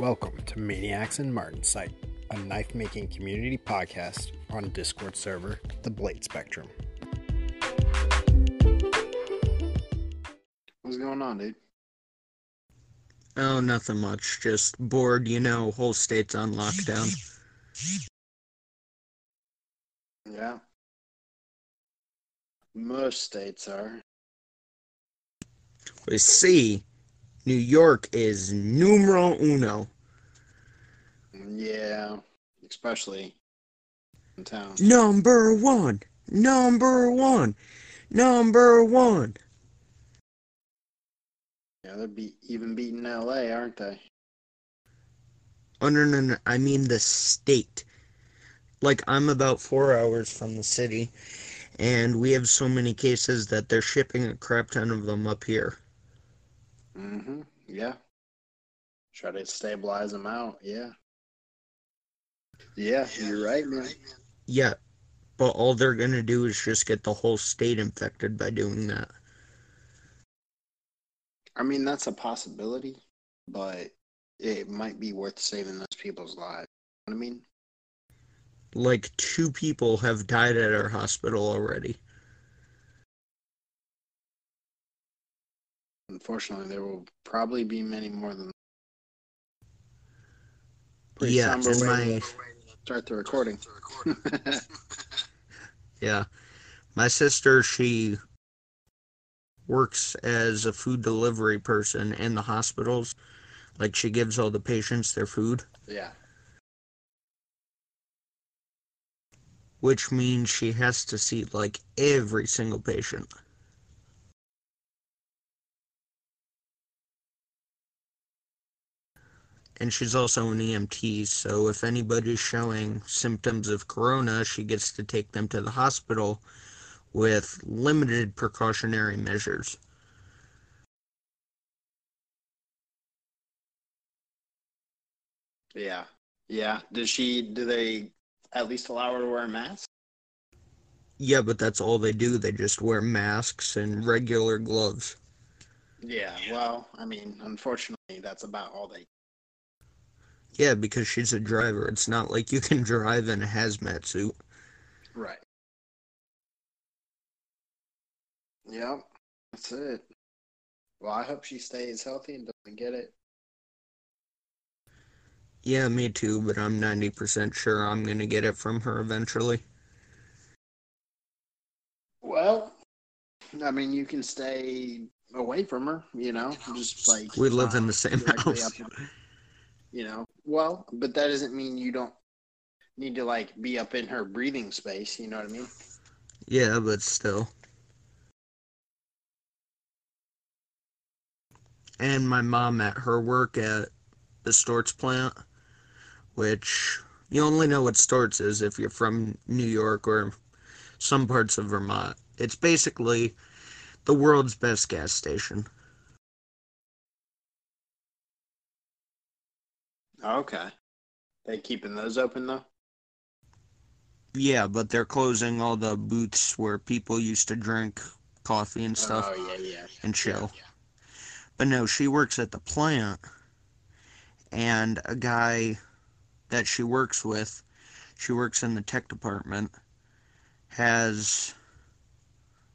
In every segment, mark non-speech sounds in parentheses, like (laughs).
Welcome to Maniacs and Martensite, a knife making community podcast on Discord server, The Blade Spectrum. What's going on, dude? Oh, nothing much. Just bored, you know, whole state's on lockdown. Yeah. Most states are. We see New York is numero uno. Yeah. Especially in town. Number one. Number one. Number one. Yeah, they're be- even beating LA, aren't they? Oh, no, no, no. I mean the state. Like, I'm about four hours from the city, and we have so many cases that they're shipping a crap ton of them up here. Mm-hmm. Yeah. Try to stabilize them out. Yeah. Yeah, you're right, man. Yeah, but all they're gonna do is just get the whole state infected by doing that. I mean, that's a possibility, but it might be worth saving those people's lives. You know what I mean? Like, two people have died at our hospital already. Unfortunately, there will probably be many more than. Pretty Yeah, somber and way my to start the recording. (laughs) yeah, my sister she works as a food delivery person in the hospitals. Like she gives all the patients their food, yeah. which means she has to see like every single patient. And she's also an EMT, so if anybody's showing symptoms of corona, she gets to take them to the hospital with limited precautionary measures. Yeah. Yeah. Does she, do they at least allow her to wear a mask? Yeah, but that's all they do. They just wear masks and regular gloves. Yeah. Well, I mean, unfortunately, that's about all they. Yeah, because she's a driver. It's not like you can (laughs) drive in a hazmat suit. Right. Yep. That's it. Well, I hope she stays healthy and doesn't get it. Yeah, me too, but I'm 90% sure I'm gonna get it from her eventually. Well, I mean, you can stay away from her, you know, just like. We live in the same (laughs) house. up- you know, well, but that doesn't mean you don't need to like be up in her breathing space. You know what I mean? Yeah, but still. And my mom at her work at the Stewart's plant, which you only know what Stewart's is if you're from New York or some parts of Vermont. It's basically the world's best gas station. Okay. They keeping those open though? Yeah, but they're closing all the booths where people used to drink coffee and stuff Oh yeah, yeah. and chill. But no, she works at the plant, and a guy that she works with, she works in the tech department, has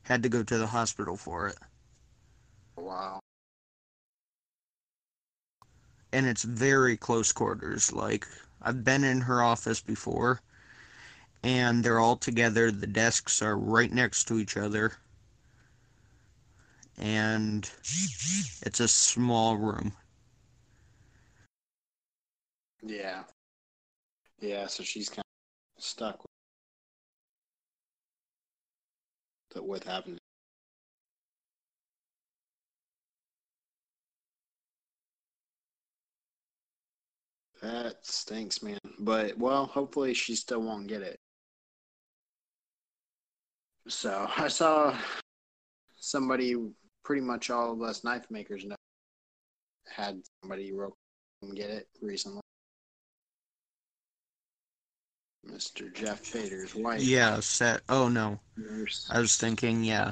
had to go to the hospital for it. Wow. And it's very close quarters. Like, I've been in her office before, and they're all together. The desks are right next to each other. And it's a small room. Yeah. Yeah. So she's kind of stuck with the, what That stinks, man. But well, hopefully she still won't get it. So (laughs) I saw somebody, pretty much all of us knife makers know, had somebody real get it recently. Mr. Jeff Fader's wife. Yeah, set. Oh no. nurse. I was thinking, yeah.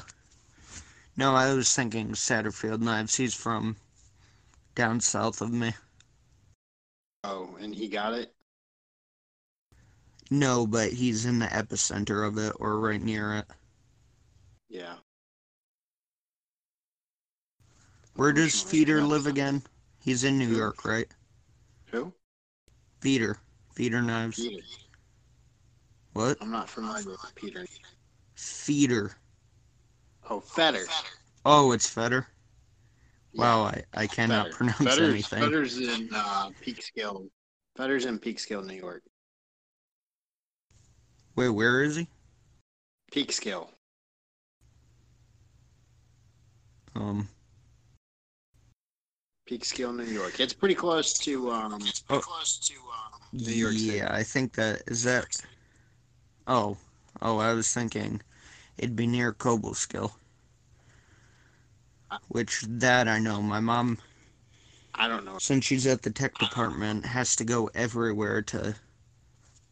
No, I was thinking Satterfield Knives. He's from down south of me. Oh, and he got it. No, but he's in the epicenter of it or right near it. Yeah. Where does Feeder live again? He's in New Who? York, right? Who? Feeder. Feeder knives. Peter. What? I'm not familiar with Peter. Feeder. Oh, Fetter. Oh, it's Fetter. Yeah, Wow, I, I cannot Fetter. pronounce Fetter's, anything. Fetter's in uh, Peekskill. Fetter's in Peekskill, New York. Wait, where is he? Peekskill. Um. Peekskill, New York. It's pretty close to um. It's pretty close to um. New York yeah, City. I think that is that. Oh, oh, I was thinking it'd be near Cobleskill. Which that I know. My mom, I don't know. since she's at the tech department, has to go everywhere to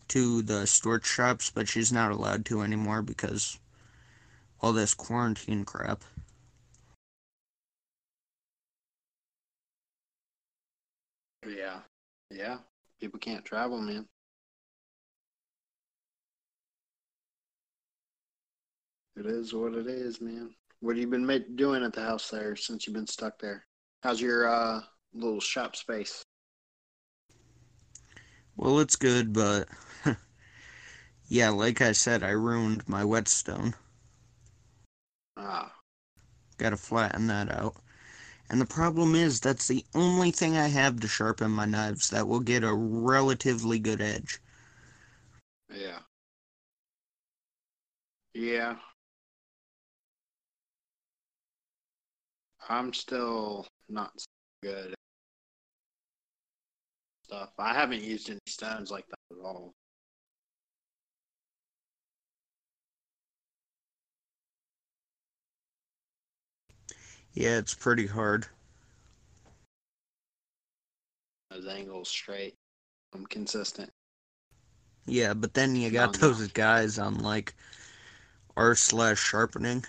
to the Stewart's Shops, but she's not allowed to anymore because all this quarantine crap. Yeah, yeah. People can't travel, man. It is what it is, man. What have you been doing at the house there since you've been stuck there? How's your uh little shop space? Well, it's good, but (laughs) yeah, like I said, I ruined my whetstone. Ah, Gotta flatten that out. And the problem is, that's the only thing I have to sharpen my knives that will get a relatively good edge. yeah, yeah. I'm still not so good at stuff. I haven't used any stones like that at all. Yeah, it's pretty hard. Those angles straight. I'm consistent. Yeah, but then you got those guys on like r slash sharpening.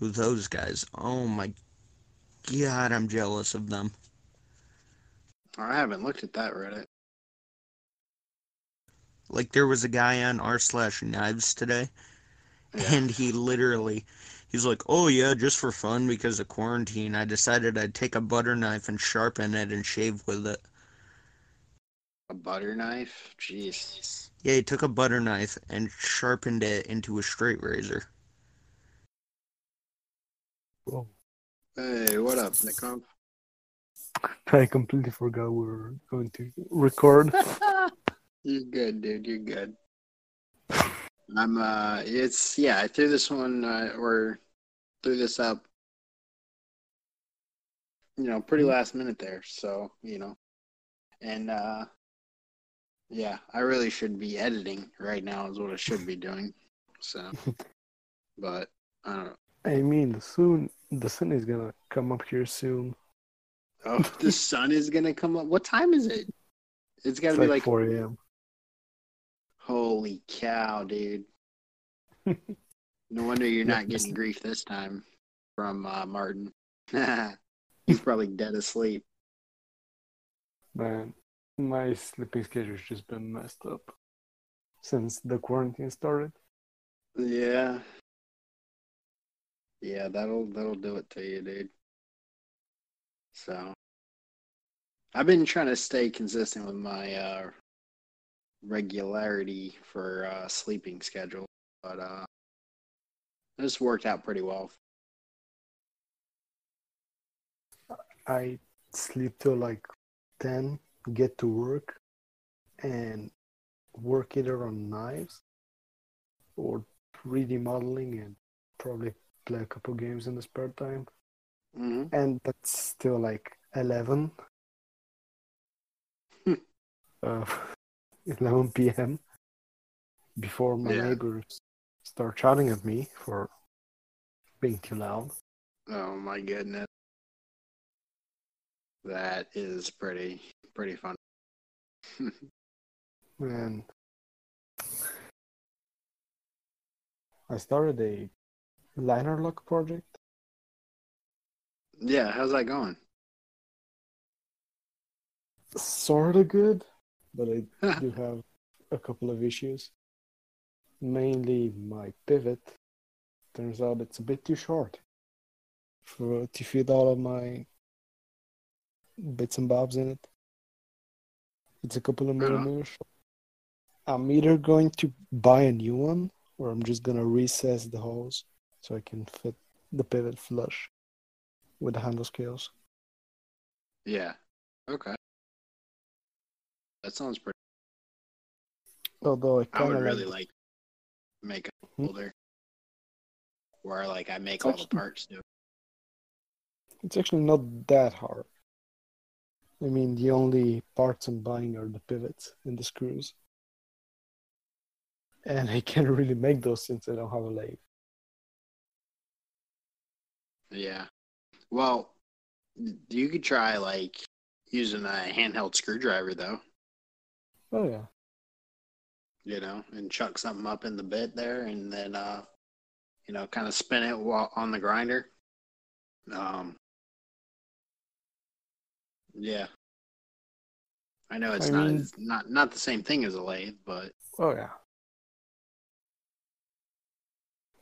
Those guys? Oh my god, I'm jealous of them. I haven't looked at that Reddit. Like there was a guy on r slash knives today, Yeah. and he literally he's like oh yeah just for fun because of quarantine i decided i'd take a butter knife and sharpen it and shave with it A butter knife? Jeez. yeah he took a butter knife and sharpened it into a straight razor Hey, what up, Nickcom? (laughs) I completely forgot we were going to record. (laughs) You're good, dude. You're good. I'm uh it's yeah, I threw this one uh, or threw this up you know, pretty last minute there, so, you know. And uh yeah, I really should be editing right now is what I should be doing. So (laughs) but I don't know. I mean, soon the sun is gonna come up here soon. Oh, the (laughs) sun is gonna come up. What time is it? It's gotta It's be like like 4 a.m. holy cow, dude. (laughs) No wonder you're not getting grief this time from uh, Martin. (laughs) He's probably dead asleep. Man, my sleeping schedule's just been messed up since the quarantine started. Yeah. Yeah, that'll that'll do it to you, dude. So I've been trying to stay consistent with my uh regularity for uh sleeping schedule, but uh this worked out pretty well. I sleep till like 10, get to work, and work either on knives or 3D modeling and probably play a couple games in the spare time. hmm And that's still like 11. Hmm. uh, (laughs) 11 p.m. before my Yeah. neighbors start shouting at me for being too loud. Oh my goodness. That is pretty pretty fun. (laughs) And I started a liner lock project. yeah, how's that going? sort of good, but I (laughs) do have a couple of issues. Mainly my pivot. Turns out it's a bit too short for to fit all of my bits and bobs in it. It's a couple of millimeters. I'm either going to buy a new one or I'm just gonna recess the holes so I can fit the pivot flush with the handle scales. Yeah. Okay. That sounds pretty. Although I I would really like, like make a Hmm? folder where like I make It's all the parts too. it's actually not that hard. I mean, the only parts I'm buying are the pivots and the screws. And I can't really make those since I don't have a lathe. Yeah. Well, you could try like using a handheld screwdriver though, Oh yeah. you know, and chuck something up in the bit there, and then uh, you know, kind of spin it while on the grinder. Um. Yeah. I know it's I not mean- not not the same thing as a lathe, but Oh yeah.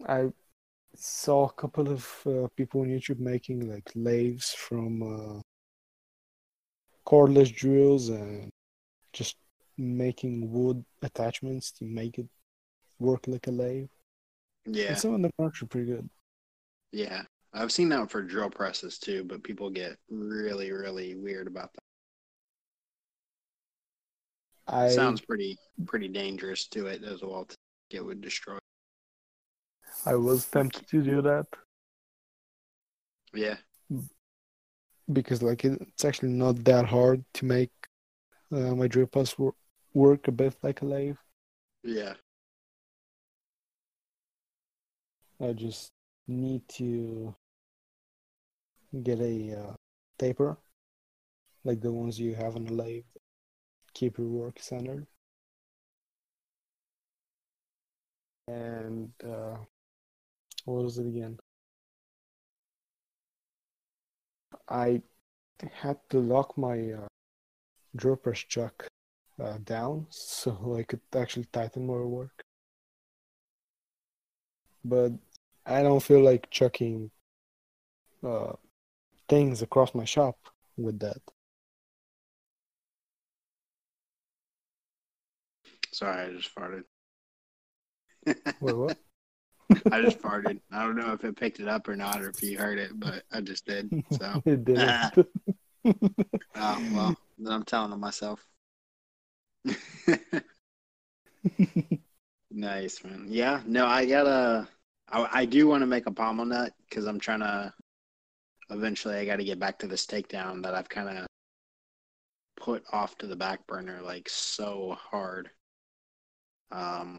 I saw a couple of uh, people on YouTube making like lathes from uh, cordless drills and just making wood attachments to make it work like a lathe. yeah, And some of the them are actually pretty good. yeah. I've seen that for drill presses too, but people get really, really weird about that. I Sounds pretty, pretty dangerous to it as well. To it would destroy. I was tempted to do that Yeah, because like it- it's actually not that hard to make uh, my drill press wor- work a bit like a lathe. yeah, I just need to get a uh, taper, like the ones you have on a lathe, keep your work centered. And uh, what was it again? I had to lock my uh, drill press chuck uh, down (laughs) so I could actually tighten more work. But I don't feel like chucking uh, things across my shop with that. sorry, I just farted. Wait, what? (laughs) I just farted. I don't know if it picked it up or not, or if you heard it, but I just did. So, (laughs) it didn't. oh (laughs) well, then I'm telling on myself. (laughs) nice man. Yeah, no, I gotta. I, I do want to make a pommel nut because I'm trying to. Eventually, I got to get back to this takedown that I've kind of put off to the back burner like so hard. Um,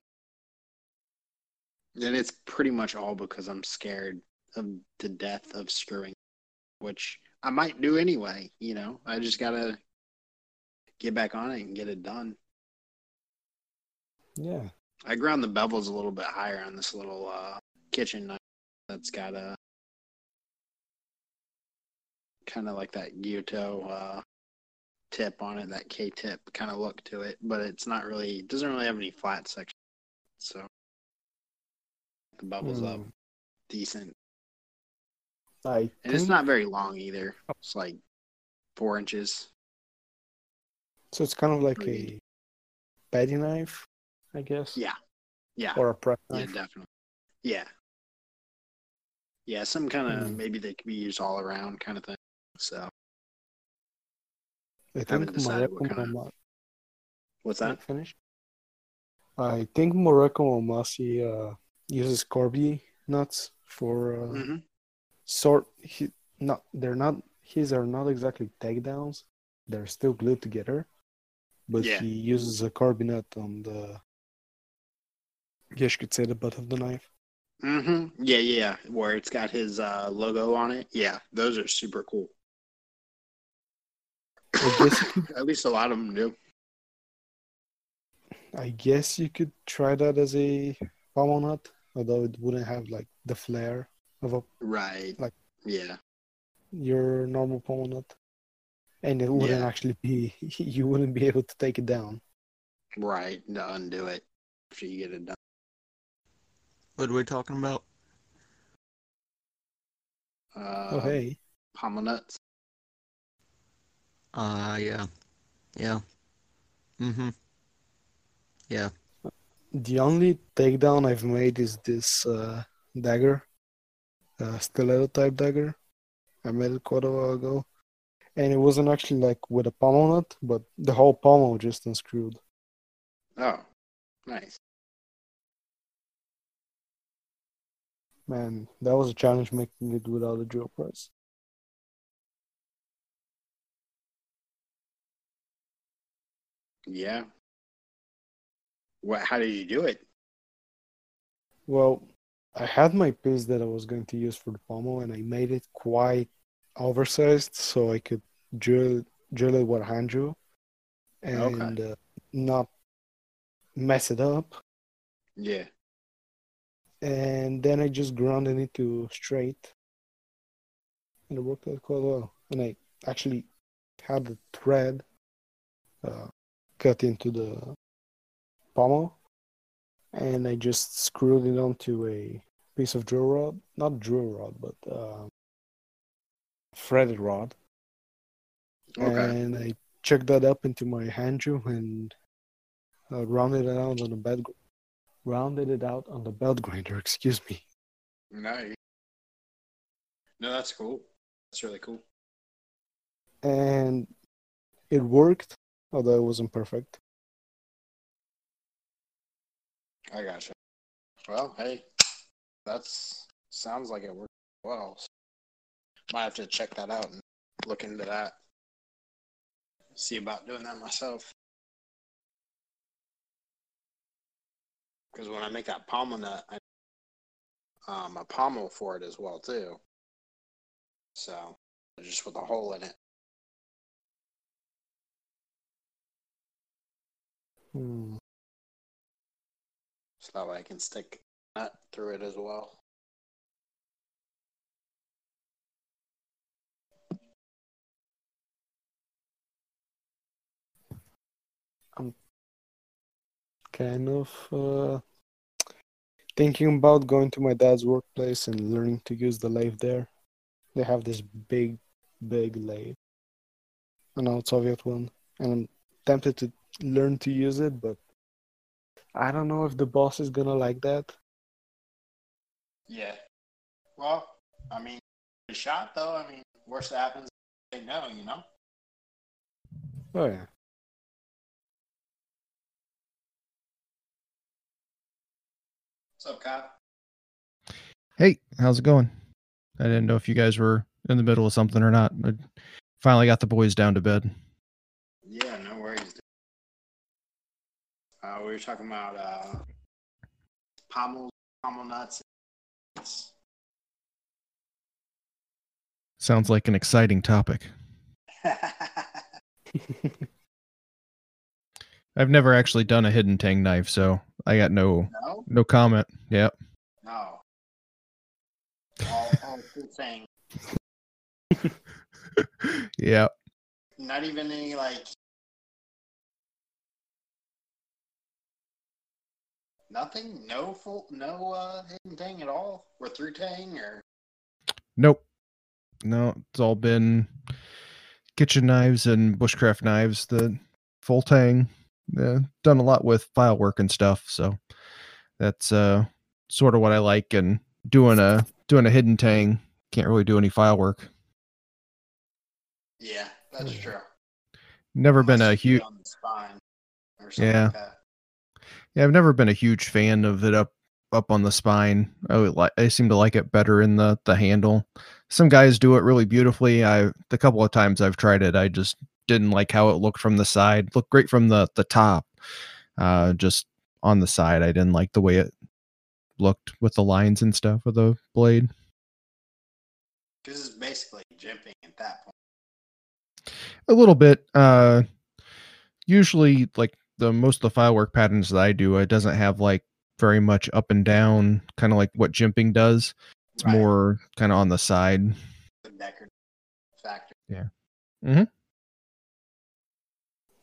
and it's pretty much all because I'm scared of the death of screwing, which I might do anyway. You know, I just gotta get back on it and get it done. yeah. I ground the bevels a little bit higher on this little uh, kitchen knife that's got a kind of like that Gyuto uh, tip on it, that K tip kind of look to it, but it's not really, it doesn't really have any flat section. So the bubbles up Hmm. decent. I And it's not very long either. It's like four inches. So it's kind of like Three. a petty knife, I guess. Yeah. Yeah. Or a press Yeah, knife. definitely. Yeah. Yeah, some kind of Hmm. maybe they could be used all around kind of thing. So I think decided what kinda- Mama- what's that? Finish. I think Mareko Maumasi uh, uses Corby nuts for uh, hmm sort. He, not they're not his are not exactly takedowns. They're still glued together, but Yeah. he uses a Corby nut on the. Yes, you could say the butt of the knife. hmm Yeah, yeah. Where it's got his uh, logo on it. Yeah, those are super cool. Guess could. (coughs) At least a lot of them do. I guess you could try that as a pommel nut, although it wouldn't have like the flair of a Right. Like- yeah. your normal pommel nut. and it wouldn't Yeah. actually be (laughs) you wouldn't be able to take it down. Right. To undo it after you get it done. What are we talking about? Uh, oh hey, Pommel nuts. Uh, yeah. Yeah. Mm-hmm. Yeah. The only takedown I've made is this uh, dagger, uh, stiletto type dagger. I made it quite a while ago, and it wasn't actually like with a pommel nut, but the whole pommel just unscrewed. Oh, nice. Man, that was a challenge making it without a drill press. Yeah. What? How did you do it? Well, I had my piece that I was going to use for the pommel, and I made it quite oversized so I could drill drill it with a hand drill and uh, not mess it up. Yeah. And then I just grounded it to straight, and it worked out quite well. And I actually had the thread uh, cut into the pommel, and I just screwed it onto a piece of drill rod, not drill rod, but um, threaded rod. Okay. And I checked that up into my hand drill and uh, rounded it out on the bed, rounded it out on the belt grinder. (laughs) Excuse me. Nice. No, that's cool. That's really cool. and it worked, although it wasn't perfect. I gotcha. Well, hey, that's sounds like it worked well. So might have to check that out and look into that. See about doing that myself. Because when I make that pommel nut, I um a pommel for it as well too. So just with a hole in it. Hmm. So that way I can stick that through it as well. I'm Kind of uh, thinking about going to my dad's workplace and learning to use the lathe there. They have this big, big lathe, an old Soviet one, and I'm tempted to learn to use it, but I don't know if the boss is gonna like that. Yeah. Well, I mean, a shot though. I mean, worst that happens, they know, you know. Oh yeah. What's up, Kyle? Hey, how's it going? I didn't know if you guys were in the middle of something or not. I finally got the boys down to bed. Yeah, no worries. dude. Uh, we were talking about uh, pommel, pommel nuts. Sounds like an exciting topic. (laughs) I've never actually done a hidden tang knife, so I got no no, no comment. Yep. no. All, all thing. (laughs) yeah. Not even any like. Nothing. No full. No uh, hidden tang at all. Or through tang or. Nope. No, it's all been kitchen knives and bushcraft knives. The full tang. Uh, done a lot with file work and stuff, so that's uh sort of what I like. And doing a doing a hidden tang can't really do any file work. Yeah, that's Yeah. true. Never been a huge on the spine or something Yeah. like that. Yeah, I've never been a huge fan of it up up on the spine. I like I seem to like it better in the the handle. Some guys do it really beautifully. I the couple of times I've tried it, I just didn't like how it looked from the side. Looked great from the the top. Uh just on the side, I didn't like the way it looked with the lines and stuff of the blade. This is basically jimping at that point. A little bit uh usually like the most of the file work patterns that I do, it doesn't have like very much up and down, kind of like what jimping does. It's Right. more kind of on the side. the decorative factor. Yeah. Mhm.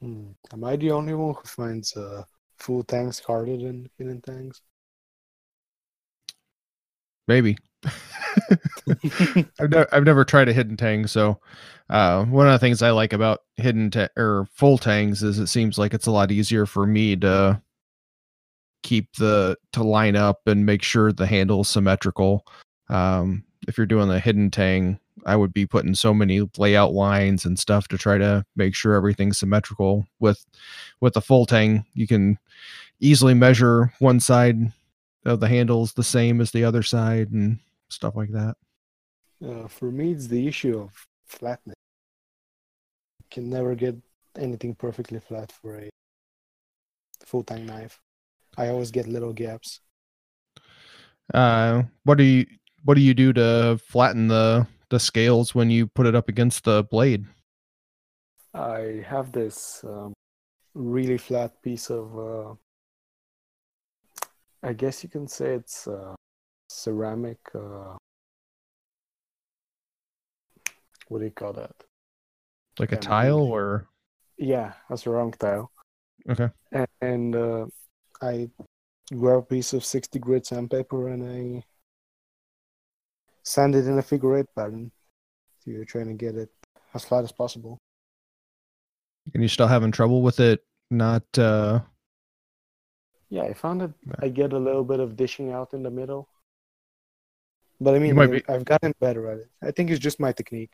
Hmm. Am I the only one who finds uh, full tangs harder than hidden tangs? Maybe. (laughs) I've, never, I've never tried a hidden tang, so uh, one of the things I like about hidden ta- or full tangs is it seems like it's a lot easier for me to keep the to line up and make sure the handle is symmetrical. Um, if you're doing the hidden tang, I would be putting so many layout lines and stuff to try to make sure everything's symmetrical. With with the full tang, you can easily measure one side of the handles the same as the other side and stuff like that. Uh, for me, it's the issue of flatness. You can never get anything perfectly flat for a full tang knife. I always get little gaps. Uh, what do you what do you do to flatten the the scales when you put it up against the blade? I have this um, really flat piece of, uh, I guess you can say it's uh, ceramic. Uh, what do you call that? Like a tile maybe. or Yeah, a ceramic tile. Okay. And, and uh, I grab a piece of 60 grit sandpaper and I sand it in a figure eight pattern. So you're trying to get it as flat as possible. and you still having trouble with it not uh Yeah, I found that I get a little bit of dishing out in the middle. But I mean, be- I've gotten better at it. I think it's just my technique.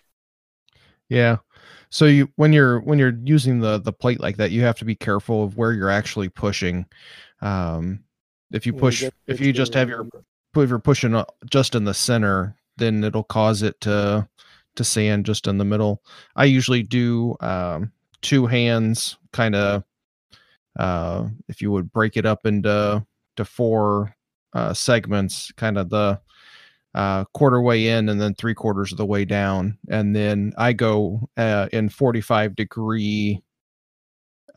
yeah. So you when you're when you're using the the plate like that, you have to be careful of where you're actually pushing. Um if you push get if you just have your if you're pushing uh, just in the center, then it'll cause it to to sand just in the middle. I usually do um, two hands, kind of. Uh, if you would break it up into to four uh, segments, kind of the uh, quarter way in and then three quarters of the way down, and then I go uh, in forty five degree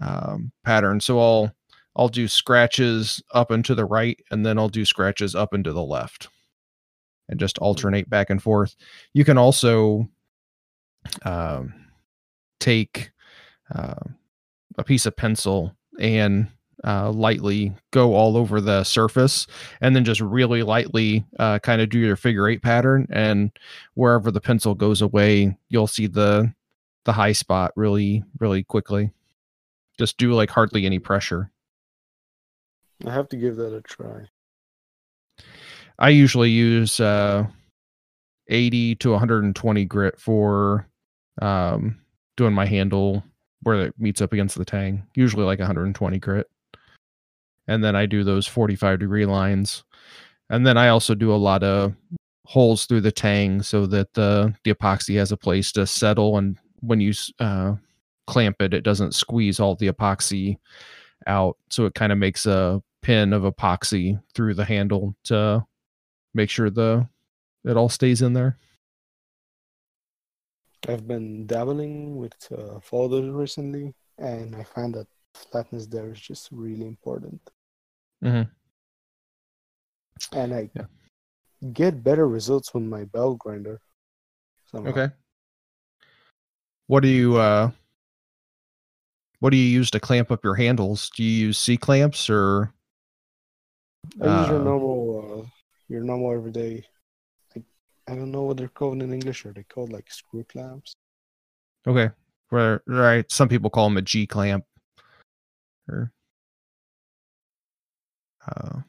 um, pattern. So I'll I'll do scratches up and to the right, and then I'll do scratches up and to the left, and just alternate back and forth. You can also um, take uh, a piece of pencil and uh, lightly go all over the surface, and then just really lightly uh, kind of do your figure eight pattern, and wherever the pencil goes away, you'll see the the high spot really really quickly. Just do like hardly any pressure. I have to give that a try. I usually use uh, 80 to 120 grit for um, doing my handle where it meets up against the tang. Usually like 120 grit, and then I do those 45 degree lines, and then I also do a lot of holes through the tang so that the the epoxy has a place to settle, and when you uh, clamp it, it doesn't squeeze all the epoxy out, so it kind of makes a pin of epoxy through the handle to make sure the it all stays in there. I've been dabbling with uh, folders recently, and I find that flatness there is just really important. Mhm. And I Yeah. get better results with my belt grinder. somehow. Okay. What do you uh what do you use to clamp up your handles? Do you use C clamps or I use your Uh, normal, uh, your normal everyday. I, I don't know what they're called in English. Are they called like screw clamps? okay? Where right, some people call them a G clamp. Or uh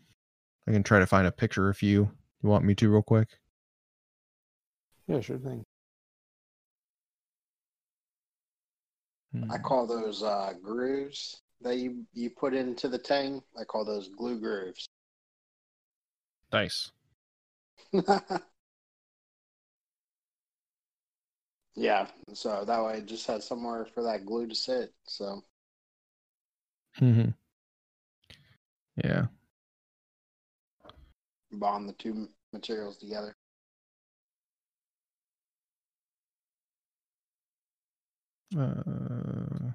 I can try to find a picture if you you want me to real quick. Yeah, sure thing. I call those uh, grooves that you you put into the tang. I call those glue grooves. (laughs) Nice. yeah, so that way it just has somewhere for that glue to sit. So hmm Yeah. Bond the two materials together. Uh,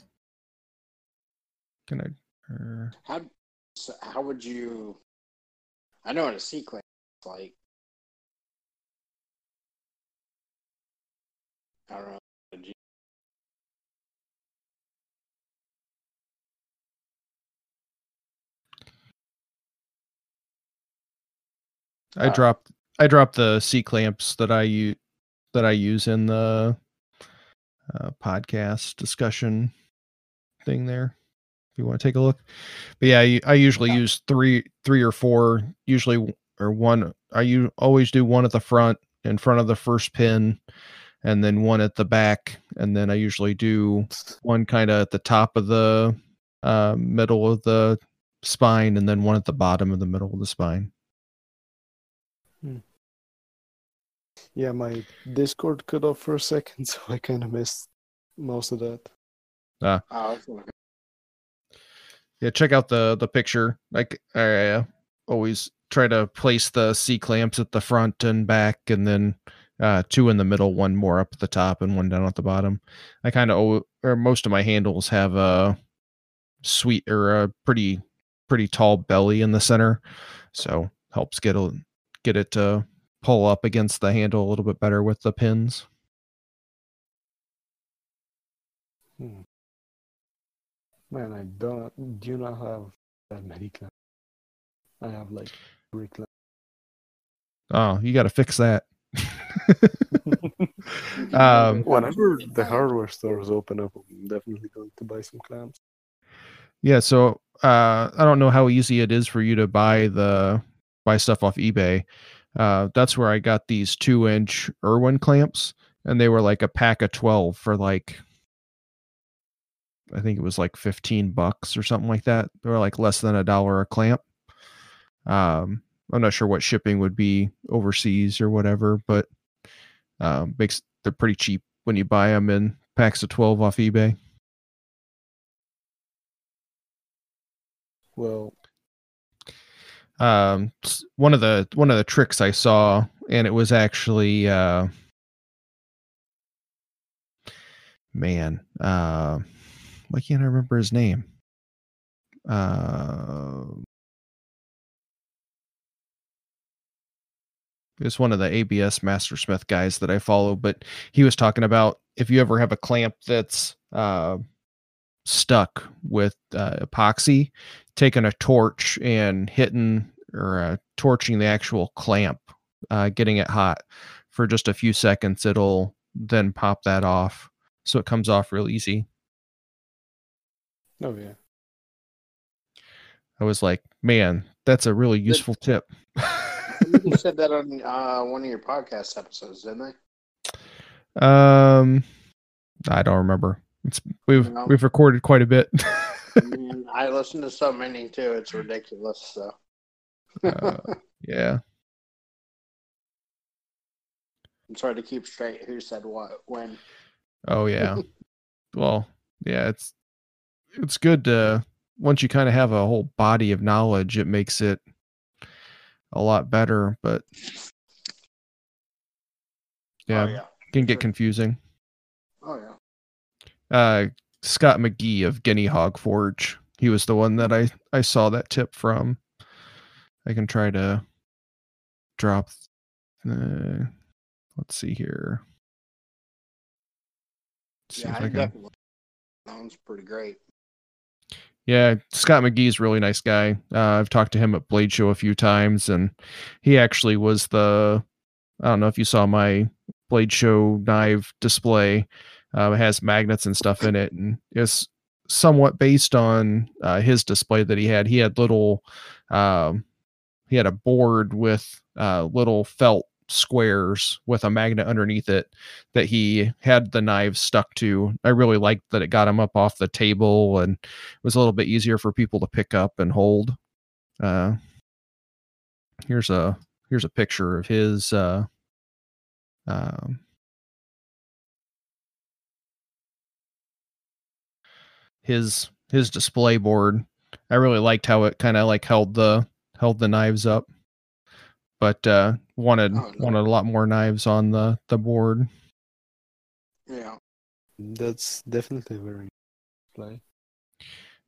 can I? Uh, How so how would you? I know what a is like. I don't know. I Uh, dropped I dropped the C clamps that I use that I use in the uh, podcast discussion thing there. If you want to take a look, but yeah, I- I usually Yeah. use three three or four. Usually or one. I you always do one at the front in front of the first pin, and then one at the back, and then I usually do one kind of at the top of the uh, middle of the spine, and then one at the bottom of the middle of the spine. Yeah, my Discord cut off for a second, (laughs) so I kind of missed most of that. Oh, yeah check out the the picture. Like i uh, always try to place the c clamps at the front and back and then uh two in the middle one more up at the top and one down at the bottom. I kind of or most of my handles have a sweet or a pretty pretty tall belly in the center so helps get a get it to pull up against the handle a little bit better with the pins Hmm. Man, I don't do not have that many clamps. I have like three clamps. oh you got to fix that (laughs) Um, Whenever the hardware stores open up, I'm definitely going to buy some clamps. Yeah, so uh, I don't know how easy it is for you to buy the buy stuff off eBay. Uh, that's where I got these two inch Irwin clamps, and they were like a pack of twelve for like I think it was like fifteen bucks or something like that. They were like less than a dollar a clamp. Um, I'm not sure what shipping would be overseas or whatever, but um, makes they're pretty cheap when you buy them in packs of twelve off eBay. Well, um one of the one of the tricks I saw, and it was actually uh man, uh why can't I remember his name? Uh it's one of the ABS Mastersmith guys that I follow, but he was talking about if you ever have a clamp that's uh stuck with uh, epoxy, taking a torch and hitting or uh, torching the actual clamp, uh, getting it hot for just a few seconds, it'll then pop that off. So it comes off real easy. oh yeah. I was like, man, that's a really useful tip. you said (laughs) that on uh, one of your podcast episodes, didn't I? um, I don't remember. It's we've No. we've recorded quite a bit. (laughs) I mean, I listen to so many too. It's ridiculous. So. Uh, (laughs) yeah. I'm trying to keep straight who said what when. Oh yeah. (laughs) well, yeah, it's it's good to once you kind of have a whole body of knowledge, it makes it a lot better, but yeah, Oh yeah. can get confusing. Uh Scott McGee of Guinea Hog Forge. He was the one that I I saw that tip from. I can try to drop uh, let's see here. See Yeah, if I definitely. One's pretty great. Yeah, Scott McGee's really nice guy. Uh, I've talked to him at Blade Show a few times, and he actually was the. I don't know if you saw my Blade Show knife display. Uh, it has magnets and stuff in it, and it's somewhat based on uh, his display that he had. He had little. Um, he had a board with uh, little felt squares with a magnet underneath it that he had the knives stuck to. I really liked that it got him up off the table and it was a little bit easier for people to pick up and hold. Uh, here's a here's a picture of his. Uh, um, his his display board. I really liked how it kind of like held the held the knives up, but uh, wanted Oh, no. wanted a lot more knives on the the board. Yeah. That's definitely very play.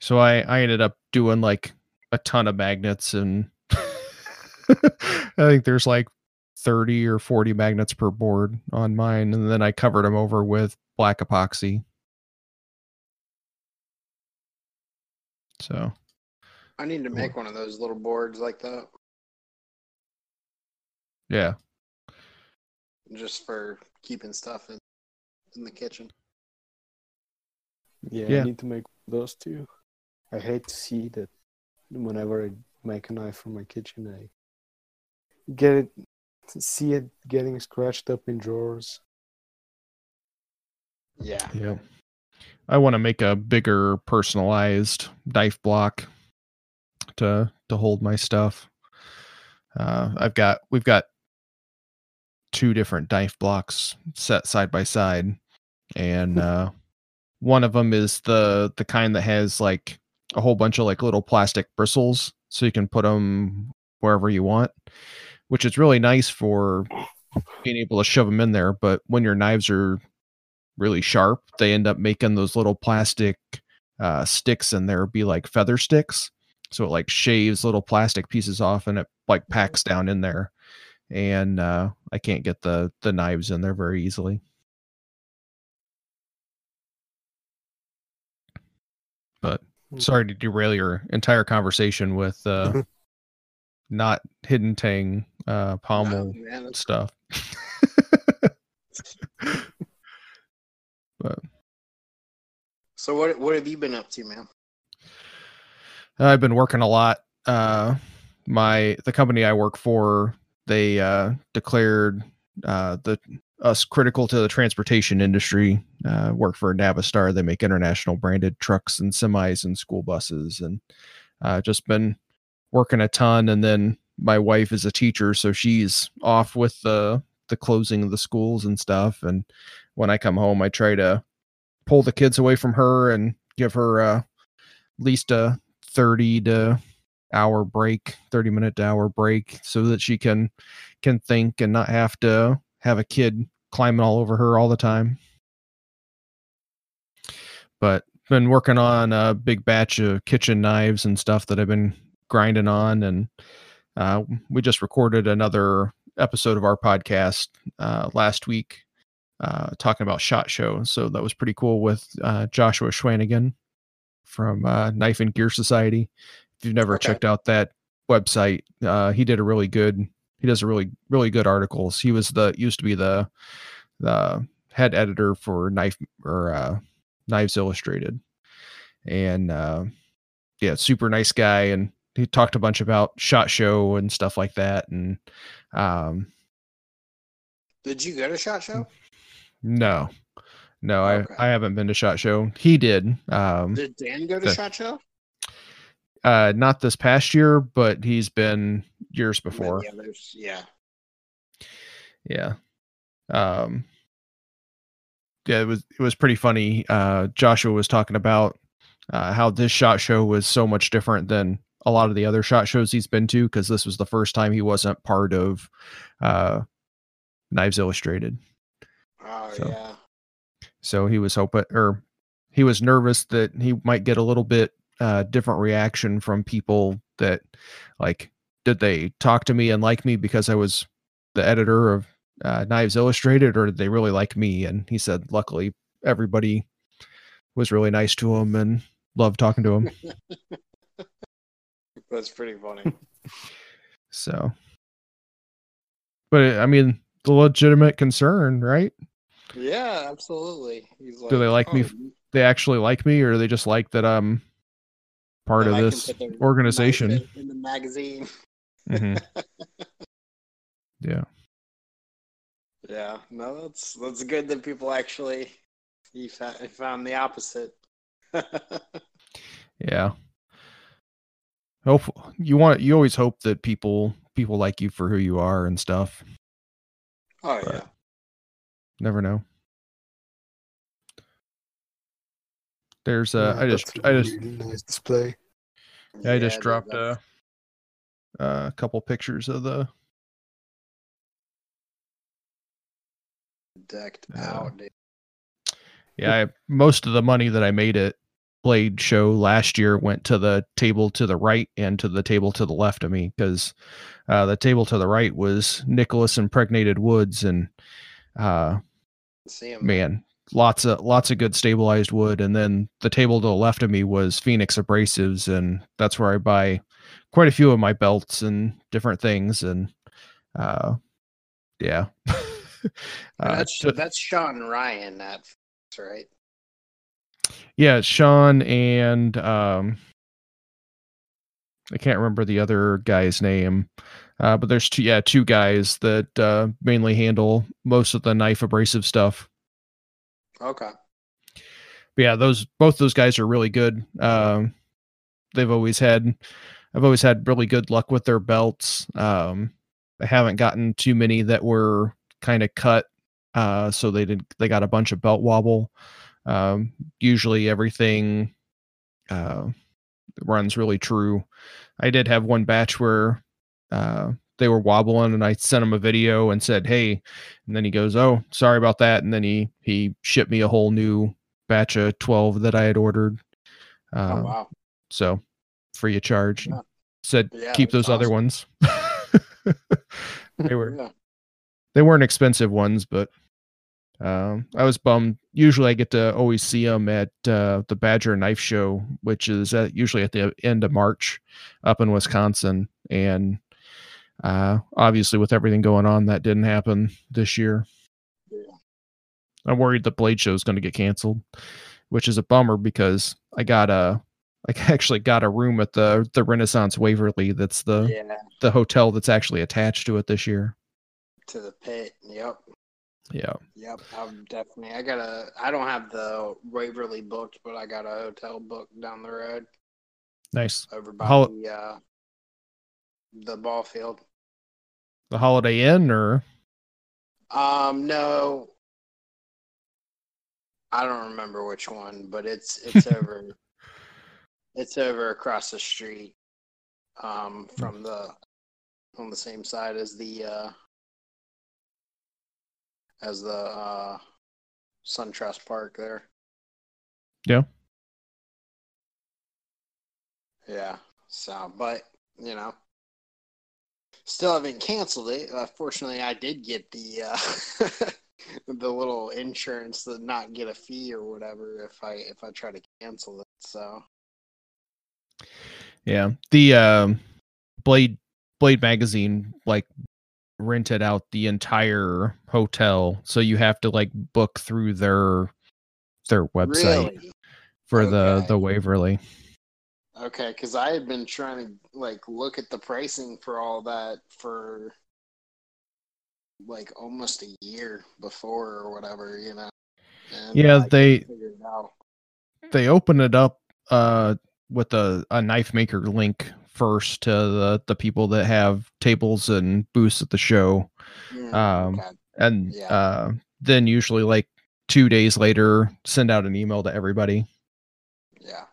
So I I ended up doing like a ton of magnets and (laughs) I think there's like 30 or 40 magnets per board on mine and then I covered them over with black epoxy. So I need to make one of those little boards like that. Yeah. just for keeping stuff in, in the kitchen. Yeah, Yeah. I need to make those too. I hate to see that whenever I make a knife for my kitchen, I get it, see it getting scratched up in drawers. Yeah. Yeah. I want to make a bigger personalized knife block to to hold my stuff. Uh, I've got we've got two different knife blocks set side by side, and uh, one of them is the the kind that has like a whole bunch of like little plastic bristles, so you can put them wherever you want, which is really nice for being able to shove them in there. But when your knives are really sharp, they end up making those little plastic uh, sticks and there be like feather sticks. So it like shaves little plastic pieces off and it like packs down in there. And uh, I can't get the the knives in there very easily. But sorry to derail your entire conversation with uh, not hidden tang uh, pommel No, man, stuff. (laughs) (laughs) but So what what have you been up to, man? I've been working a lot. Uh, my the company I work for, they uh, declared uh, the us critical to the transportation industry. Uh, work for Navistar. They make international branded trucks and semis and school buses, and uh, just been working a ton. And then my wife is a teacher, so she's off with the the closing of the schools and stuff. And when I come home, I try to pull the kids away from her and give her uh, at least a 30 to hour break 30 minute to hour break so that she can can think and not have to have a kid climbing all over her all the time. But been working on a big batch of kitchen knives and stuff that i've been grinding on and uh, we just recorded another episode of our podcast uh, last week uh, talking about shot show so that was pretty cool with uh, joshua Swanagon from uh, Knife and Gear Society. If you've never Okay. checked out that website, uh, he did a really good. He does a really really good articles. He was the used to be the the head editor for Knife or uh, Knives Illustrated, and uh, yeah, super nice guy. And he talked a bunch about Shot Show and stuff like that. And um, Did you go to Shot Show? No, no, Okay. I I haven't been to Shot Show. He did. Um, Did Dan go to the- Shot Show? uh not this past year but he's been years before Yeah, yeah. yeah um yeah it was it was pretty funny uh joshua was talking about uh how this shot show was so much different than a lot of the other shot shows he's been to because this was the first time he wasn't part of uh knives illustrated Oh So- yeah. so he was hoping or he was nervous that he might get a little bit uh different reaction from people that like did they talk to me and like me because I was the editor of uh, Knives Illustrated or did they really like me and he said luckily everybody was really nice to him and loved talking to him (laughs) That's pretty funny. (laughs) so but I mean the legitimate concern right yeah, absolutely. He's like, Do they like me "Oh, you- they actually like me or they just like that I'm part of I this put the knife organization in, the magazine. Mhm. (laughs) yeah Yeah, no, that's that's good that people actually he found the opposite. (laughs) Yeah. Hope you want you always hope that people people like you for who you are and stuff. oh But- yeah. Never know. There's uh Yeah, I just that's a I just really nice display. I just dropped a a couple pictures of the decked uh, out. Dude. yeah, I, most of the money that I made at Blade Show last year went to the table to the right and to the table to the left of me because uh, the table to the right was Nicholas Impregnated Woods and uh, See him. man lots of lots of good stabilized wood and then the table to the left of me was phoenix abrasives and that's where i buy quite a few of my belts and different things and uh yeah. (laughs) Uh, that's to- that's Sean Ryan. That's right. yeah, Sean and um, I can't remember the other guy's name, uh, but there's two. Yeah, two guys that uh, mainly handle most of the knife abrasive stuff. Okay. But yeah, those both those guys are really good. Um, they've always had, I've always had really good luck with their belts. Um, I haven't gotten too many that were kind of cut, uh, so they did they got a bunch of belt wobble. Um, usually everything uh, runs really true. I did have one batch where uh, they were wobbling, and I sent him a video and said, "Hey," and then he goes, "Oh, sorry about that," and then he he shipped me a whole new batch of 12 that I had ordered. Uh, oh wow. So free of charge. Yeah. Said Yeah, keep those other ones. (laughs) (laughs) they were Yeah. they weren't expensive ones, but um, I was bummed. Usually, I get to always see them at uh, the Badger Knife Show, which is at, usually at the end of March up in Wisconsin. And uh, obviously, with everything going on, that didn't happen this year. Yeah. I'm worried the Blade Show is going to get canceled, which is a bummer because I got a (laughs) I actually got a room at the the Renaissance Waverly. That's the Yeah. the hotel that's actually attached to it this year. To the pit. Yep. Yeah. Yep. I'm definitely. I got a. I don't have the Waverly booked, but I got a hotel booked down the road Nice. over by How- the uh, the ball field. The Holiday Inn or Um, no, I don't remember which one, but it's it's (laughs) over. It's over across the street, um, from the on the same side as the uh, as the uh, SunTrust Park there. Yeah. Yeah. So, but you know, still haven't canceled it. Uh, fortunately, I did get the uh, (laughs) the little insurance to not get a fee or whatever if I if I try to cancel it. So yeah. The um Blade Blade magazine like rented out the entire hotel. So you have to like book through their their website really, for the Okay. the Waverly. Okay, because I had been trying to like look at the pricing for all that for like almost a year before or whatever, you know. And Yeah, I they-. They open it up uh with a, a knife maker link first to the the people that have tables and booths at the show. Mm, Um, okay. and Yeah. uh, then usually like two days later send out an email to everybody Yeah.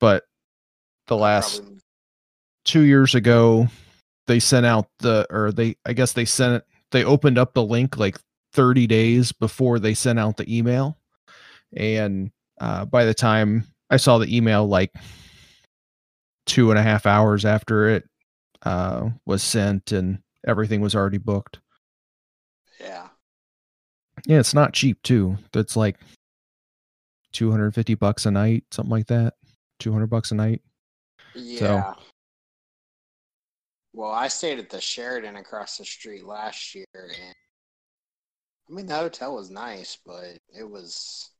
but the last Probably- two years ago they sent out the or they i guess they sent it they opened up the link like 30 days before they sent out the email and uh, by the time i saw the email like two and a half hours after it uh, was sent and everything was already booked yeah. Yeah, it's not cheap too. That's like 250 bucks a night, something like that. 200 bucks a night. Yeah. Well, I stayed at the Sheraton across the street last year, and I mean the hotel was nice, but it was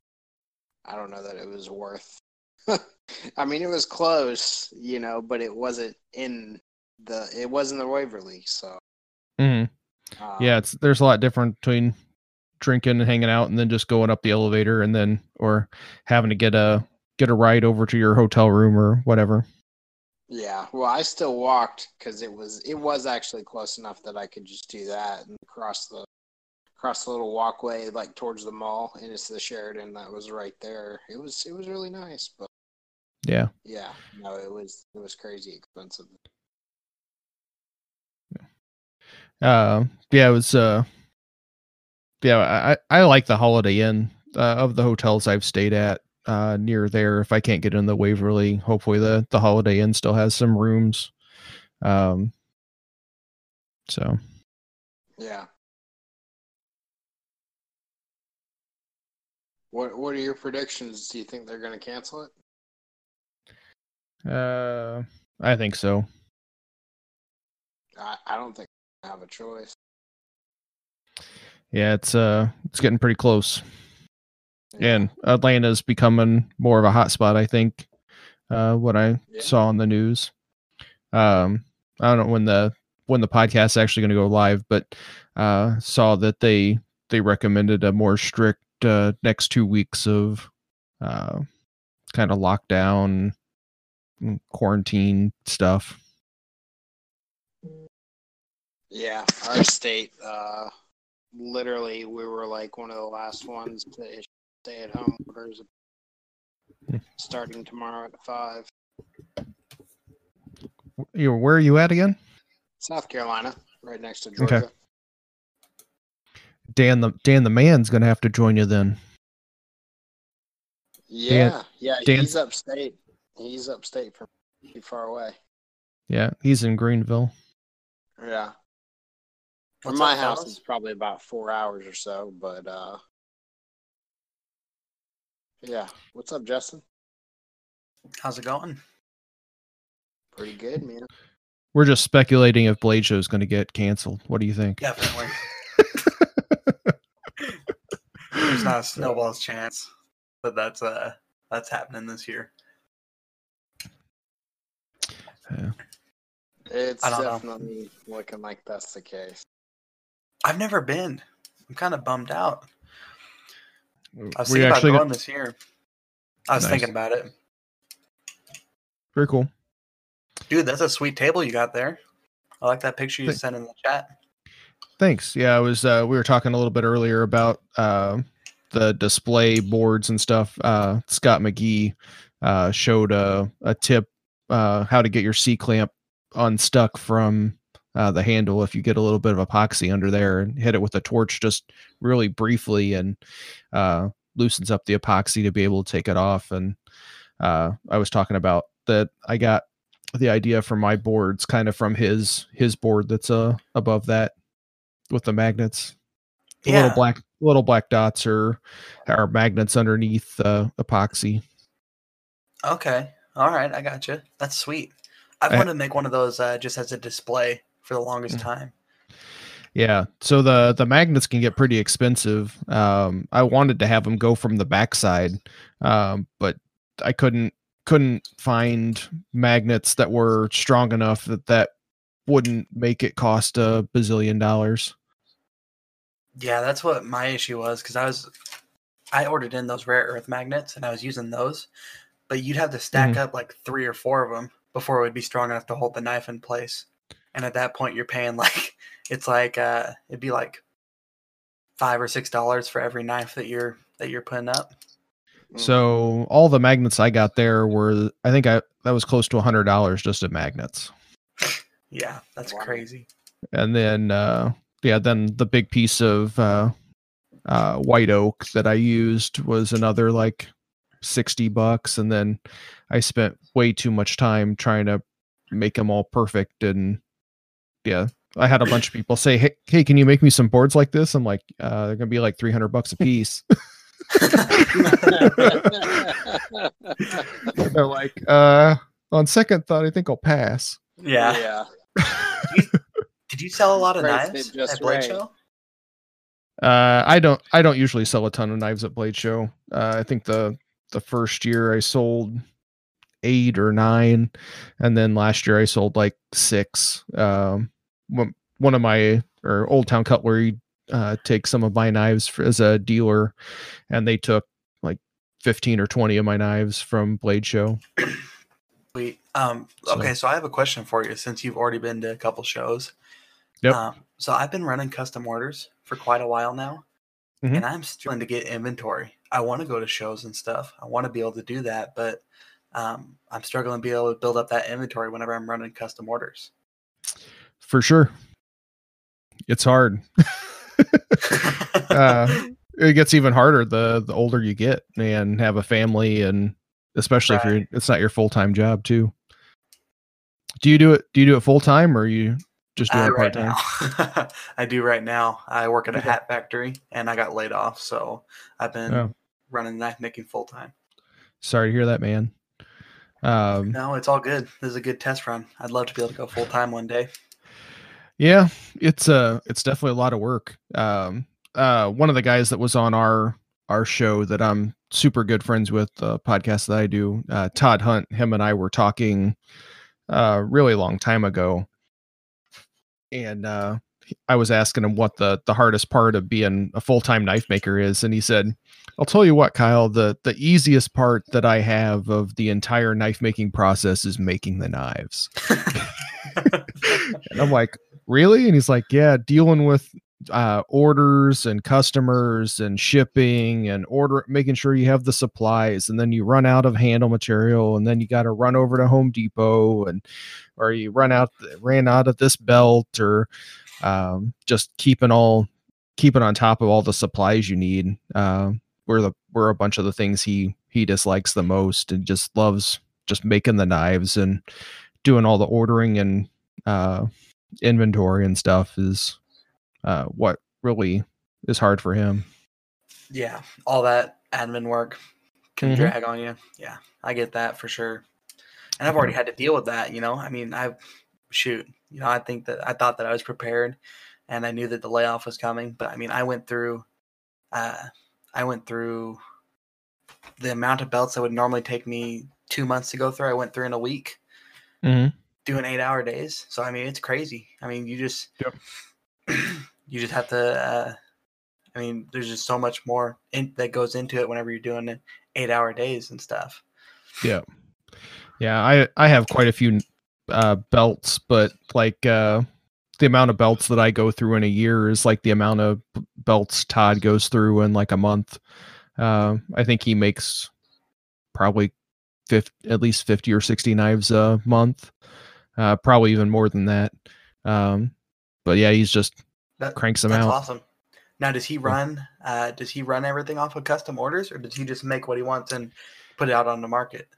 I don't know that it was worth. (laughs) I mean, it was close, you know, but it wasn't in the it wasn't the Waverly, so Mm-hmm. um, Yeah, it's there's a lot different between drinking and hanging out and then just going up the elevator and then or having to get a get a ride over to your hotel room or whatever. Yeah, well, I still walked because it was it was actually close enough that I could just do that and cross the cross the little walkway like towards the mall, and it's the Sheraton that was right there. It was it was really nice, but Yeah. yeah, no, it was it was crazy expensive. Uh yeah, it was uh yeah, I I like the Holiday Inn uh, of the hotels I've stayed at uh near there if I can't get in the Waverly. Hopefully the the Holiday Inn still has some rooms. Um so Yeah. What what are your predictions? Do you think they're going to cancel it? uh I think so. I, I don't think I have a choice. Yeah, it's uh it's getting pretty close. And Atlanta's becoming more of a hotspot. I think. Uh what I Yeah. saw on the news. Um I don't know when the when the podcast's actually gonna go live, but uh saw that they they recommended a more strict uh next two weeks of uh kind of lockdown quarantine stuff. Yeah, our state, uh, literally, we were like one of the last ones to issue stay-at-home orders, Hmm. starting tomorrow at five. You where are you at again? South Carolina, right next to Georgia. Okay. Georgia. Dan the Dan the man's gonna have to join you then. Yeah, yeah, Dan- he's upstate. He's upstate from pretty far away. Yeah, he's in Greenville. Yeah. From What's my up, house, fellas? it's probably about four hours or so, but uh, yeah. What's up, Justin? How's it going? Pretty good, man. We're just speculating if Blade Show is going to get canceled. What do you think? Definitely. (laughs) There's not a snowball's chance that that's uh that's happening this year. Yeah. It's I don't know. definitely looking like that's the case. I've never been. I'm kind of bummed out. I was we thinking about going this year. I was Nice. thinking about it. very cool. Dude, that's a sweet table you got there. I like that picture you Thank- sent in the chat. Thanks. Yeah, I was. Uh, we were talking a little bit earlier about uh, the display boards and stuff. Uh, Scott McGee uh, showed a, a tip uh, how to get your C clamp unstuck from uh, the handle if you get a little bit of epoxy under there and hit it with a torch just really briefly and uh, loosens up the epoxy to be able to take it off. And uh, I was talking about that. I got the idea from my boards kind of from his his board that's uh above that with the magnets. The Yeah. little black little black dots are are magnets underneath uh, epoxy. Okay. All right. I got you. That's sweet. I've I- wanted to make one of those uh, just as a display for the longest Mm. time. Yeah, so the the magnets can get pretty expensive. Um, I wanted to have them go from the backside, um, but I couldn't couldn't find magnets that were strong enough that that wouldn't make it cost a bazillion dollars. Yeah, that's what my issue was because I was I ordered in those rare earth magnets and I was using those, but you'd have to stack up like three or four of them before it would be strong enough to hold the knife in place. And at that point, you're paying (laughs) like it's like uh it'd be like five or six dollars for every knife that you're that you're putting up. So all the magnets I got there were, I think I that was close to a hundred dollars just in magnets. (laughs) Yeah, that's Wow. crazy. and then uh yeah then the big piece of uh uh white oak that i used was another like 60 bucks and then i spent way too much time trying to make them all perfect and yeah i had a bunch of people say hey, hey can you make me some boards like this i'm like uh they're gonna be like 300 bucks a piece (laughs) (laughs) they're like uh on second thought i think i'll pass Yeah. yeah. (laughs) Did you sell a lot of Priced knives just at Blade right. Show? Uh, I don't. I don't usually sell a ton of knives at Blade Show. Uh, I think the the first year I sold eight or nine, and then last year I sold like six. Um, one of my or Old Town Cutlery uh, takes some of my knives for, as a dealer, and they took like fifteen or twenty of my knives from Blade Show. Sweet. Um, So- okay, so I have a question for you since you've already been to a couple shows. Yep. Um, so I've been running custom orders for quite a while now, Mhm. and I'm struggling to get inventory. I want to go to shows and stuff. I want to be able to do that, but um, I'm struggling to be able to build up that inventory whenever I'm running custom orders. For sure, it's hard. (laughs) uh, (laughs) it gets even harder the the older you get and have a family and especially if you're it's not your full-time job too do you do it do you do it full-time or you just do Uh, it right part-time now, (laughs) I do right now. I work at a hat factory, and I got laid off, so I've been Oh. running knife making full time. sorry to hear that man um No, it's all good. This is a good test run. I'd love to be able to go full time one day. yeah it's uh it's definitely a lot of work um uh, one of the guys that was on our our show that I'm super good friends with, the podcast that I do, uh, Todd Hunt. Him and I were talking uh, really long time ago, and uh, I was asking him what the the hardest part of being a full time knife maker is, and he said, "I'll tell you what, Kyle. the The easiest part that I have of the entire knife making process is making the knives." (laughs) and I'm like, "Really?" And he's like, "Yeah, dealing with uh, orders and customers and shipping and order making sure you have the supplies and then you run out of handle material and then you got to run over to home depot and or you run out ran out of this belt or um, just keeping all keeping on top of all the supplies you need uh, were the were a bunch of the things he he dislikes the most and just loves just making the knives and doing all the ordering and uh, inventory and stuff is uh, what really is hard for him. Yeah, all that admin work can Mhm. drag on you. Yeah, I get that for sure. And I've already had to deal with that, you know. I mean, I shoot, you know, I think that I thought that I was prepared and I knew that the layoff was coming, but I mean, I went through uh I went through the amount of belts that would normally take me 2 months to go through. I went through in a week Mhm. doing 8-hour days. So I mean, it's crazy. I mean, you just Yep. (clears throat) you just have to uh I mean, there's just so much more in, that goes into it whenever you're doing eight hour days and stuff. Yeah. Yeah, I I have quite a few uh belts, but like uh the amount of belts that I go through in a year is like the amount of belts Todd goes through in like a month. Uh, I think he makes probably 50, at least 50 or 60 knives a month. Uh, probably even more than that. Um, but yeah, he's just That, cranks them that's out. awesome. Now, does he run? Uh, does he run everything off of custom orders, or does he just make what he wants and put it out on the market?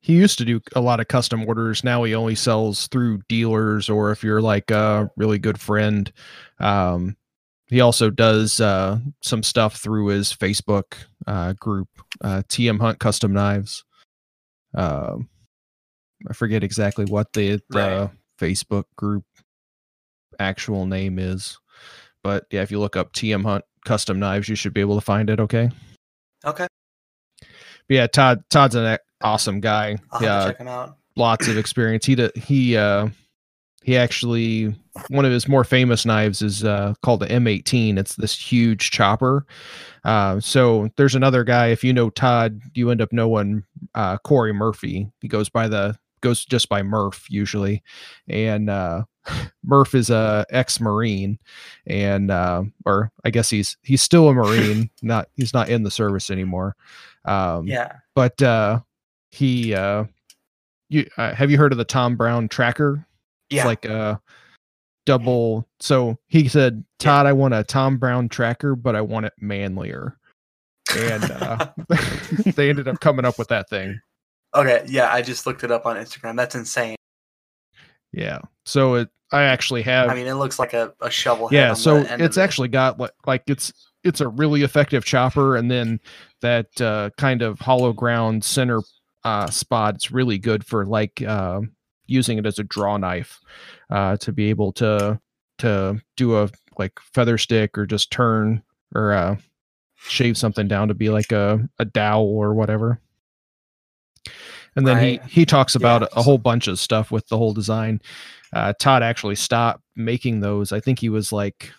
He used to do a lot of custom orders. Now he only sells through dealers or if you're like a really good friend. Um he also does uh some stuff through his facebook uh group uh tm hunt custom knives. Um i forget exactly what the the Right. facebook group actual name is but yeah if you look up tm hunt custom knives you should be able to find it okay? Okay, but yeah todd todd's an awesome guy I'll yeah check him out. lots of experience. He he uh he actually one of his more famous knives is uh called the M18. It's this huge chopper. Uh so there's another guy if you know Todd, you end up knowing uh Corey Murphy. He goes by the goes just by Murph usually. And uh (laughs) Murph is a ex-marine and uh or I guess he's he's still a marine, (laughs) not he's not in the service anymore. Um Yeah, but uh he uh you uh, have you heard of the Tom Brown tracker? yeah. It's like a double. So he said, "Todd, I want a Tom Brown tracker, but I want it manlier." And uh, (laughs) they ended up coming up with that thing. okay, yeah. I just looked it up on Instagram. That's insane. Yeah. So it, I actually have. I mean, it looks like a, a shovel. head yeah. So it's of it. actually got like like it's it's a really effective chopper, and then that uh, kind of hollow ground center uh, spot. It's really good for like uh, using it as a draw knife uh, to be able to to do a like feather stick or just turn or uh, shave something down to be like a a dowel or whatever. And then Right. he he talks about Yeah. a whole bunch of stuff with the whole design. Uh, Todd actually stopped making those. I think he was like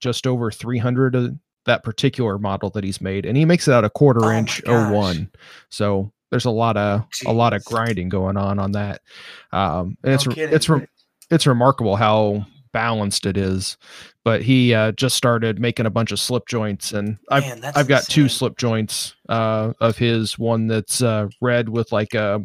just over 300 of that particular model that he's made and he makes it out a quarter Oh inch gosh. O1 so there's a lot of a lot of grinding going on on that um and it's No it's kidding. re- it's remarkable how balanced it is but he uh just started making a bunch of slip joints and i've I've got two slip joints uh, of his. One that's uh, red with like a,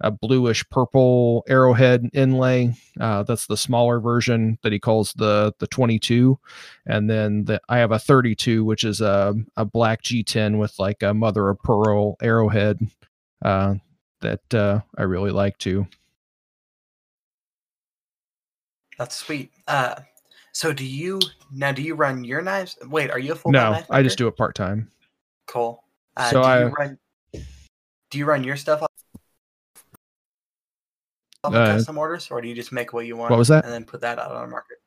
a bluish purple arrowhead inlay. Uh, that's the smaller version that he calls the the 22, and then the, I have a 32, which is a a black G10 with like a mother of pearl arrowhead. Uh, that uh, I really like too. That's sweet. Uh, so do you now? Do you run your knives? Wait, are you a full? No, I just do it part time. Cool. Uh, So do I- you run? Do you run your stuff off off Uh, custom orders, or do you just make what you want? what was that? And then put that out on the market.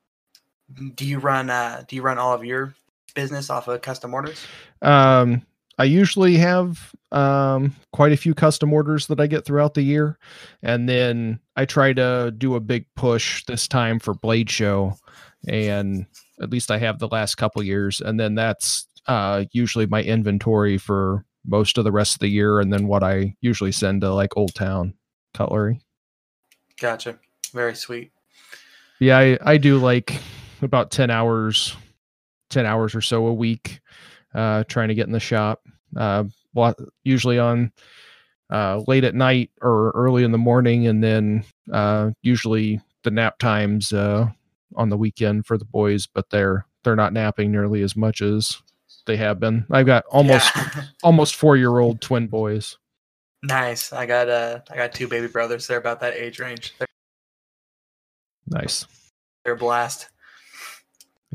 Do you run uh do you run all of your business off of custom orders? Um, I usually have um, quite a few custom orders that I get throughout the year, and then I try to do a big push this time for Blade Show, and at least I have the last couple years, and then that's uh, usually my inventory for most of the rest of the year, and then what I usually send to like Old Town Cutlery. Gotcha. Very sweet. Yeah, I, I do like about 10 hours 10 hours or so a week uh trying to get in the shop uh usually on uh late at night or early in the morning and then uh usually the nap times uh on the weekend for the boys but they're they're not napping nearly as much as they have been i've got almost Yeah. (laughs) almost four year old twin boys nice. I got uh I got two baby brothers. They're about that age range. They're, nice they're a blast.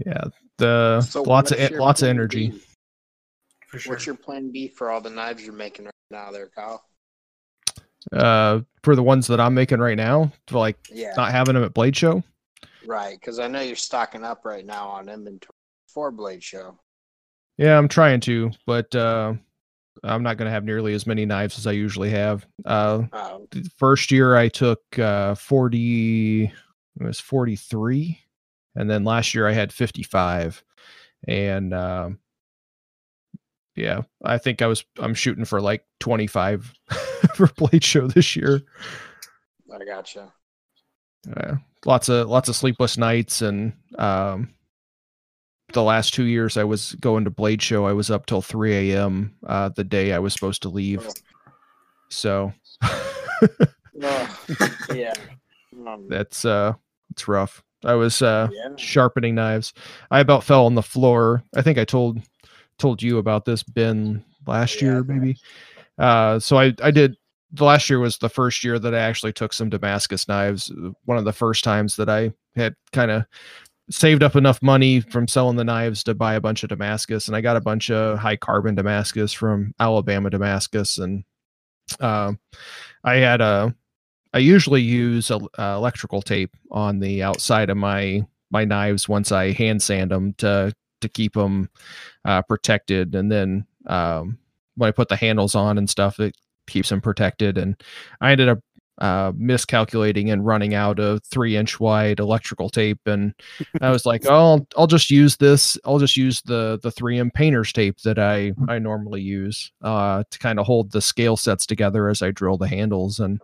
yeah the So lots of what's your lots of energy B? For sure. What's your plan B for all the knives you're making right now, there, Kyle? uh for the ones that i'm making right now for like Yeah, not having them at blade show right. Because I know you're stocking up right now on inventory for Blade Show. Yeah, I'm trying to, but uh, I'm not going to have nearly as many knives as I usually have. Uh, Oh, the first year I took uh, 40, it was 43, and then last year I had 55, and um, yeah, I think I was I'm shooting for like 25 (laughs) for Blade Show this year. I gotcha. Uh, lots of lots of sleepless nights and um the last two years i was going to blade show i was up till 3 a.m uh the day i was supposed to leave so (laughs) yeah. Um, that's uh it's rough i was uh yeah. sharpening knives i about fell on the floor i think i told told you about this ben last Yeah, year maybe? uh so i i did the last year was the first year that i actually took some damascus knives uh, one of the first times that i had kind of saved up enough money from selling the knives to buy a bunch of damascus and i got a bunch of high carbon damascus from alabama damascus and um i had a i usually use a, uh, electrical tape on the outside of my my knives once i hand sand them to to keep them uh, protected. And then um when i put the handles on and stuff it keeps them protected. And i ended up uh, miscalculating and running out of three inch wide electrical tape. And i was like oh I'll, I'll just use this i'll just use the the 3m painter's tape that i i normally use uh to kind of hold the scale sets together as i drill the handles. And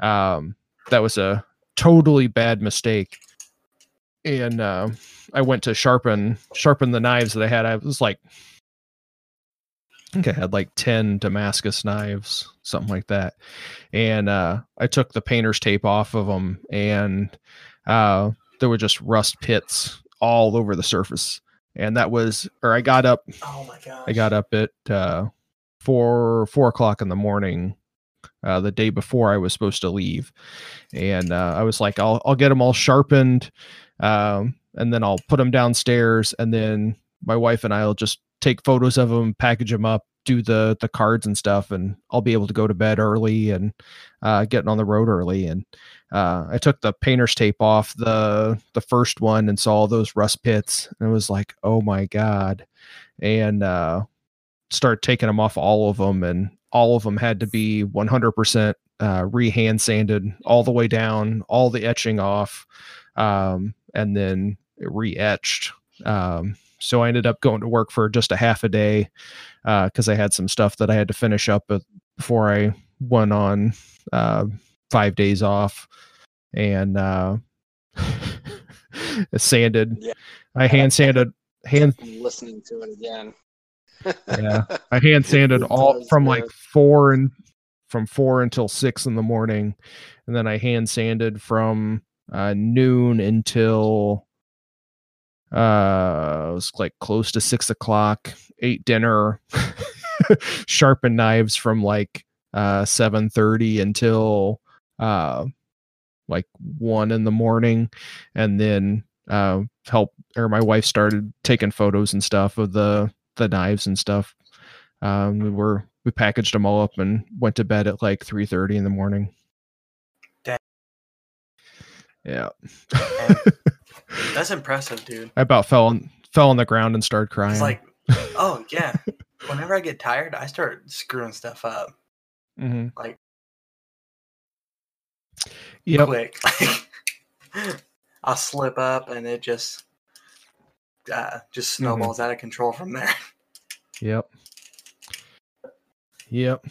um that was a totally bad mistake and uh, i went to sharpen sharpen the knives that i had i was like I think I had like 10 Damascus knives, something like that. And uh, I took the painter's tape off of them, and uh, there were just rust pits all over the surface. And that was, or I got up, Oh my gosh. I got up at uh, four four o'clock in the morning, uh, the day before I was supposed to leave, and uh, I was like, I'll I'll get them all sharpened, um, and then I'll put them downstairs, and then my wife and I'll just take photos of them, package them up, do the the cards and stuff, and I'll be able to go to bed early and uh, getting on the road early. And uh, I took the painter's tape off the the first one and saw those rust pits, and it was like, oh my god, and uh, start taking them off all of them, and all of them had to be 100% uh, re-hand sanded all the way down, all the etching off, um, and then re-etched. Um, so I ended up going to work for just a half a day because I had some stuff that I had to finish up before I went on uh, five days off, and uh, (laughs) sanded. Yeah. I hand sanded hand I'm listening to it again. Yeah. (laughs) I hand sanded all from man. like four and from four until six in the morning, and then I hand sanded from uh, noon until uh it was like close to six o'clock. Ate dinner, (laughs) sharpened knives from like uh seven thirty until uh like one in the morning, and then uh help or my wife started taking photos and stuff of the the knives and stuff. Um, we were we packaged them all up and went to bed at like three thirty in the morning. Yeah. (laughs) That's impressive, dude. I about fell on fell on the ground and started crying. It's like, (laughs) oh yeah. Whenever I get tired, I start screwing stuff up hmm like Yep. quick. (laughs) I'll slip up and it just uh, just Mm-hmm. snowballs out of control from there. Yep. Yep.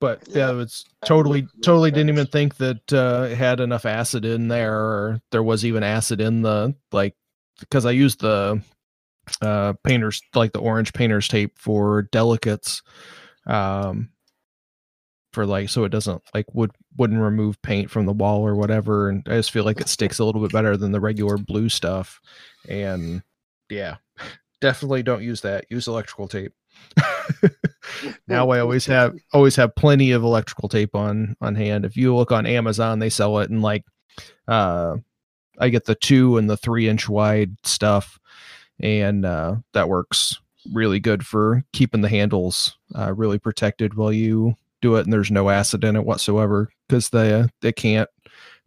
But Yeah. yeah, it's totally totally didn't even think that uh, it had enough acid in there, or there was even acid in the like because I used the uh painters like the orange painters tape for delicates, um, for like so it doesn't like would wouldn't remove paint from the wall or whatever, and I just feel like it sticks a little bit better than the regular blue stuff, and yeah, (laughs) definitely don't use that. Use electrical tape. (laughs) now I always have always have plenty of electrical tape on on hand. If you look on Amazon, they sell it in like uh I get the two and the three inch wide stuff, and uh that works really good for keeping the handles uh, really protected while you do it, and there's no acid in it whatsoever because they they can't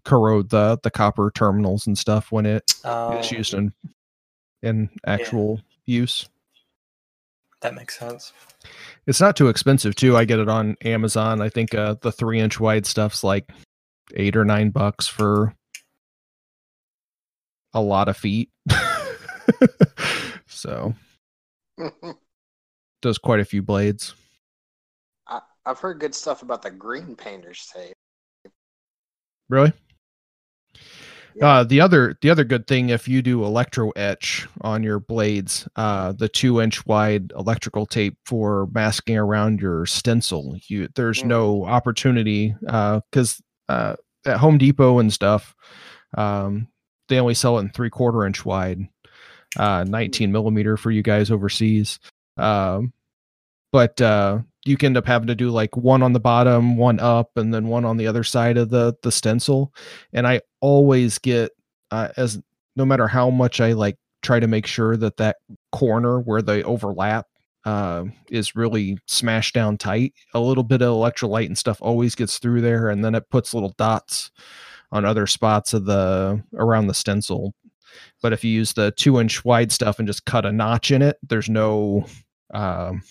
corrode the the copper terminals and stuff when it Um, is used in in actual use. That makes sense. It's not too expensive too. I get it on Amazon. I think uh, the three inch wide stuff's like eight or nine bucks for a lot of feet. (laughs) so does quite a few blades. I, I've heard good stuff about the green painters tape. Really? Yeah. Uh, the other the other good thing if you do electro etch on your blades, uh, the two inch wide electrical tape for masking around your stencil, you there's Mm. no opportunity uh, because uh, at Home Depot and stuff, um, they only sell it in three quarter inch wide, uh, 19 millimeter for you guys overseas. Um, but uh, you can end up having to do like one on the bottom, one up, and then one on the other side of the the stencil. And I always get uh, as no matter how much I like try to make sure that that corner where they overlap uh, is really smashed down tight. A little bit of electrolyte and stuff always gets through there, and then it puts little dots on other spots of the around the stencil. But if you use the two inch wide stuff and just cut a notch in it, there's no um,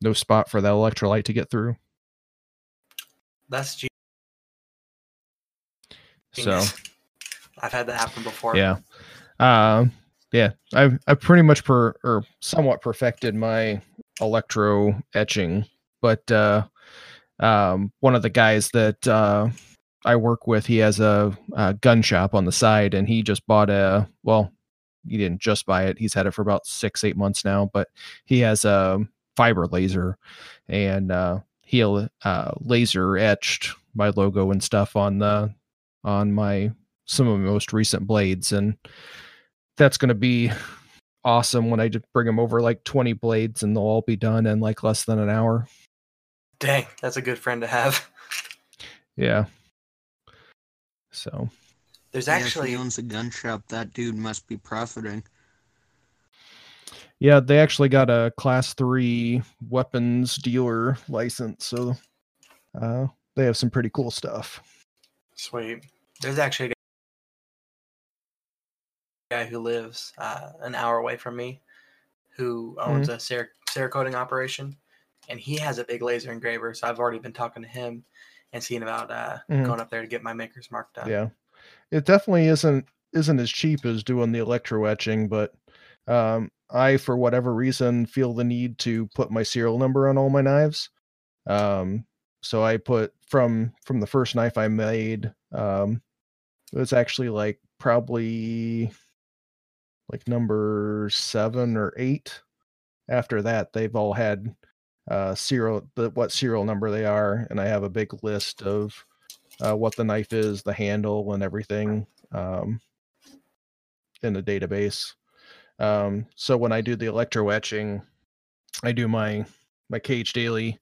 no spot for that electrolyte to get through. That's ge- So. I've had that happen before. yeah, um, yeah, I've I've pretty much per or somewhat perfected my electro etching, but uh, um, one of the guys that uh, I work with, he has a, a gun shop on the side, and he just bought a well, he didn't just buy it; he's had it for about six eight months now, but he has a fiber laser, and uh, he'll uh, laser etched my logo and stuff on the on my some of my most recent blades and that's going to be awesome when i just bring them over like 20 blades and they'll all be done in like less than an hour Dang, that's a good friend to have. yeah so There's Yeah, if actually he owns a gun shop, that dude must be profiting. Yeah they actually got a class 3 weapons dealer license so uh they have some pretty cool stuff sweet. There's actually a guy who lives uh, an hour away from me who owns a Cera- Cerakoting operation, and he has a big laser engraver. So I've already been talking to him and seeing about uh, Mhm. going up there to get my maker's mark done. yeah it definitely isn't isn't as cheap as doing the electro etching but um i for whatever reason feel the need to put my serial number on all my knives um so i put from from the first knife i made um it was actually like probably like number seven or eight after that they've all had uh serial the what serial number they are and i have a big list of uh, what the knife is, the handle, and everything um, in the database. Um, so when I do the electro etching, I do my my cage daily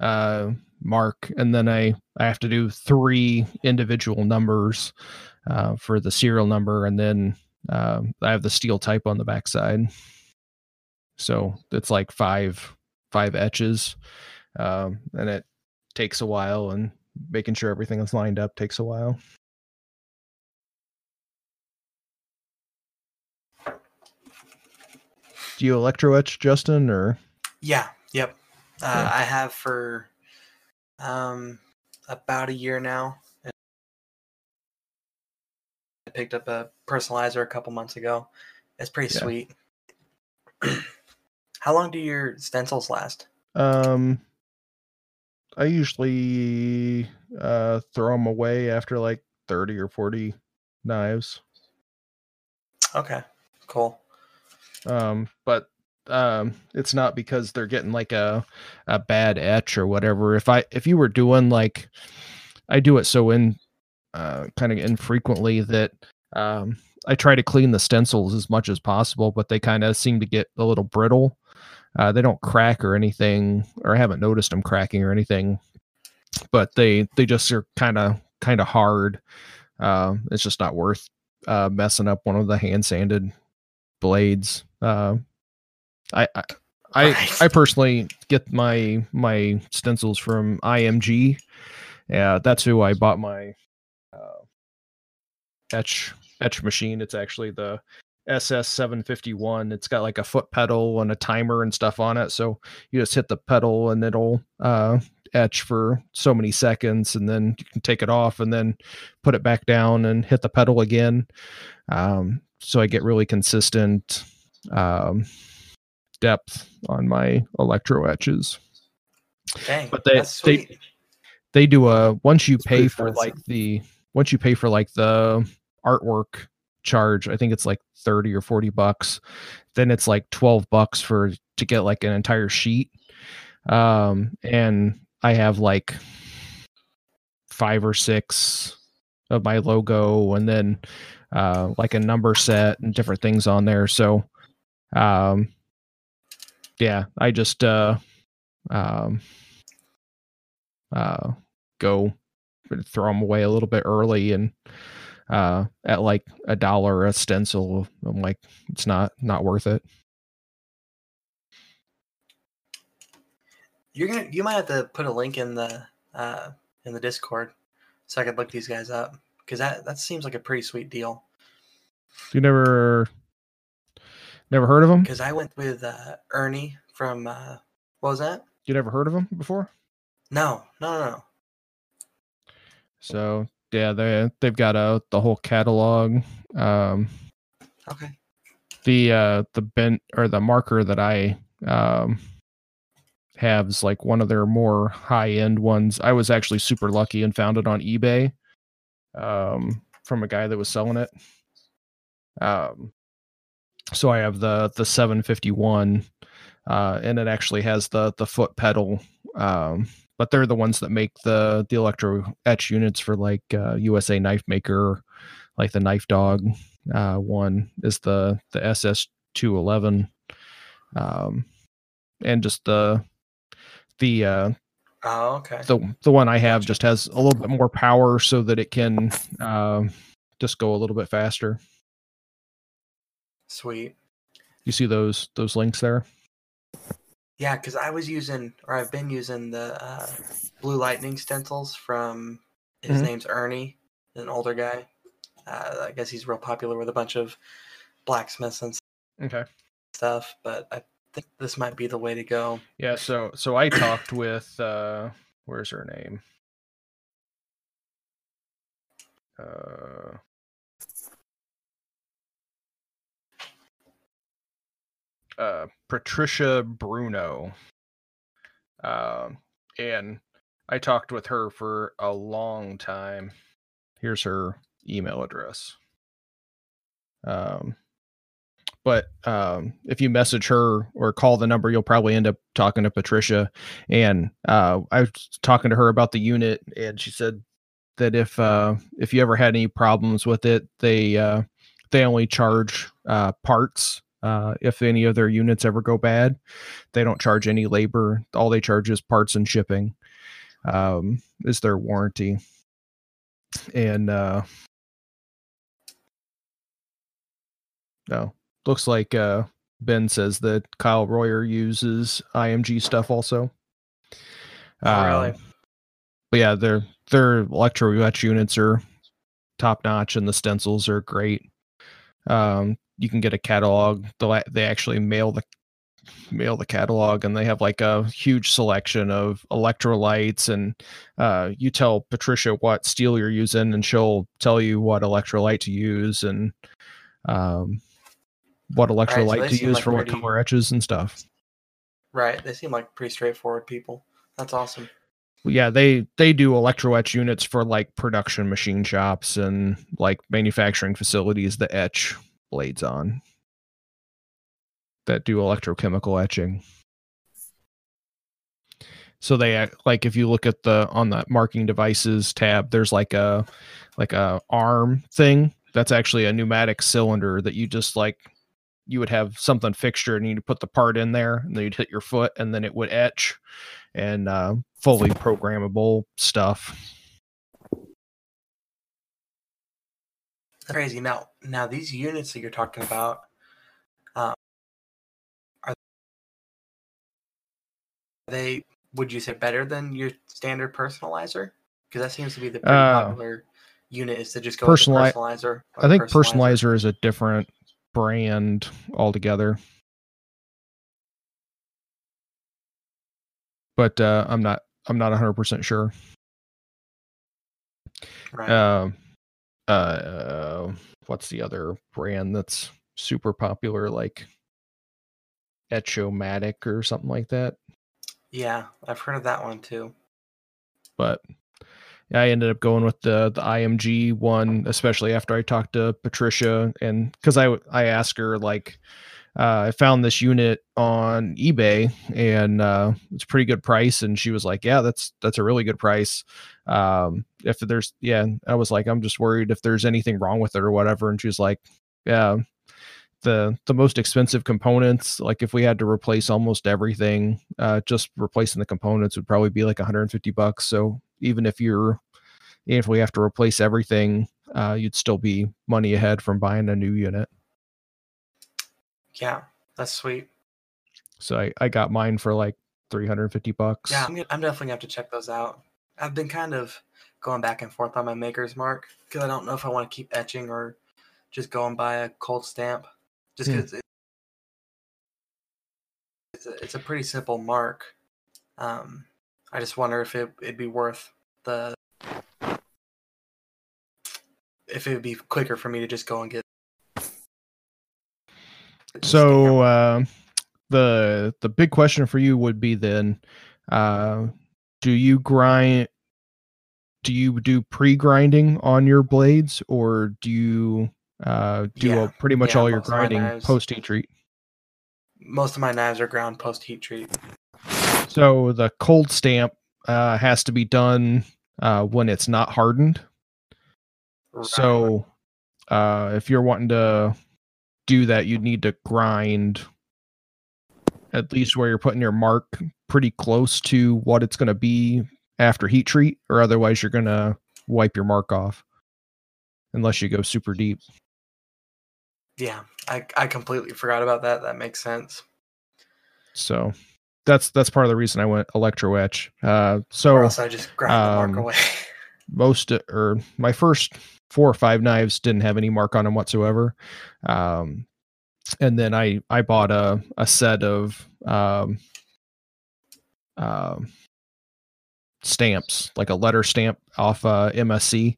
uh, mark, and then I I have to do three individual numbers uh, for the serial number, and then um, I have the steel type on the backside. So it's like five five etches, um, and it takes a while and making sure everything is lined up takes a while. Do you electro etch, Justin, or Yeah. Yep. Uh, Yeah. I have for um about a year now. I picked up a personalizer a couple months ago. It's pretty Yeah. sweet. (clears throat) How long do your stencils last? um? I usually uh throw them away after like thirty or forty knives. Okay. Cool. Um but um it's not because they're getting like a a bad etch or whatever. If i if you were doing like i do it so in uh kind of infrequently that um i try to clean the stencils as much as possible but they kind of seem to get a little brittle. Uh they don't crack or anything or i haven't noticed them cracking or anything but they they just are kind of kind of hard. Um it's just not worth uh messing up one of the hand sanded blades. Uh, I I I, I personally get my my stencils from IMG. Yeah, that's who I bought my uh, etch etch machine. It's actually the SS751. It's got like a foot pedal and a timer and stuff on it. So you just hit the pedal and it'll uh, etch for so many seconds, and then you can take it off and then put it back down and hit the pedal again. Um, so I get really consistent um, depth on my electro etches. Dang. But they- that's they-. They do a once you It's pay for fancy. like the once you pay for like the artwork charge, I think it's like 30 or 40 bucks. Then it's like 12 bucks for to get like an entire sheet. Um and I have like five or six of my logo and then uh like a number set and different things on there. So um yeah, I just uh um uh go throw them away a little bit early and uh at like a dollar a stencil i'm like it's not not worth it You're gonna you might have to put a link in the uh in the Discord so I could look these guys up because that that seems like a pretty sweet deal. you never never heard of them Because I went with uh, Ernie from uh, what was that? you never heard of them before No, no, no, no. so yeah they they've got a the whole catalog um Okay. the uh the bent or the marker that i um have is like one of their more high end ones i was actually super lucky and found it on ebay um from a guy that was selling it. Um so i have the the 751 uh and it actually has the the foot pedal um but they're the ones that make the the electro etch units for like uh usa knife maker like the knife dog uh, one is the the SS two eleven, um, and just the the uh, Oh, okay. the the one I have just has a little bit more power so that it can um, just go a little bit faster. Sweet. You see those those links there? Yeah, because I was using, or I've been using the uh, Blue Lightning stencils from his Mhm. name's Ernie, an older guy. Uh, I guess he's real popular with a bunch of blacksmiths and Okay. stuff, but I think this might be the way to go. Yeah. So so I talked with uh, where's her name? Uh, uh, Patricia Bruno. Um, and I talked with her for a long time. Here's her email address. Um, but um, if you message her or call the number, you'll probably end up talking to Patricia. And uh, I was talking to her about the unit, and she said that if uh, if you ever had any problems with it, they uh, they only charge uh, parts. Uh, if any of their units ever go bad, they don't charge any labor. All they charge is parts and shipping. Um, is their warranty, and uh, no, looks like uh, Ben says that Kyle Royer uses IMG stuff also. Oh, really? Um, But yeah, their their electro etch units are top notch, and the stencils are great. Um, you can get a catalog. They they actually mail the mail the catalog and they have like a huge selection of electrolytes and uh, you tell patricia what steel you're using and she'll tell you what electrolyte to use and um, what electrolyte they to use like for what color etches and stuff Right. They seem like pretty straightforward people. That's awesome. yeah they they do electro etch units for like production machine shops and like manufacturing facilities that etch blades on that do electrochemical etching so they like if you look at the on the marking devices tab there's like a like a arm thing that's actually a pneumatic cylinder that you just like you would have something fixture and you'd put the part in there and then you'd hit your foot and then it would etch and uh, fully programmable stuff Crazy. Now, now these units that you're talking about, um, are they? Would you say better than your standard personalizer? Because that seems to be the pretty Uh, popular unit is to just go personali- personalizer. i think personalizer. personalizer is a different brand altogether but uh, i'm not i'm not 100% sure Right. um uh what's the other brand that's super popular like etchomatic or something like that yeah, I've heard of that one too. but I ended up going with the the IMG one, especially after I talked to Patricia and because I I asked her like uh, I found this unit on eBay and uh, it's a pretty good price, and she was like, "Yeah, that's that's a really good price." Um, if there's yeah, I was like, "I'm just worried if there's anything wrong with it or whatever," and she was like, "Yeah." the the most expensive components like if we had to replace almost everything uh just replacing the components would probably be like 150 bucks so even if you're even if we have to replace everything uh you'd still be money ahead from buying a new unit Yeah, that's sweet. so i i got mine for like 350 bucks Yeah, I'm, gonna, I'm definitely gonna have to check those out. I've been kind of going back and forth on my maker's mark because I don't know if I want to keep etching or just go and buy a cold stamp. Just because it, it's a, it's a pretty simple mark. Um, I just wonder if it, it'd be worth the if it would be quicker for me to just go and get. so uh the the big question for you would be then uh do you grind do you do pre-grinding on your blades or do you uh do Yeah. a, pretty much Yeah, all your most of my grinding post heat treat most of my knives are ground post heat treat. So the cold stamp uh has to be done uh when it's not hardened Right. So, uh, if you're wanting to do that, you'd need to grind at least where you're putting your mark pretty close to what it's going to be after heat treat, or otherwise you're going to wipe your mark off unless you go super deep. Yeah, I, I completely forgot about that. That makes sense. So that's that's part of the reason I went electro etch. Uh, or so else I just grind the um, mark away. (laughs) most or my first four or five knives didn't have any mark on them whatsoever um and then i i bought a a set of um um stamps like a letter stamp off uh msc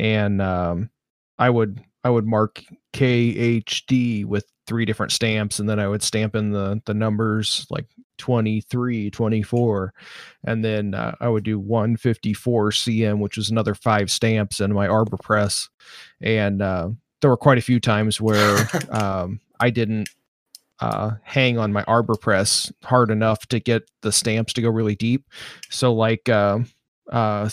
and um i would i would mark khd with three different stamps and then i would stamp in the the numbers like 23 24 and then uh, I would do 154 CM, which was another five stamps in my arbor press. And uh, there were quite a few times where (laughs) um, I didn't uh, hang on my arbor press hard enough to get the stamps to go really deep. So, like, uh, uh,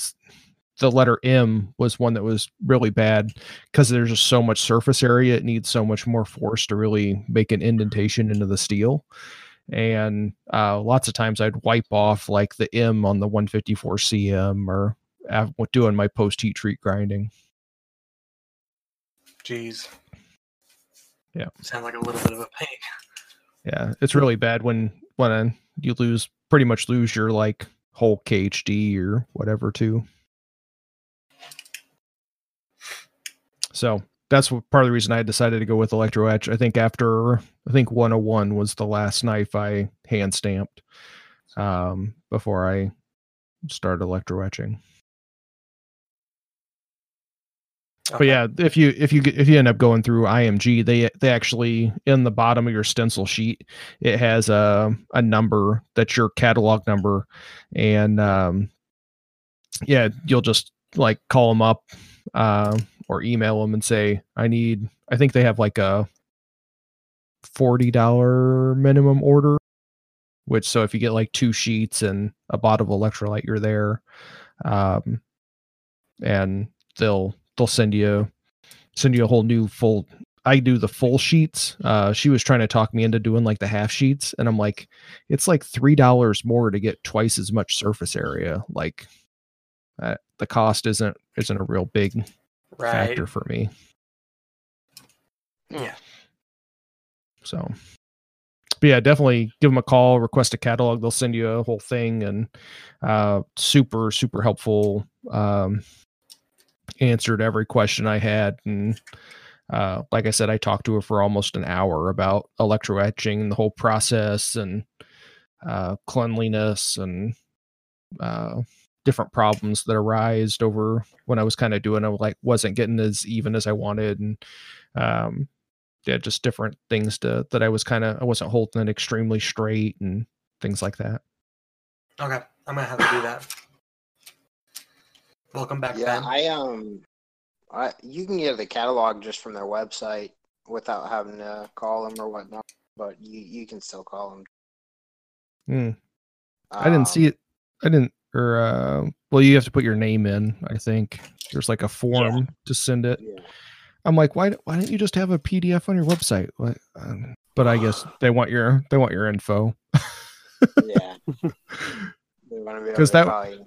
the letter M was one that was really bad because there's just so much surface area. It needs so much more force to really make an indentation into the steel and uh, lots of times I'd wipe off like the M on the 154 CM or doing my post heat treat grinding. Jeez. Yeah. Sound like a little bit of a pain. Yeah, it's really bad when when you lose pretty much lose your like whole KHD or whatever too. So that's what, part of the reason I decided to go with electro etch. I think after I think 101 was the last knife I hand stamped um, before I started electro etching. But yeah, if you if you if you end up going through IMG, they they actually in the bottom of your stencil sheet, it has a a number that's your catalog number, and um, yeah, you'll just like call them up uh, or email them and say, I need. I think they have like a forty dollar minimum order, which so if you get like two sheets and a bottle of electrolyte, you're there, um, and they'll they'll send you send you a whole new full I do the full sheets. Uh she was trying to talk me into doing like the half sheets and I'm like it's like $3 more to get twice as much surface area. Like uh, the cost isn't isn't a real big right. factor for me. Yeah. So but yeah, definitely give them a call, request a catalog. They'll send you a whole thing and uh super super helpful um answered every question I had and uh like I said I talked to her for almost an hour about electro etching the whole process and uh cleanliness and uh different problems that arised over when I was kind of doing it like wasn't getting as even as I wanted and um yeah just different things to that I was kind of I wasn't holding it extremely straight and things like that. Okay. I'm gonna have to do that. Welcome back, Yeah, Ben. I um, I you can get the catalog just from their website without having to call them or whatnot. But you you can still call them. Hmm. I didn't see Um, it. I didn't. Or uh, well, you have to put your name in. I think there's like a form to send it. Yeah. I'm like, why? Why don't you just have a PDF on your website? What? Um, but I guess (sighs) they want your they want your info. Yeah. (laughs) They want to be able 'Cause to that-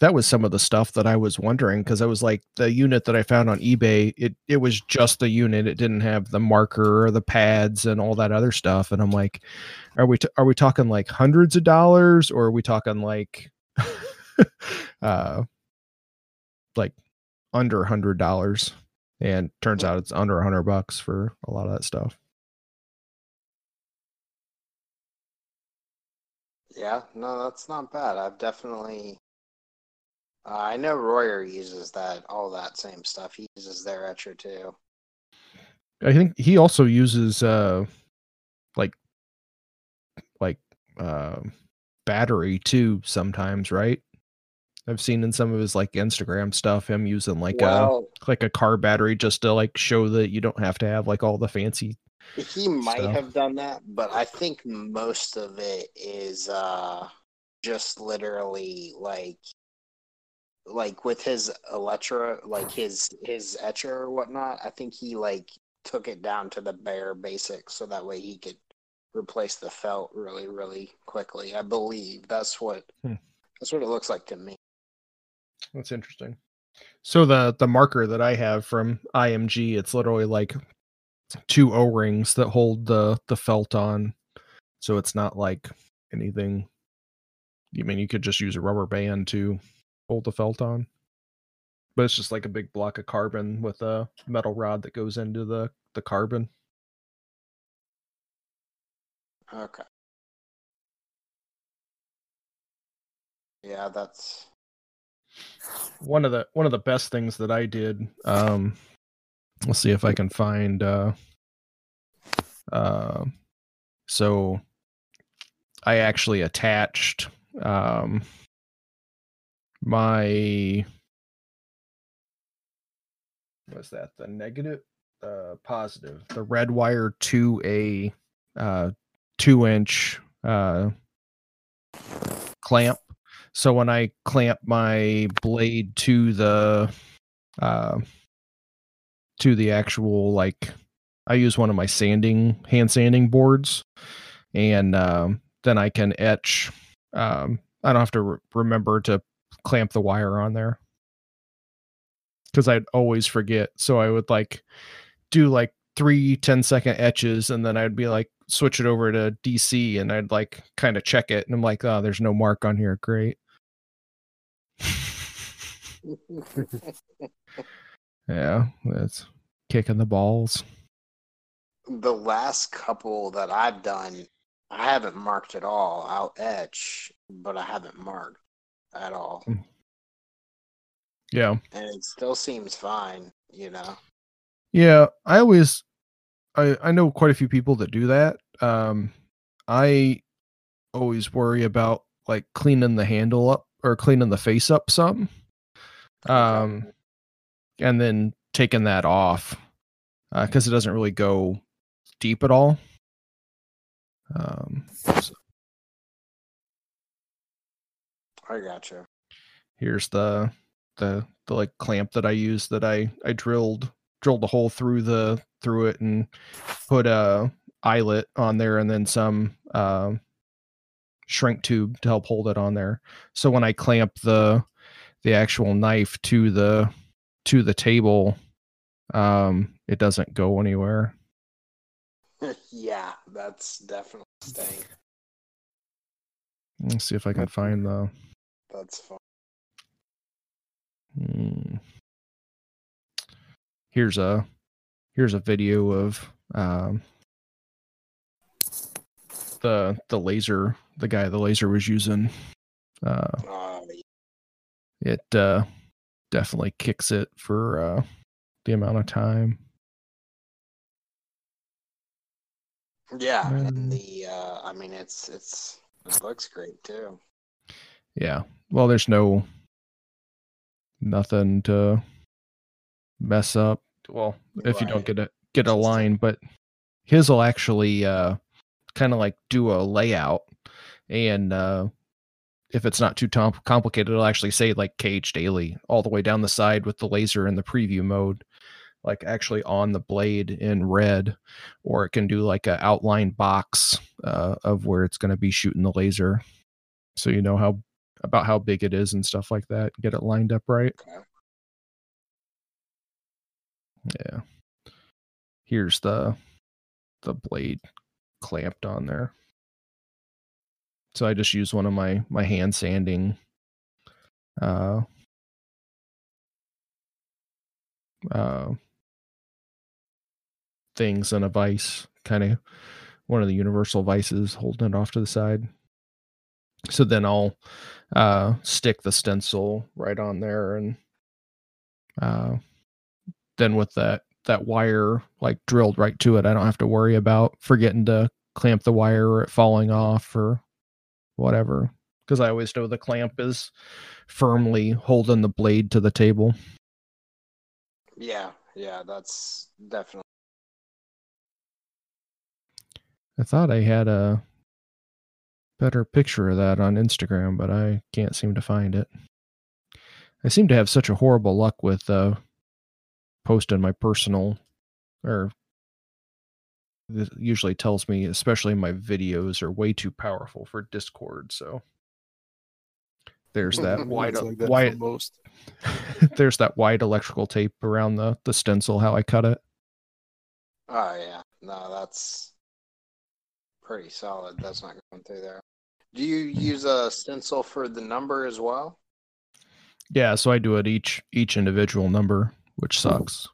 that was some of the stuff that I was wondering because I was like the unit that I found on eBay it it was just the unit it didn't have the marker or the pads and all that other stuff and I'm like are we t- are we talking like hundreds of dollars or are we talking like (laughs) uh like under a hundred dollars and turns out it's under a hundred bucks for a lot of that stuff Yeah, no, that's not bad. I've definitely. Uh, I know Royer uses that, all that same stuff. He uses their etcher too. I think he also uses uh like like uh battery too sometimes, right? I've seen in some of his like Instagram stuff him using like a like a car battery just to like show that you don't have to have like all the fancy he might stuff. have done that, but I think most of it is uh just literally like like with his Electra, like his his etcher or whatnot. I think he like took it down to the bare basics so that way he could replace the felt really really quickly. I believe that's what Hmm. that's what it looks like to me. That's interesting. So the the marker that I have from IMG, it's literally like two O-rings that hold the the felt on. So it's not like anything. You mean you could just use a rubber band to hold the felt on. But it's just like a big block of carbon with a metal rod that goes into the the carbon. Okay. Yeah, that's one of the one of the best things that I did. Um, let's see if I can find. Uh, uh, so I actually attached um, my was that? The negative, uh, positive, the red wire to a uh, two inch uh, clamp. So when I clamp my blade to the uh, to the actual like I use one of my sanding hand sanding boards, and um, then I can etch. Um, I don't have to re- remember to clamp the wire on there because I'd always forget. So I would like do like three 10 second etches, and then I'd be like switch it over to DC, and I'd like kind of check it, and I'm like, oh, there's no mark on here. Great. (laughs) yeah, that's kicking the balls. The last couple that I've done, I haven't marked at all. I'll etch, but I haven't marked at all. Mm. Yeah. And it still seems fine, you know. Yeah, I always I I know quite a few people that do that. Um I always worry about like cleaning the handle up or cleaning the face up some. Um and then taking that off uh, cuz it doesn't really go deep at all. Um so I gotcha. here's the the the like clamp that I used that I I drilled drilled a hole through the through it and put a eyelet on there and then some um shrink tube to help hold it on there. So when I clamp the the actual knife to the to the table, um, it doesn't go anywhere. (laughs) yeah, that's definitely staying. Let's see if I can find the. That's fine. Hmm. Here's a here's a video of um, the the laser the guy the laser was using. Uh, it uh, definitely kicks it for uh, the amount of time. yeah, Um, and the uh, I mean, it's it's it looks great too. Yeah. Well, there's no nothing to mess up. Well, if you don't get a get a line, but his will actually uh kind of like do a layout and uh if it's not too tom- complicated it'll actually say like cage daily all the way down the side with the laser in the preview mode like actually on the blade in red or it can do like a outline box uh, of where it's going to be shooting the laser so you know how about how big it is and stuff like that get it lined up right Okay. Yeah. Here's the the blade clamped on there. So i just use one of my my hand sanding uh uh things and a vice kind of one of the universal vices holding it off to the side. So then i'll uh stick the stencil right on there and uh then with that that wire like drilled right to it i don't have to worry about forgetting to clamp the wire or it falling off or whatever because i always know the clamp is firmly holding the blade to the table Yeah, yeah, that's definitely. i thought i had a better picture of that on instagram but i can't seem to find it i seem to have such a horrible luck with uh posting my personal or this usually tells me especially my videos are way too powerful for discord so there's that (laughs) wide It's like that wide most. (laughs) there's that wide electrical tape around the the stencil how i cut it Oh yeah, no, that's pretty solid. That's not going through there. Do you mm. use a stencil for the number as well? yeah so i do it each each individual number which sucks.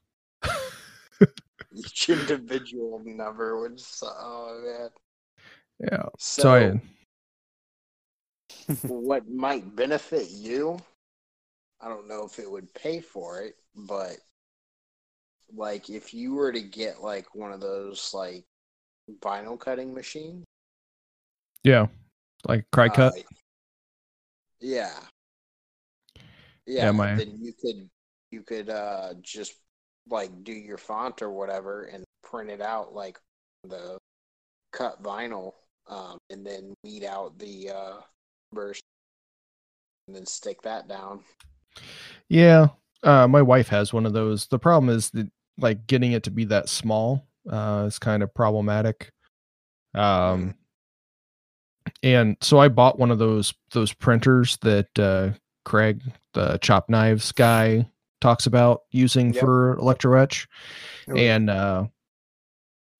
Each individual number, which oh man. yeah. So, so i (laughs) what might benefit you? I don't know if it would pay for it, but like if you were to get like one of those like vinyl cutting machines, yeah. Like Cricut? uh, yeah, Yeah, yeah, my- then you could you could uh just like do your font or whatever and print it out like the cut vinyl, um, and then weed out the uh burst and then stick that down. Yeah, uh, my wife has one of those. The problem is that like getting it to be that small uh, is kind of problematic. Um, and so I bought one of those those printers that uh, Craig, the chop knives guy, talks about using Yep. for electro etch, Oh, and uh,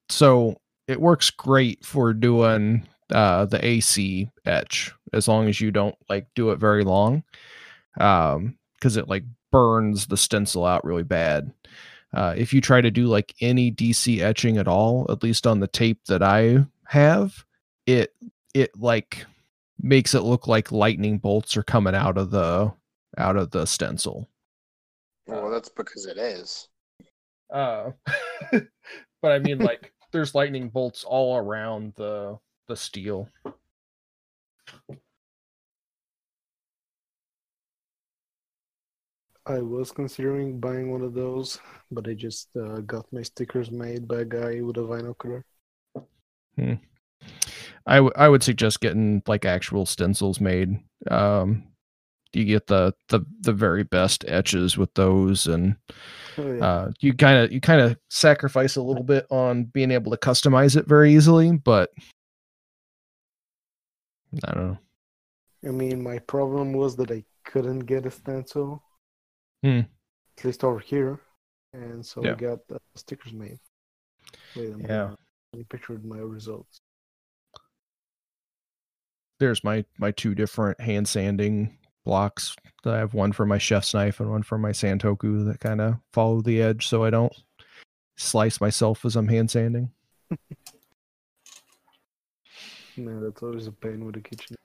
so it works great for doing uh, the AC etch as long as you don't like do it very long, um, because it like burns the stencil out really bad. uh, if you try to do like any DC etching at all, at least on the tape that I have, it it like makes it look like lightning bolts are coming out of the out of the stencil. Well, that's because it is. Uh, (laughs) but I mean, like, there's lightning bolts all around the the steel. I was considering buying one of those, but I just uh, got my stickers made by a guy with a binocular. I, w- I would suggest getting like actual stencils made. Um, you get the the the very best etches with those, and Oh, yeah. uh, you kind of you kind of sacrifice a little bit on being able to customize it very easily, but I don't know. I mean, my problem was that I couldn't get a stencil, Hmm. at least over here, and so Yeah. I got uh, stickers made. Wait, Yeah. gonna- let me picture my results. There's my my two different hand sanding blocks. that I have one for my chef's knife and one for my santoku that kind of follow the edge so I don't slice myself as I'm hand sanding. (laughs) Man, that's always a pain with the kitchen.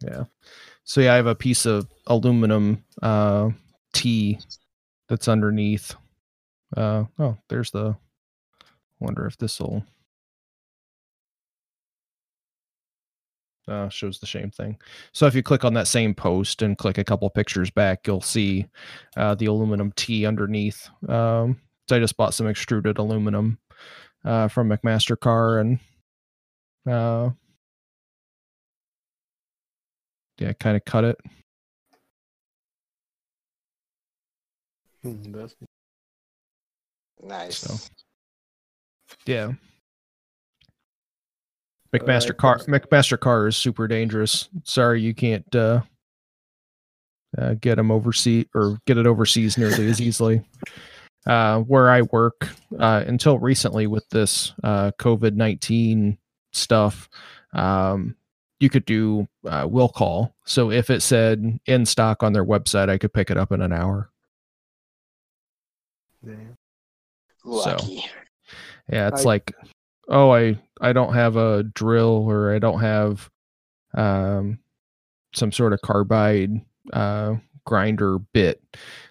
Yeah. So yeah, I have a piece of aluminum uh T that's underneath. Uh oh, there's the wonder if this will uh shows the same thing. So if you click on that same post and click a couple pictures back, you'll see uh the aluminum T underneath. Um so I just bought some extruded aluminum uh from McMaster-Carr and uh yeah, kind of cut it. Hmm, Nice. So. Yeah. McMaster-Carr McMaster car is super dangerous. Sorry you can't uh, uh get them overseas or get it overseas nearly as easily. Uh where I work uh until recently with this uh COVID-19 stuff um you could do uh, will call. So if it said in stock on their website, I could pick it up in an hour. damn. Lucky. Yeah, it's I- like, oh, I I don't have a drill or I don't have um some sort of carbide uh grinder bit.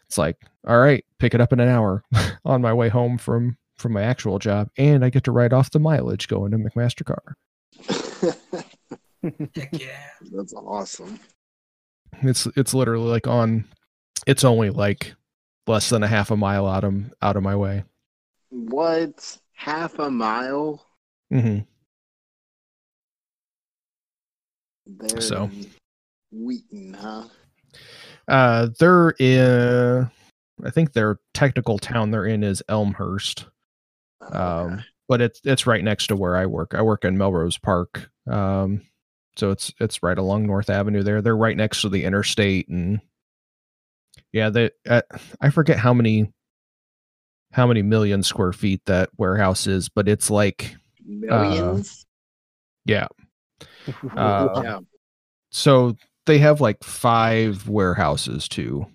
It's like, all right, pick it up in an hour (laughs) on my way home from from my actual job, and I get to write off the mileage going to McMaster-Carr. Heck yeah. (laughs) That's awesome. It's it's literally like on, it's only like less than a half a mile out of out of my way. What? Half a mile? Hmm There So. Wheaton, huh? Uh, they're in. I think their technical town they're in is Elmhurst. Okay. um, but it's it's right next to where I work. I work in Melrose Park, um, so it's it's right along North Avenue. There, they're right next to the interstate, and yeah, they uh, I forget how many how many million square feet that warehouse is, but it's like Millions? yeah. (laughs) Uh, yeah. So they have like five warehouses too,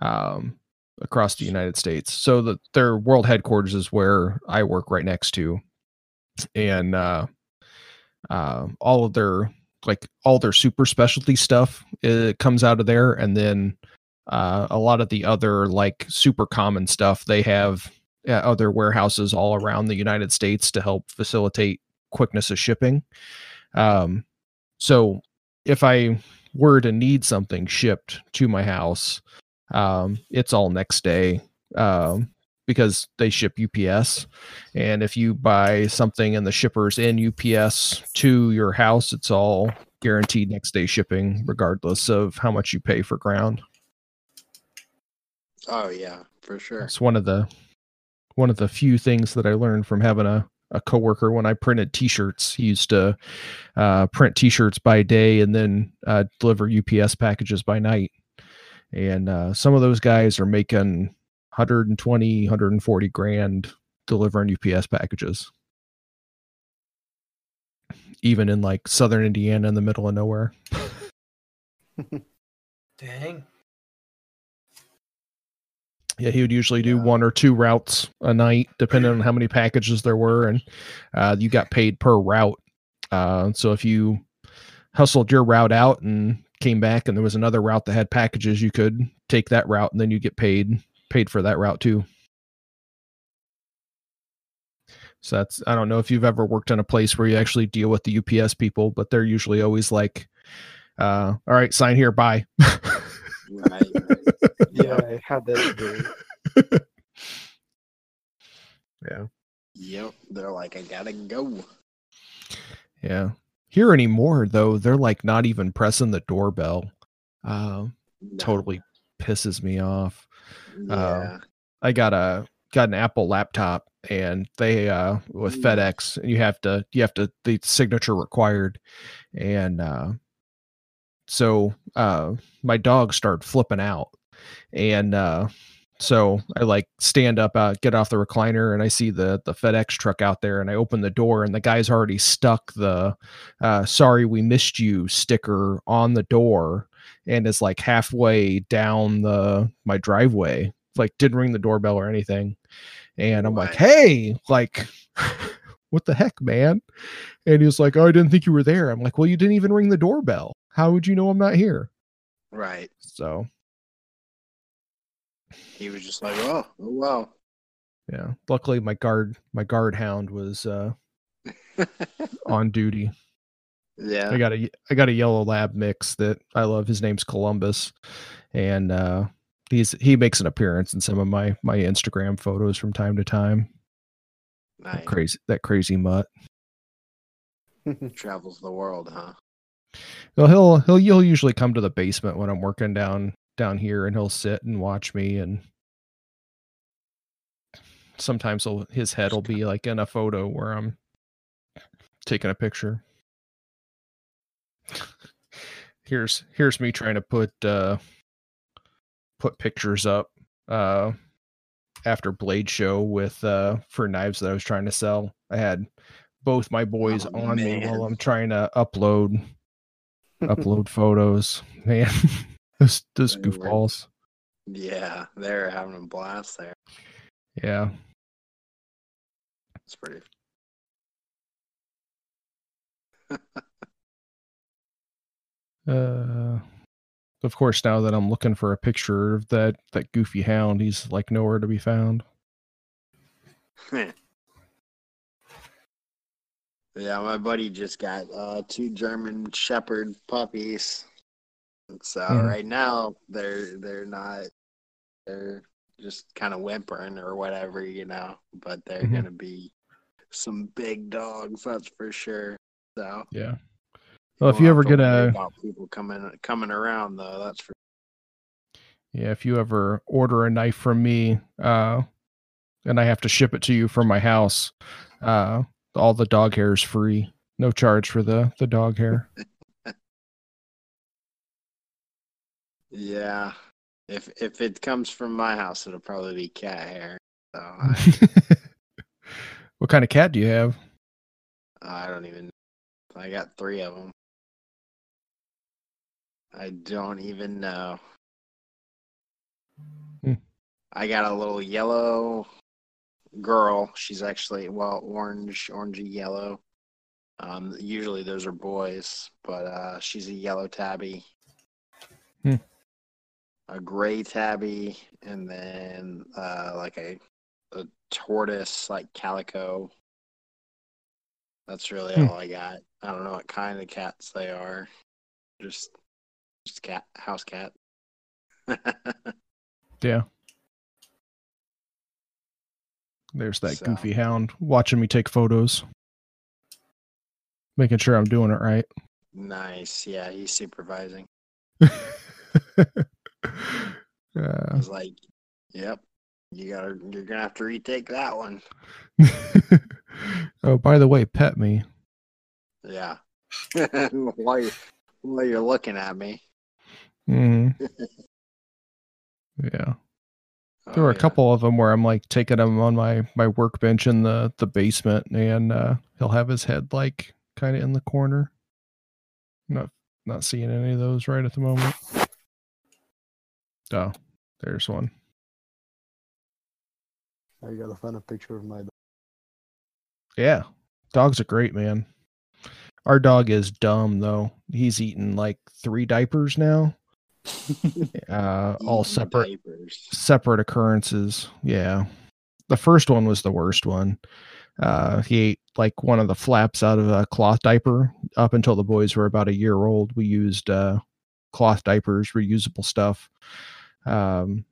um, across the United States. So the, their world headquarters is where I work right next to, and uh, uh, all of their like all their super specialty stuff it comes out of there, and then uh, a lot of the other like super common stuff they have uh, other warehouses all around the United States to help facilitate quickness of shipping. Um, so if I were to need something shipped to my house, um, it's all next day um, because they ship UPS. And if you buy something and the shipper's in UPS to your house, it's all guaranteed next day shipping, regardless of how much you pay for ground. Oh yeah, for sure. It's one of the one of the few things that I learned from having a a coworker when I printed T-shirts. He used to uh, print T-shirts by day and then uh, deliver UPS packages by night. And uh, some of those guys are making 120, 140 grand delivering UPS packages, even in like southern Indiana in the middle of nowhere. (laughs) Dang. Yeah, he would usually do one or two routes a night, depending on how many packages there were, and uh, you got paid per route. Uh, so if you hustled your route out and came back, and there was another route that had packages, you could take that route, and then you get paid paid for that route too. So that's I don't know if you've ever worked in a place where you actually deal with the UPS people, but they're usually always like, uh, "All right, sign here, bye." (laughs) Right. (laughs) right. Yeah, I had that. Day. (laughs) yeah. Yep. They're like, I gotta go. Yeah. Here anymore though, they're like not even pressing the doorbell. Uh, No. totally pisses me off. Yeah. I got a got an Apple laptop and they uh with Mm. FedEx and you have to you have to the signature required and uh so uh my dog started flipping out. And uh so I like stand up uh get off the recliner and I see the the FedEx truck out there and I open the door and the guy's already stuck the uh sorry we missed you sticker on the door and is like halfway down the my driveway. Like didn't ring the doorbell or anything. And i'm like hey like (laughs) what the heck man? And he was like oh i didn't think you were there. I'm like well you didn't even ring the doorbell how would you know i'm not here Right. so He was just like, oh, oh wow. yeah luckily my guard my guard hound was uh (laughs) on duty yeah. i got a i got a yellow lab mix that i love his name's columbus and uh he's he makes an appearance in some of my my instagram photos from time to time nice. that crazy that crazy mutt (laughs) Travels the world, huh? Well, he'll he'll he'll usually come to the basement when I'm working down down here, and he'll sit and watch me. And sometimes he'll, his head will be like in a photo where I'm taking a picture. (laughs) Here's here's me trying to put uh put pictures up uh after Blade Show with uh for knives that I was trying to sell. I had both my boys Oh, on me while. I'm trying to upload upload photos. (laughs) Man, those those goofballs. Yeah, they're having a blast there. Yeah. It's pretty. (laughs) Uh of course now that I'm looking for a picture of that that goofy hound, he's like nowhere to be found. (laughs) Yeah, my buddy just got uh, two German Shepherd puppies. So Mhm. right now they're they're not they're just kind of whimpering or whatever, you know. But they're Mhm. gonna be some big dogs, that's for sure. So Yeah. Well, if you ever get a people coming coming around though, that's for Yeah, if you ever order a knife from me, uh, and I have to ship it to you from my house, uh, all the dog hair is free. No charge for the the dog hair. (laughs) yeah. If if it comes from my house, it'll probably be cat hair. So (laughs) I, what kind of cat do you have? I don't even. I got three of them. I don't even know. Hmm. I got a little yellow girl. She's actually well orange, orangey yellow. Um, usually those are boys, but uh, she's a yellow tabby. Hmm. A gray tabby, and then uh, like a a tortoise, like calico. That's really Hmm. all I got. I don't know what kind of cats they are. Just, just cat, house cat. (laughs) Yeah. There's that So- goofy hound watching me take photos, making sure I'm doing it right. nice. Yeah, he's supervising. (laughs) I Uh, was like, "Yep, you gotta, you're gonna have to retake that one." (laughs) oh, by the way, pet me. Yeah. (laughs) while you while you're looking at me. hmm yeah. Oh, There were a yeah. couple of them where I'm like taking him on my my workbench in the the basement, and uh, he'll have his head like kind of in the corner. Not not seeing any of those right at the moment. Oh, there's one. I gotta find a picture of my dog. Yeah, dogs are great, man. Our dog is dumb though. He's eaten like three diapers now. Uh, (laughs) all separate separate occurrences. Yeah. The first one was the worst one. Uh, he ate like one of the flaps out of a cloth diaper. Up until the boys were about a year old, we used uh, cloth diapers, reusable stuff. Um,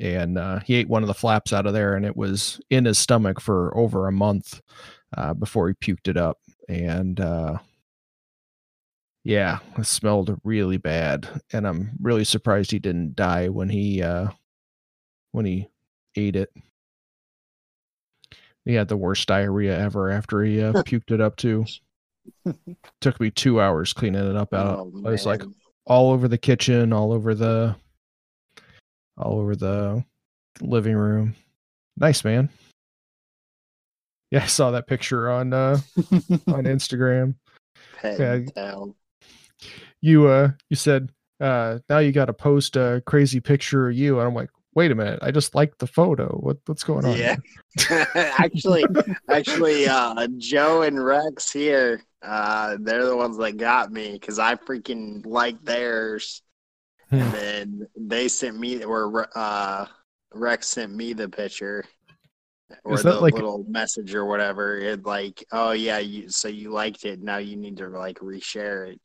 and uh, he ate one of the flaps out of there, and it was in his stomach for over a month uh, before he puked it up. And uh, yeah, it smelled really bad, and I'm really surprised he didn't die when he uh, when he ate it. He had the worst diarrhea ever after he uh, (laughs) puked it up too. Took me two hours cleaning it up out. Oh, I was like all over the kitchen, all over the, all over the living room. Nice man. Yeah, I saw that picture on uh on (laughs) Instagram. Pet yeah. You uh you said uh now you got to post a crazy picture of you, and I'm like, wait a minute, I just liked the photo. What what's going on? Yeah. (laughs) actually, (laughs) actually, uh, Joe and Rex here, uh, they're the ones that got me because I freaking liked theirs, Hmm. and then they sent me, or uh, Rex sent me the picture. Or Is that the like- little message or whatever. It like, oh yeah, you so you liked it. Now you need to like reshare it.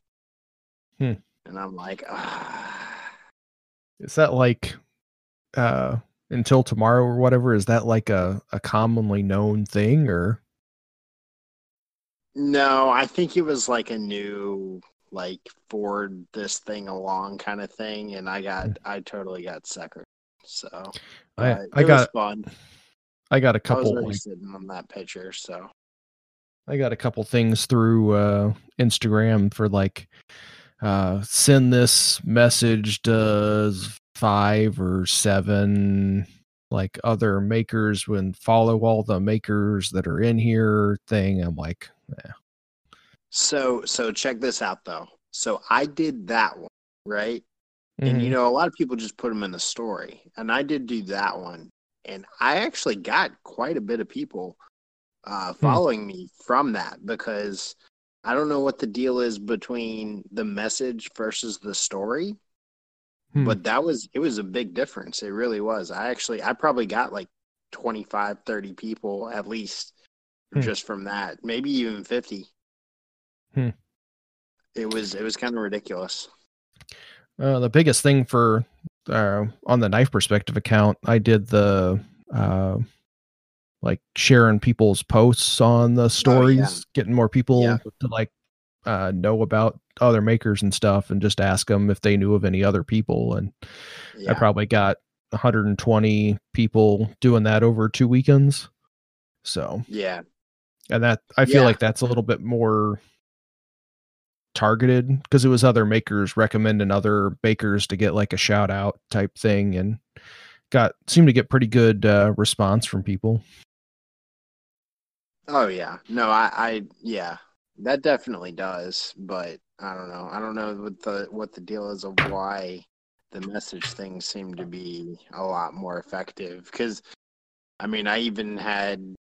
Hmm. And I'm like, ah. Is that like uh until tomorrow or whatever? Is that like a a commonly known thing or? No, I think it was like a new like forward this thing along kind of thing, and I got I totally got suckered. So. I I it got was fun. I got a I was couple like sitting on that picture, so I got a couple things through uh Instagram for like uh send this message to five or seven like other makers when follow all the makers that are in here thing. I'm like, yeah. so so check this out though. So I did that one right, and you mhm, know a lot of people just put them in the story, and I did do that one, and I actually got quite a bit of people uh, following me from that because I don't know what the deal is between the message versus the story, Hmm. but that was it was a big difference. It really was. I actually I probably got like 25, 30 people at least Hmm. just from that, maybe even 50. Hmm. It was it was kind of ridiculous. Uh, the biggest thing for uh, on the knife perspective account, I did the uh, like sharing people's posts on the stories, getting more people Yeah. to like uh, know about other makers and stuff, and just ask them if they knew of any other people. And I probably got 120 people doing that over two weekends. So, yeah. and that I feel Yeah. like that's a little bit more targeted because it was other makers recommending other bakers to get like a shout out type thing and got seemed to get pretty good uh, response from people. Oh yeah. No, I, I yeah. That definitely does, but I don't know. I don't know what the what the deal is of why the message things seem to be a lot more effective cuz I mean, I even had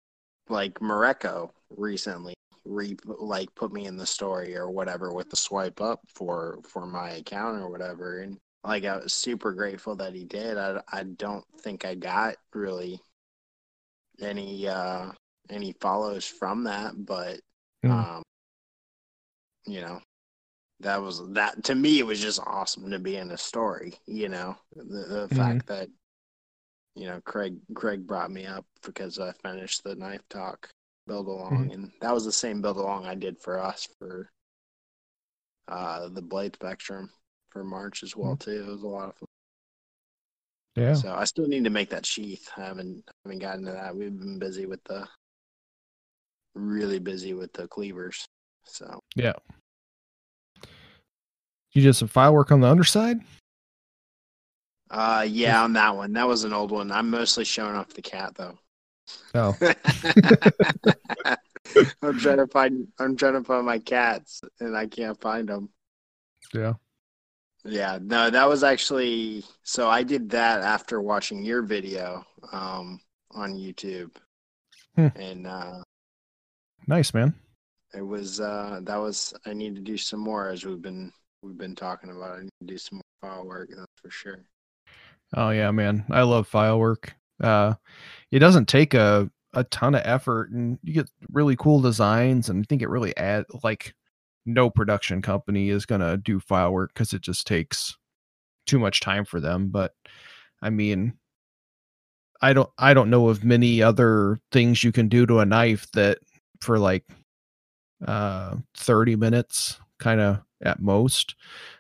like Mareko recently re like put me in the story or whatever with the swipe up for for my account or whatever and like I was super grateful that he did. I I don't think I got really any uh any follows from that, but Mm. um you know that was that to me it was just awesome to be in a story, you know. The, the Mhm. fact that you know Craig Craig brought me up because I finished the knife talk build along and that was the same build along I did for us for uh the blade spectrum for March as well too. It was a lot of fun. Yeah. So I still need to make that sheath. I haven't haven't gotten to that. We've been busy with the really busy with the cleavers. So Yeah. You did some file work on the underside? uh yeah, on that one. That was an old one. I'm mostly showing off the cat though. Oh. (laughs) I'm trying to find I'm trying to find my cats and I can't find them. Yeah. Yeah, no, that was actually so I did that after watching your video. Um on YouTube, Hmm. and uh, Nice, man. it was uh, that was I need to do some more as we've been we've been talking about. I need to do some more file work. That's for sure. Oh yeah, man. I love file work. Uh it doesn't take a a ton of effort and you get really cool designs and I think it really add like no production company is going to do file work cuz it just takes too much time for them, but I mean I don't I don't know of many other things you can do to a knife that for like uh 30 minutes kind of at most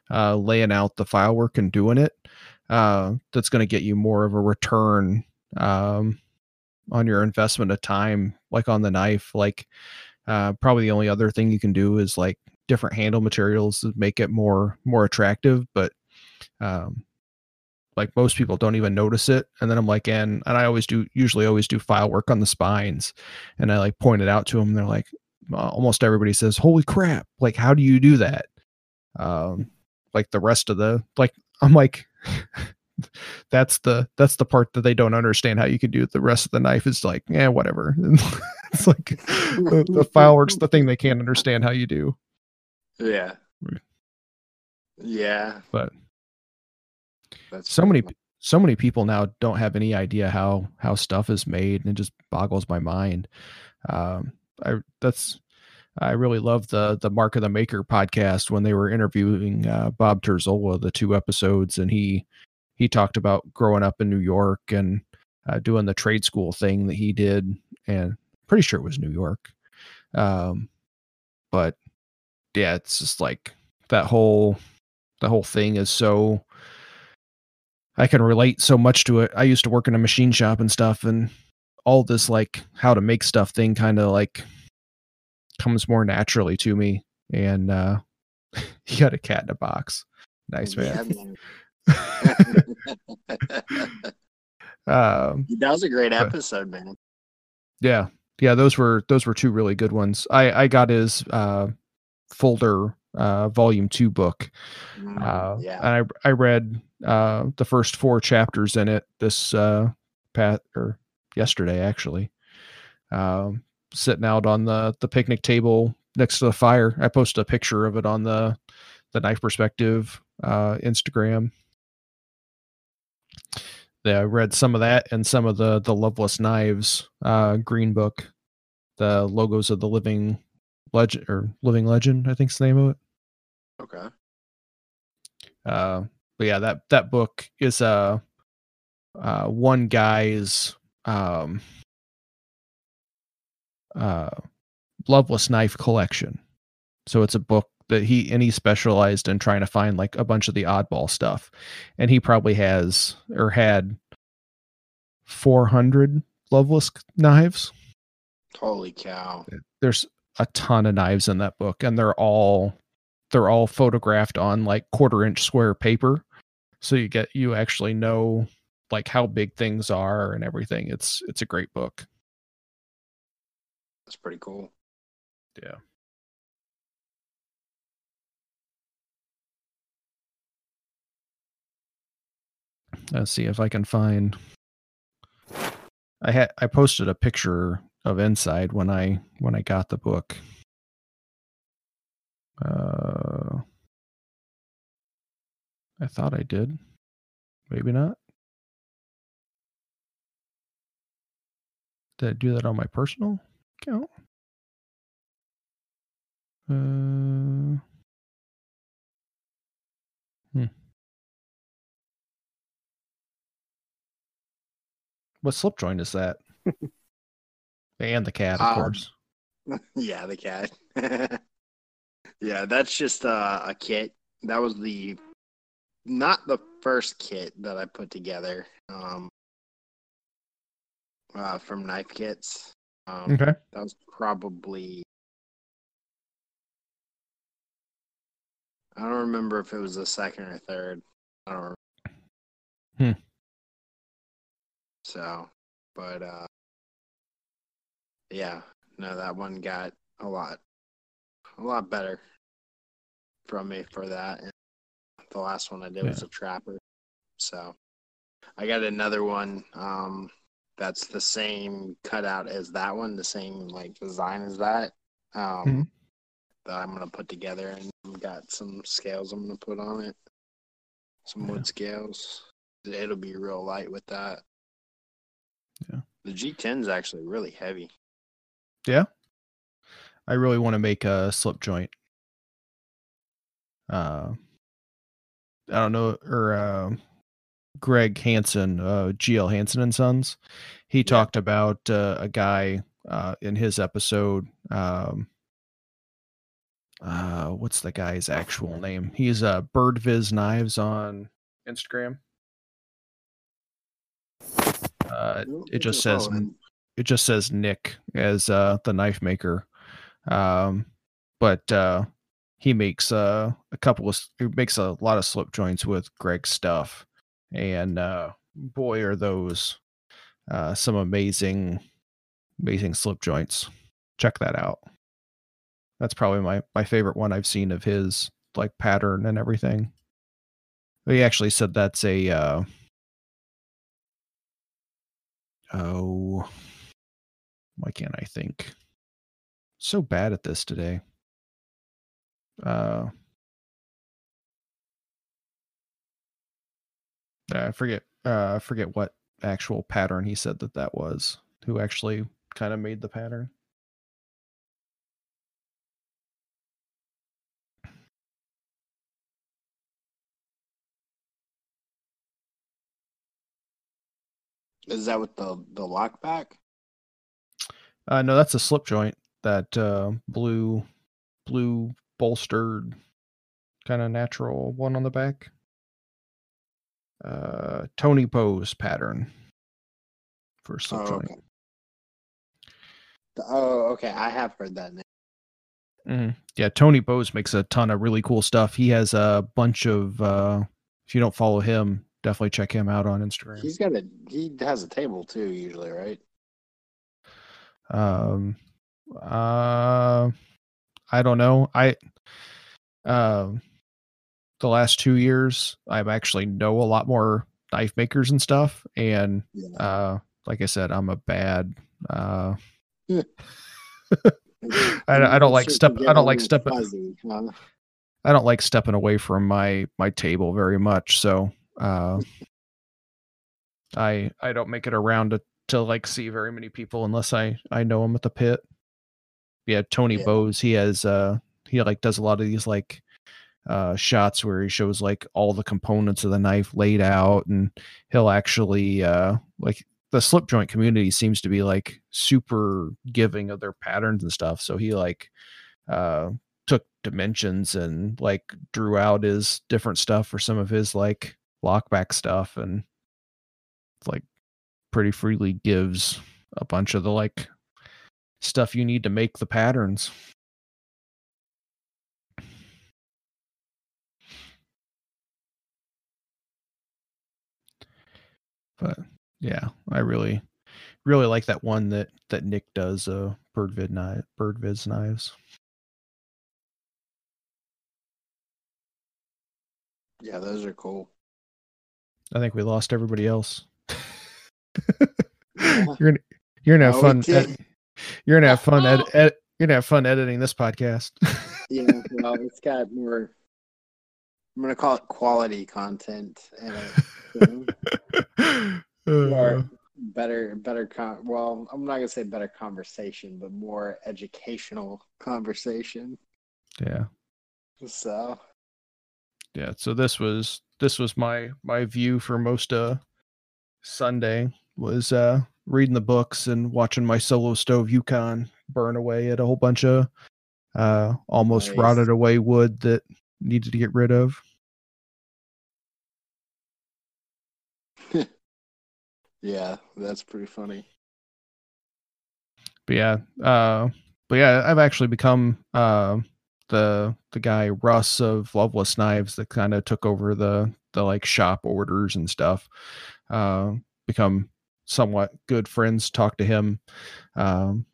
uh laying out the file work and doing it uh, that's going to get you more of a return um, on your investment of time, like on the knife. Like, uh, probably the only other thing you can do is like different handle materials to make it more more attractive. But um, like most people don't even notice it. And then I'm like, and and I always do usually always do file work on the spines, and I like point it out to them. And they're like, uh, almost everybody says, "Holy crap! Like, how do you do that?" Um, like the rest of the like I'm like (laughs) that's the that's the part that they don't understand how you can do it. The rest of the knife is like, yeah, whatever. (laughs) it's like the, the file work's the thing they can't understand how you do. Yeah. Yeah. But That's so many so many people now don't have any idea how how stuff is made and it just boggles my mind. Um I that's I really love the the Mark of the Maker podcast when they were interviewing uh, Bob Terzola, the two episodes, and he he talked about growing up in New York and uh, doing the trade school thing that he did, and pretty sure it was New York. Um, but yeah, it's just like that whole the whole thing is so I can relate so much to it. I used to work in a machine shop and stuff, and all this like how to make stuff thing kind of like comes more naturally to me. And uh (laughs) you got a cat in a box. Nice man. (laughs) um (laughs) that was a great But- episode, man. yeah. Yeah, those were those were two really good ones. I I got his uh folder uh volume 2 book. Mm, Uh yeah. and I I read uh the first four chapters in it this uh pat or yesterday actually. Um sitting out on the the picnic table next to the fire. I posted a picture of it on the the knife perspective uh Instagram. Yeah, I read some of that and some of the the Loveless Knives uh green book. The logos of the living legend or living legend, I think's the name of it. Okay. Uh, but yeah, that that book is uh, uh one guy's um uh loveless knife collection. So it's a book that he and he specialized in trying to find like a bunch of the oddball stuff, and he probably has or had four hundred loveless knives. Holy cow. There's a ton of knives in that book, and they're all they're all photographed on like quarter inch square paper. So you get you actually know like how big things are and everything. It's it's a great book. That's pretty cool. yeah. Let's see if i can find i had i posted a picture of inside when i when i got the book uh i thought i did. Maybe not. Did i do that on my personal account? Uh hmm. what slip joint is that? (laughs) And the cat of Um, course. (laughs) yeah, the cat. (laughs) yeah, that's just uh, a kit. That was the not the first kit that I put together. Um, uh, from Knife Kits. Um, okay That was probably. I don't remember if it was the second or third. I don't. Remember. Hmm. So, but uh, yeah, no, that one got a lot, a lot better from me for that. And the last one I did was a trapper. So, I got another one. Um, that's the same cutout as that one, the same like design as that. Um, Mhm. that I'm gonna put together, and got some scales I'm gonna put on it, some Yeah. wood scales. It'll be real light with that. Yeah. The G10 is actually really heavy. I really want to make a slip joint. Uh, I don't know, or uh, Greg Hansen, uh, GL Hansen and Sons. He talked about uh, a guy uh, in his episode. Um, uh, what's the guy's actual name? He's uh, Birdviz Knives on Instagram. Uh, it just says Oh, it just says Nick as uh the knife maker. Um but uh he makes uh a couple of he makes a lot of slip joints with Greg's stuff. And uh boy are those uh some amazing amazing slip joints. Check that out. That's probably my my favorite one I've seen of his like pattern and everything. He actually said that's a uh oh why can't I think? So bad at this today. Uh, I forget. Uh, I forget what actual pattern he said that that was. Who actually kind of made the pattern? Is that with the the lock back? Uh, no, that's a slip joint. That uh, blue, blue bolstered, kind of natural one on the back. Uh, Tony Bose pattern for slip Oh, joint. okay. Oh, okay. I have heard that name. Mhm. Yeah, Tony Bose makes a ton of really cool stuff. He has a bunch of. uh If you don't follow him, definitely check him out on Instagram. He's got a he has a table too, usually, right? um uh i don't know i um the last two years i've actually know a lot more knife makers and stuff and Yeah. uh like i said i'm a bad uh Yeah. (laughs) I don't- I don't like step- I don't like all step- fuzzy, huh? i don't like stepping away from my my table very much so uh (laughs) i i don't make it around to to like see very many people unless i i know them at the pit yeah tony Yeah. bose he has uh he like does a lot of these like uh shots where he shows like all the components of the knife laid out and he'll actually uh like the slip joint community seems to be like super giving of their patterns and stuff so he like uh took dimensions and like drew out his different stuff for some of his like lockback stuff and like pretty freely gives a bunch of the like stuff you need to make the patterns. But yeah, I really really like that one that that Nick does uh birdvid knife birdviz knives. Yeah, those are cool. I think we lost everybody else. (laughs) You're gonna you're No, fun. can't. Ed- you're gonna have fun. Ed- ed- you're gonna have fun editing this podcast. (laughs) Yeah, well, it's got more. I'm gonna call it quality content and a, (laughs) Uh, more better, better. Con- well, I'm not gonna say better conversation, but more educational conversation. yeah, So yeah. So this was this was my my view for most uh Sunday was uh reading the books and watching my solo stove Yukon burn away at a whole bunch of uh almost Nice. rotted away wood that needed to get rid of. (laughs) yeah, that's pretty funny. but yeah uh but yeah i've actually become uh the the guy russ of loveless knives that kind of took over the the like shop orders and stuff uh become somewhat good friends talk to him um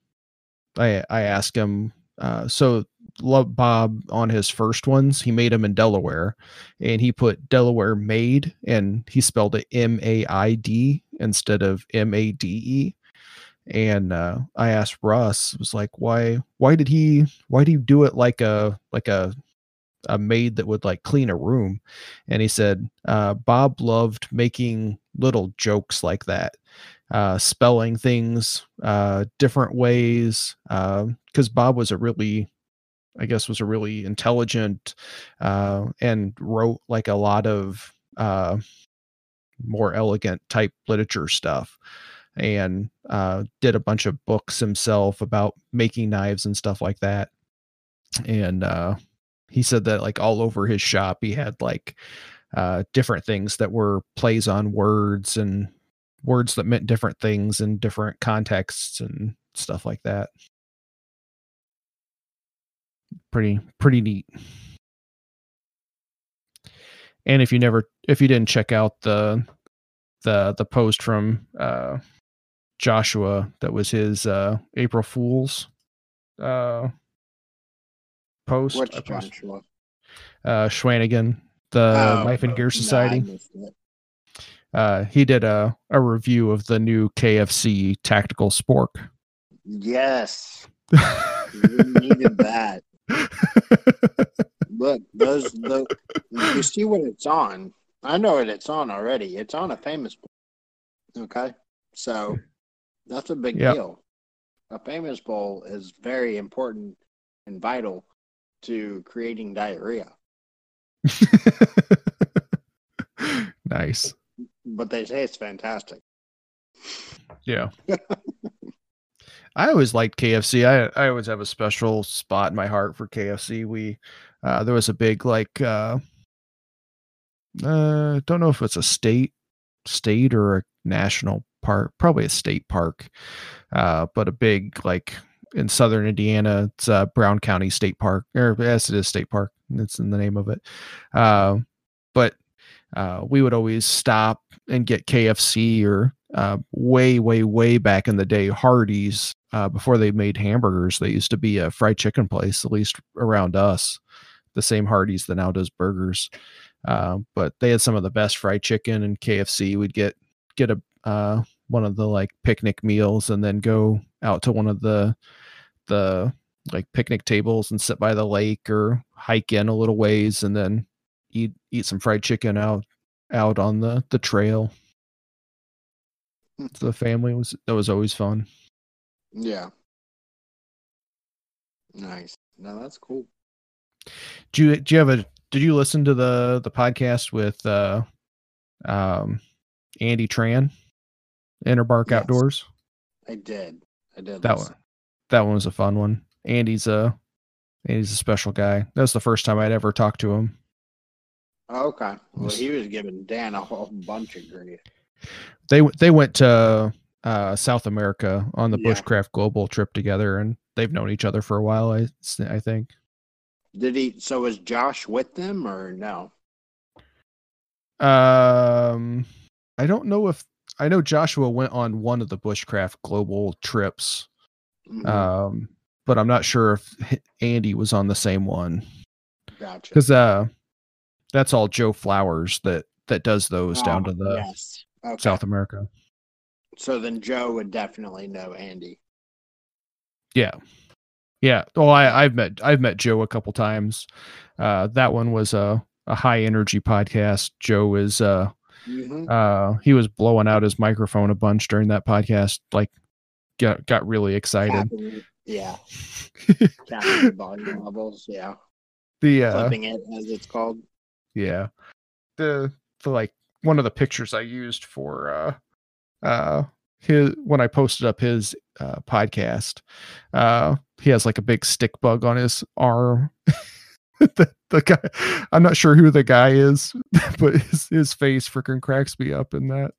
i i asked him uh so love bob on his first ones he made them in delaware and he put delaware made and he spelled it m-a-i-d instead of M A D E. And uh, I asked Russ, was like, why why did he why do you do it like a like a a maid that would like clean a room? And he said, uh, Bob loved making little jokes like that. Uh, spelling things uh, different ways because Bob was a really I guess was a really intelligent uh, and wrote like a lot of uh, more elegant type literature stuff and uh, did a bunch of books himself about making knives and stuff like that. And uh, he said that like all over his shop, he had like uh, different things that were plays on words and words that meant different things in different contexts and stuff like that pretty pretty neat. And if you never if you didn't check out the the the post from uh Joshua that was his uh April Fools uh post. Which post Joshua? uh Swanagon, the Oh, Knife and Gear Society. it. uh he did a a review of the new KFC tactical spork. Yes, (laughs) we needed that. Look, those the you see what it's on. I know what it's on already. It's on a famous bowl. Okay, so that's a big Yep. deal. A famous bowl is very important and vital to creating diarrhea. (laughs) nice. But they say it's fantastic. Yeah. (laughs) I always liked KFC. I I always have a special spot in my heart for KFC. We uh there was a big like uh uh don't know if it's a state state or a national park, probably a state park. Uh but a big like in southern Indiana, it's uh Brown County State Park. Or yes, it is state park. It's in the name of it. Uh but uh, we would always stop and get KFC or uh, way, way, way back in the day, Hardee's uh, before they made hamburgers. They used to be a fried chicken place, at least around us. The same Hardee's that now does burgers, uh, but they had some of the best fried chicken. And KFC, we'd get get a uh, one of the like picnic meals and then go out to one of the the like picnic tables and sit by the lake or hike in a little ways and then eat eat some fried chicken out out on the the trail. So the family was that was always fun. Yeah. Nice. No, that's cool. Do you do you have a did you listen to the the podcast with uh um Andy Tran, Interbark Yes. Outdoors? I did. I did. That listen. one that one was a fun one. Andy's a Andy's a special guy. That was the first time I'd ever talked to him. Oh, okay. Well, he was giving Dan a whole bunch of grief. They they went to uh South America on the Yeah. Bushcraft Global trip together and they've known each other for a while I I think. Did he? So was Josh with them or no? Um, I don't know if I know Joshua went on one of the Bushcraft Global trips. Mhm. Um, but I'm not sure if Andy was on the same one gotcha. because uh, that's all Joe Flowers that that does those down Oh, to the yes. Okay. South America. So then Joe would definitely know Andy. Yeah, yeah. Well, I I've met I've met Joe a couple times. Uh, that one was a a high energy podcast. Joe is uh Mm-hmm. uh he was blowing out his microphone a bunch during that podcast like got got really excited Yeah. Counting the volume levels. Yeah. the uh Clipping it, as it's called. yeah the the like one of the pictures i used for uh uh his when i posted up his uh podcast uh he has like a big stick bug on his arm (laughs) the, the guy i'm not sure who the guy is (laughs) but his, his face freaking cracks me up in that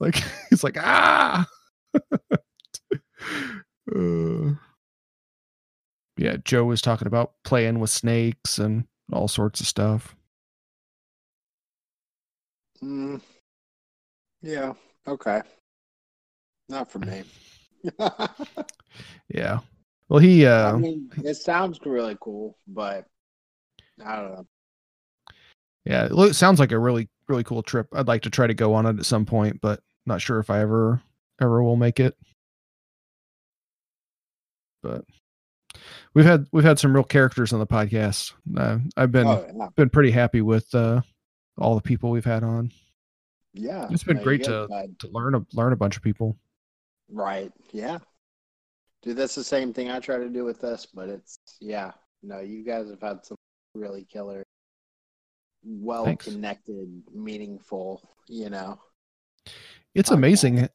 like (laughs) he's like ah uh, yeah joe was talking about playing with snakes and all sorts of stuff Mm. Yeah. Okay. Not for me. (laughs) Yeah. Well, he I uh mean, it sounds really cool, but I don't know. yeah, it sounds like a really really cool trip. I'd like to try to go on it at some point, but not sure if I ever ever will make it. But we've had we've had some real characters on the podcast. Uh, I've been Oh, yeah. been pretty happy with uh, all the people we've had on. yeah. It's been great to to learn a learn a bunch of people. Right. Yeah. Dude, that's the same thing I try to do with this, but it's yeah. No, you guys have had some really killer, well Thanks. connected, meaningful, you know. It's podcast. amazing.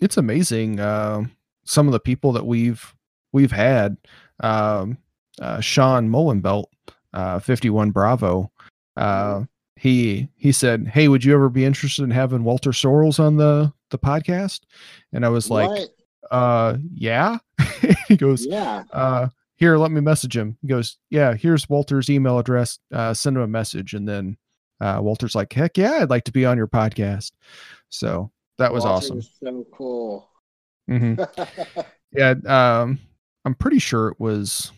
It's amazing. Um, some of the people that we've we've had. Um, uh, Sean Mullenbelt, uh, fifty one Bravo. Uh, he he said, "Hey, would you ever be interested in having Walter Sorrells on the the podcast?" And I was like, What? "Uh, yeah." (laughs) he goes, Yeah. uh here let me message him he goes yeah here's walter's email address uh send him a message and then uh walter's like heck yeah i'd like to be on your podcast so that was Walter awesome was so cool. hmm (laughs) yeah um i'm pretty sure it was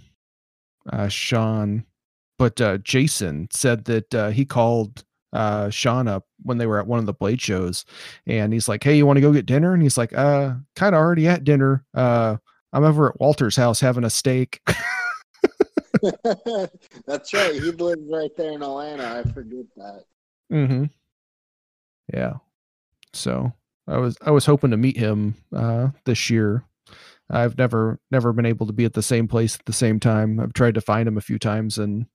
uh sean but uh jason said that uh he called uh sean up when they were at one of the blade shows and he's like hey you want to go get dinner and he's like uh kind of already at dinner uh i'm over at walter's house having a steak (laughs) (laughs) That's right. He lives right there in Atlanta. I forget that. Mm-hmm. Yeah. So I was I was hoping to meet him uh this year. I've never never been able to be at the same place at the same time. I've tried to find him a few times and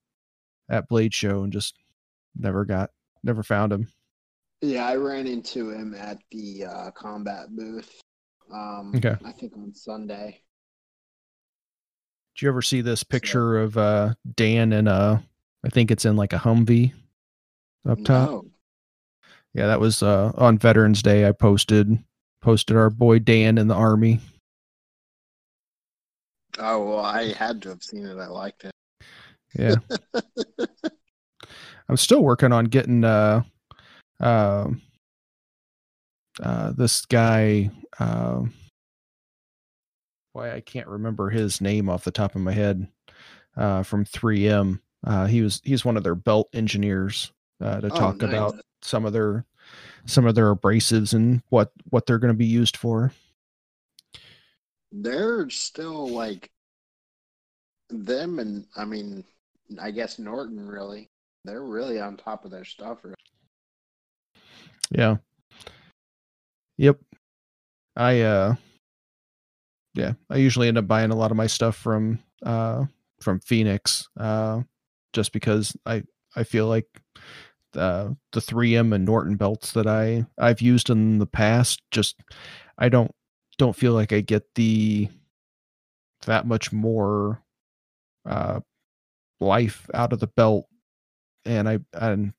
at Blade Show and just never got never found him. Yeah, I ran into him at the uh, combat booth. Um, Okay. I think on Sunday. Did you ever see this picture of uh Dan in a I think it's in like a Humvee up top? No. Yeah, that was uh on Veterans Day I posted posted our boy Dan in the army. Oh well, I had to have seen it. I liked it. Yeah. (laughs) I'm still working on getting uh um uh this guy um why I can't remember his name off the top of my head uh from 3M. Uh he was he's one of their belt engineers uh to Oh, talk nice. about some of their some of their abrasives and what what they're going to be used for. They're still like them, and I mean, I guess Norton really. They're really on top of their stuff. really. Yeah. Yep. I uh yeah, I usually end up buying a lot of my stuff from uh from Phoenix uh just because I I feel like the the 3M and Norton belts that I I've used in the past just I don't don't feel like I get the that much more uh life out of the belt and I and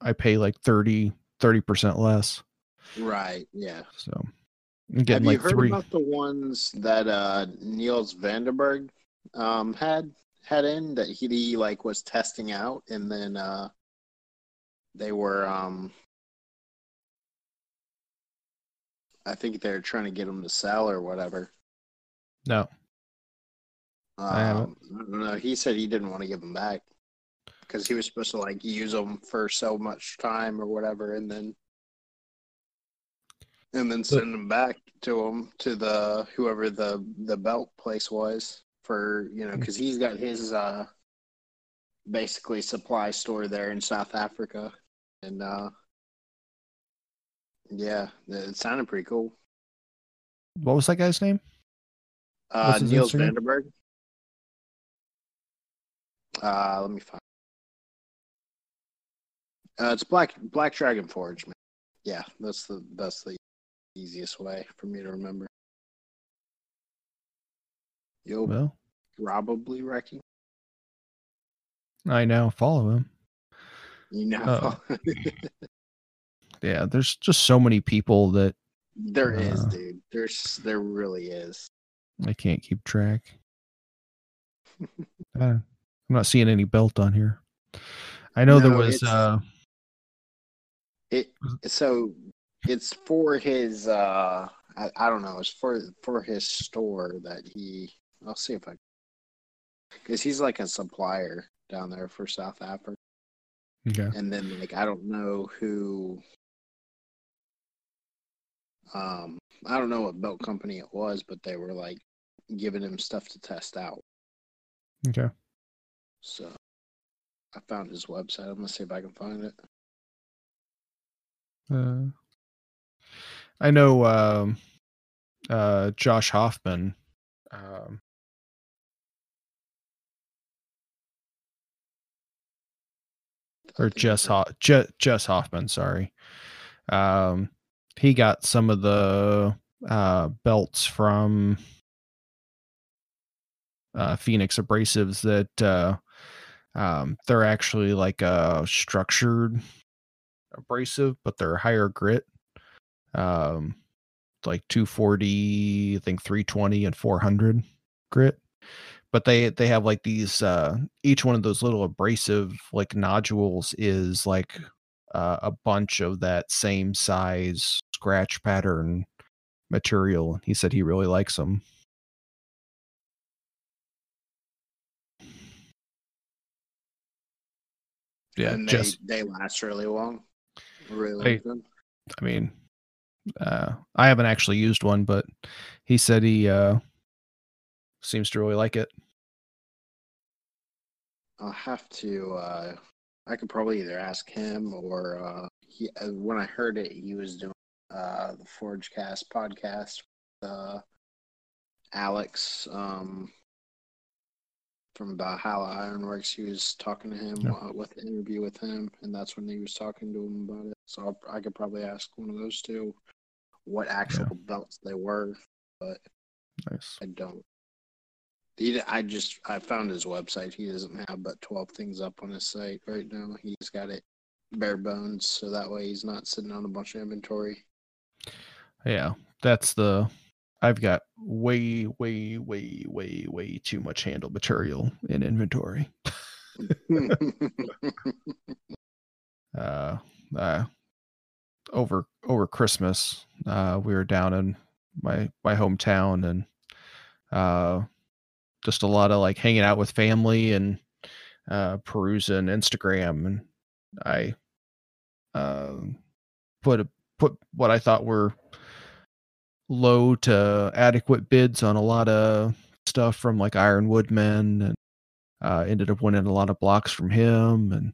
I pay like 30 30% less. Right. Yeah. So Have like you heard three. about the ones that uh, Niels Vandenberg um, had had in that he, he like was testing out, and then uh, they were um, I think they're trying to get him to sell or whatever. No. I. Um, I don't know. He said he didn't want to give them back because he was supposed to like use them for so much time or whatever, and then and then send them back to him to the whoever the the belt place was for you know because he's got his uh basically supply store there in South Africa, and uh yeah, it sounded pretty cool. What was that guy's name? Uh, Niels Instagram? Vandenberg. Uh, let me find. Uh, it's Black Black Dragon Forge, man. Yeah, that's the that's the easiest way for me to remember. You'll Well, probably recognize. I now follow him. You know, Uh, (laughs) Yeah, there's just so many people that there is, uh, dude. There's there really is. I can't keep track. (laughs) Uh, I'm not seeing any belt on here. I know there was uh It so it's for his uh I, I don't know, it's for for his store that he I'll see if I because he's like a supplier down there for South Africa. okay. And then like I don't know who Um, I don't know what belt company it was, but they were like giving him stuff to test out. Okay. So I found his website. I'm gonna see if I can find it. Uh, I know um, uh, Josh Hoffman. Um, or Jess Ho- Je- Jess Hoffman, sorry. Um, he got some of the uh, belts from uh, Phoenix Abrasives that uh, um, they're actually like a structured abrasive, but they're higher grit. Um, like 240, I think 320 and 400 grit. But they they have like these uh each one of those little abrasive like nodules is like uh, a bunch of that same size scratch pattern material. He said he really likes them. Yeah, and just they, they last really long. Really good. I mean, uh, I haven't actually used one, but he said he uh, seems to really like it. I'll have to. Uh, I could probably either ask him or uh, he. uh, When I heard it, he was doing uh, the Forgecast podcast. With, uh, Alex um, from Valhalla Ironworks. He was talking to him Yeah. uh, with the interview with him, and that's when he was talking to him about it. So I'll, I could probably ask one of those two what actual belts they were, but Nice. I don't. He, I just I found his website. He doesn't have but twelve things up on his site right now. He's got it bare bones, so that way he's not sitting on a bunch of inventory. Yeah, that's the. I've got way, way, way, way, way too much handle material in inventory. (laughs) Uh, uh, over over Christmas, uh, we were down in my my hometown and uh, just a lot of like hanging out with family and uh, perusing Instagram, and I um put a, put what I thought were low to adequate bids on a lot of stuff from like Iron Woodman and uh, ended up winning a lot of blocks from him and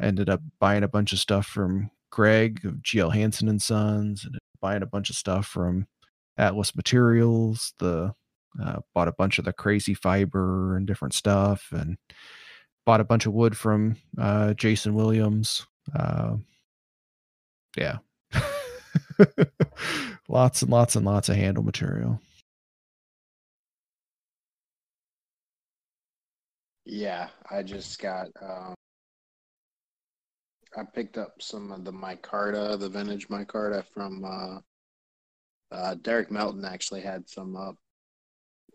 ended up buying a bunch of stuff from Greg of GL Hansen and Sons and buying a bunch of stuff from Atlas Materials. The uh, bought a bunch of the crazy fiber and different stuff and bought a bunch of wood from uh, Jason Williams. Uh, yeah. (laughs) lots and lots and lots of handle material. yeah, I just got. Um, I picked up some of the micarta, the vintage micarta from uh, uh, Derek Melton. Actually, had some up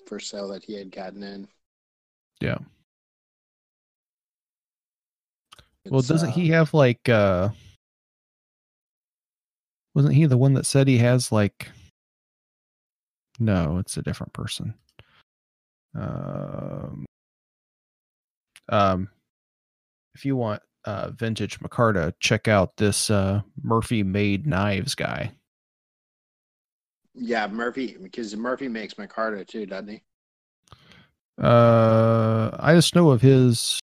for sale that he had gotten in. Yeah. Well, doesn't uh, he have like uh wasn't he the one that said he has like No, it's a different person. Um um if you want uh vintage Micarta, check out this uh Murphy made knives guy. Yeah, Murphy, because Murphy makes micarta too, doesn't he? Uh I just know of his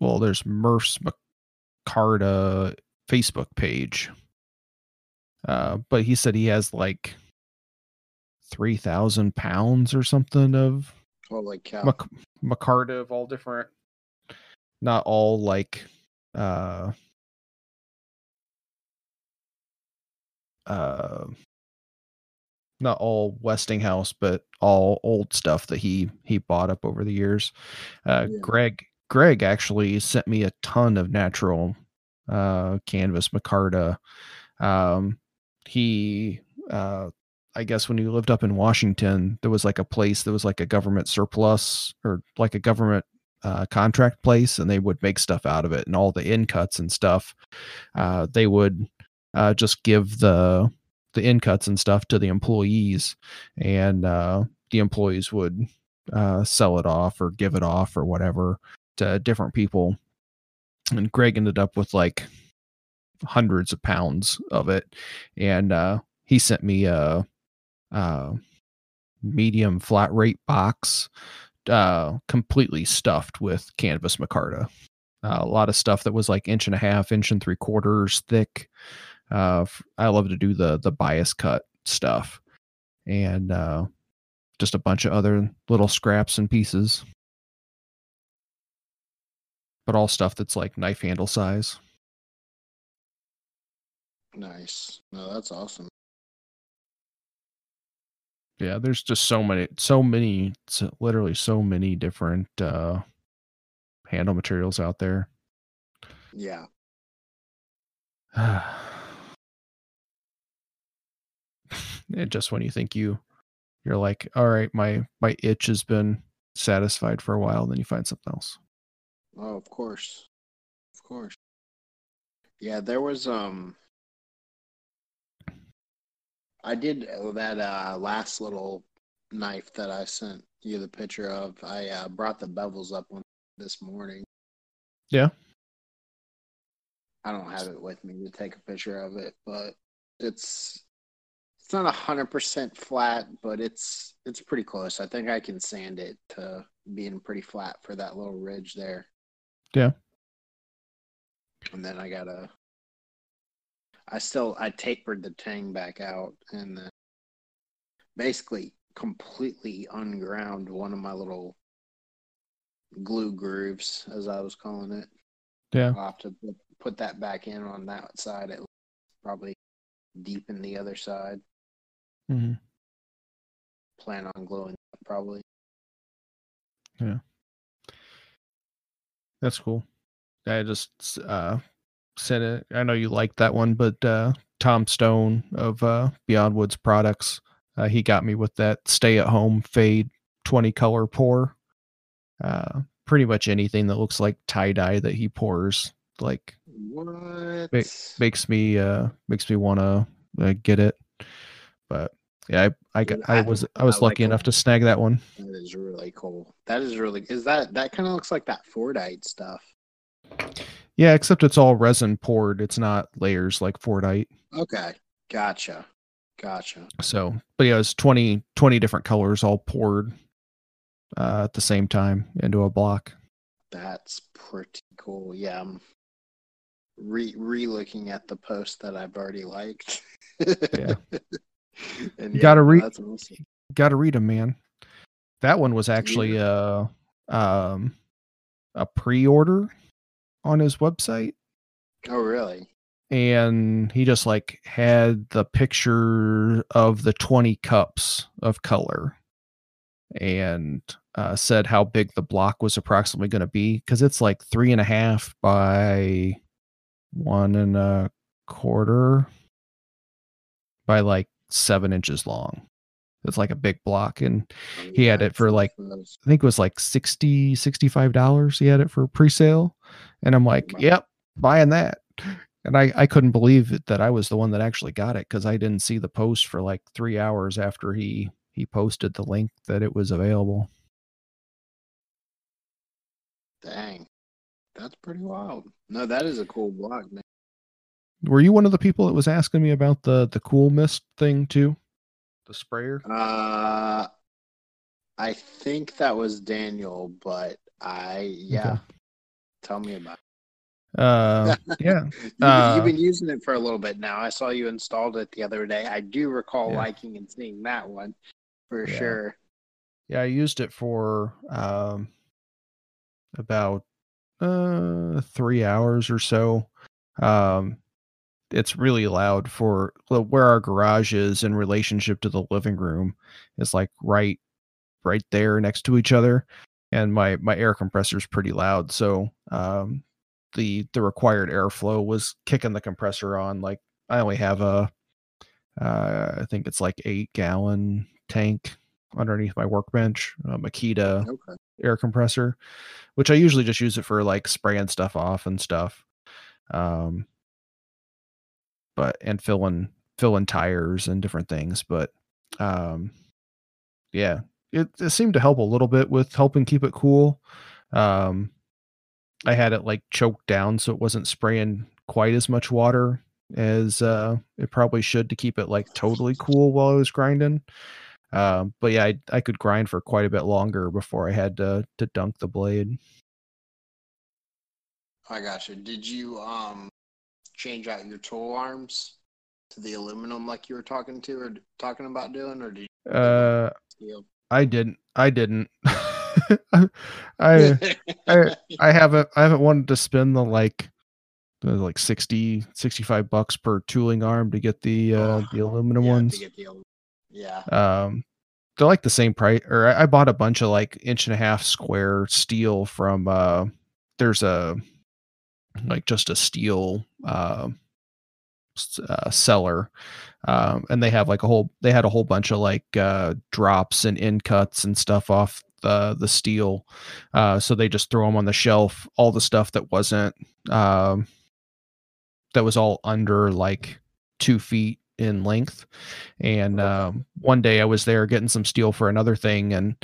well, there's Murph's Micarta Facebook page. Uh, but he said he has like three thousand pounds or something of Holy cow! Mac- Micarta of all different, not all like uh uh not all Westinghouse, but all old stuff that he he bought up over the years. Uh, Yeah. Greg Greg actually sent me a ton of natural uh canvas micarta. Um, he uh I guess when he lived up in Washington, there was like a place that was like a government surplus or like a government uh, contract place, and they would make stuff out of it, and all the in cuts and stuff. Uh, they would uh, just give the the in cuts and stuff to the employees, and uh, the employees would uh, sell it off or give it off or whatever to different people. And Greg ended up with like hundreds of pounds of it, and uh, he sent me a, a medium flat rate box, uh, completely stuffed with canvas micarta. Uh, a lot of stuff that was like inch and a half, inch and three quarters thick. Uh, I love to do the the bias cut stuff, and uh, just a bunch of other little scraps and pieces, but all stuff that's like knife handle size. Nice. No, that's awesome. Yeah, there's just so many, so many, so, literally so many different uh, handle materials out there. Yeah. (sighs) (sighs) and just when you think you you're like all right my my itch has been satisfied for a while then you find something else Oh, of course. Of course. Yeah, there was um I did uh, that uh last little knife that I sent you the picture of. I uh brought the bevels up one this morning. Yeah. I don't have it with me to take a picture of it, but it's it's not a hundred percent flat, but it's it's pretty close. I think I can sand it to being pretty flat for that little ridge there. Yeah. And then I gotta I still I tapered the tang back out and then basically completely unground one of my little glue grooves as I was calling it. yeah I'll have to put, put that back in on that side. It probably deepen the other side. Hmm Plan on that probably. Yeah. That's cool i just uh said it i know you like that one but uh tom stone of uh beyond woods products uh, he got me with that stay at home fade 20 color pour uh pretty much anything that looks like tie dye that he pours like What? makes me uh makes me want to uh, get it but yeah i i, I was i was like lucky enough to snag that one That is really cool. That is really is that that kind of looks like that Fordite stuff. yeah except it's all resin poured it's not layers like fordite Okay. Gotcha. Gotcha. so but yeah it's 20 20 different colors all poured uh at the same time into a block That's pretty cool. Yeah, I'm re re looking at the post that I've already liked. Yeah. (laughs) (laughs) and You gotta read- awesome. gotta read them man that one was actually uh um a pre-order on his website Oh, really? and he just like had the picture of the 20 cups of color and uh, said how big the block was approximately going to be because it's like three and a half by one and a quarter by like seven inches long it's like a big block and oh, He had it for, like, i think it was like 60 65 dollars he had it for pre-sale and i'm like yep buying that and i i couldn't believe it that i was the one that actually got it because i didn't see the post for like three hours after he he posted the link that it was available Dang. That's pretty wild. No, that is a cool block, man. Were you one of the people that was asking me about the the cool mist thing too the sprayer Uh, I think that was Daniel, but I yeah. Tell me about. it. uh (laughs) yeah you've, uh, you've been using it for a little bit now. I saw you installed it the other day. I do recall Yeah. liking and seeing that one for Yeah. sure. Yeah, I used it for um about uh 3 hours or so. Um it's really loud for where our garage is in relationship to the living room is like right right there next to each other and my my air compressor is pretty loud so um the the required airflow was kicking the compressor on like I only have a uh I think it's like 8 gallon tank underneath my workbench, a Makita Okay. air compressor, which I usually just use it for like spraying stuff off and stuff. Um, but and filling filling tires and different things. But um, yeah, it, it seemed to help a little bit with helping keep it cool. Um, I had it like choked down so it wasn't spraying quite as much water as uh, it probably should to keep it like totally cool while I was grinding. Um, but yeah, I, I could grind for quite a bit longer before I had to to dunk the blade. I got you. Did you um change out your tool arms to the aluminum like you were talking to or talking about doing, or did you Uh, steel? I didn't. I didn't. (laughs) I I (laughs) I haven't I haven't wanted to spend the like the like 60 65 bucks per tooling arm to get the uh the aluminum yeah, ones. the yeah. Um they're like the same price or I, I bought a bunch of like inch and a half square steel from uh there's a like just a steel uh, uh seller um and they have like a whole they had a whole bunch of like uh drops and in cuts and stuff off the the steel uh so they just throw them on the shelf all the stuff that wasn't um that was all under like two feet in length and um one day i was there getting some steel for another thing and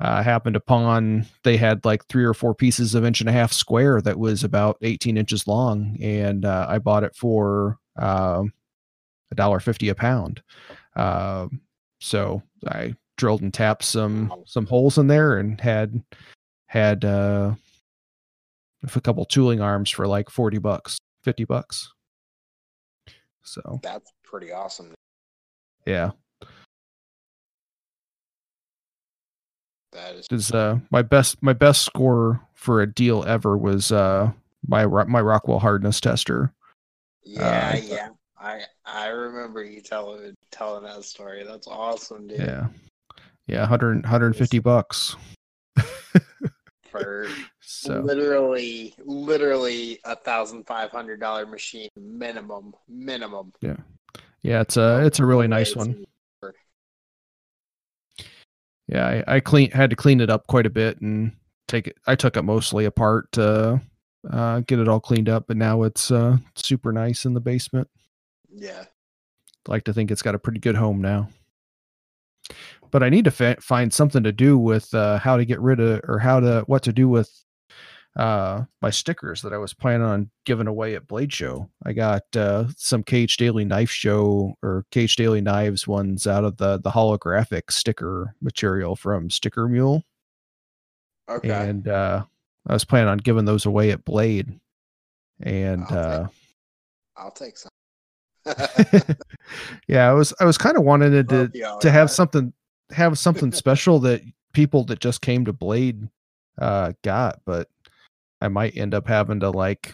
uh, happened upon they had like three or four pieces of inch and a half square that was about 18 inches long and uh, i bought it for um a dollar fifty a pound. Um so i drilled and tapped some some holes in there and had had uh a couple tooling arms for like 40 bucks 50 bucks. So That's pretty awesome. yeah That is uh my best my best score for a deal ever was uh my my Rockwell hardness tester. yeah, uh, yeah. I I remember you telling telling that story. That's awesome, dude. Yeah. Yeah, 100 150 bucks. (laughs) For So literally, literally a thousand five hundred dollar machine minimum, minimum. yeah, yeah, it's a it's a really nice one. Yeah, I, I clean had to clean it up quite a bit and take it. I took it mostly apart to uh, get it all cleaned up, but now it's uh, super nice in the basement. Yeah, like to think it's got a pretty good home now. But I need to fa- find something to do with uh, how to get rid of or how to what to do with uh, my stickers that I was planning on giving away at Blade Show. I got uh, some Cage Daily Knife Show or Cage Daily Knives ones out of the the holographic sticker material from Sticker Mule, okay. and uh, I was planning on giving those away at Blade. And I'll uh, take- I'll take some. (laughs) yeah, I was I was kind of wanting to Help you out to with have something have something (laughs) special that people that just came to Blade uh got, but I might end up having to like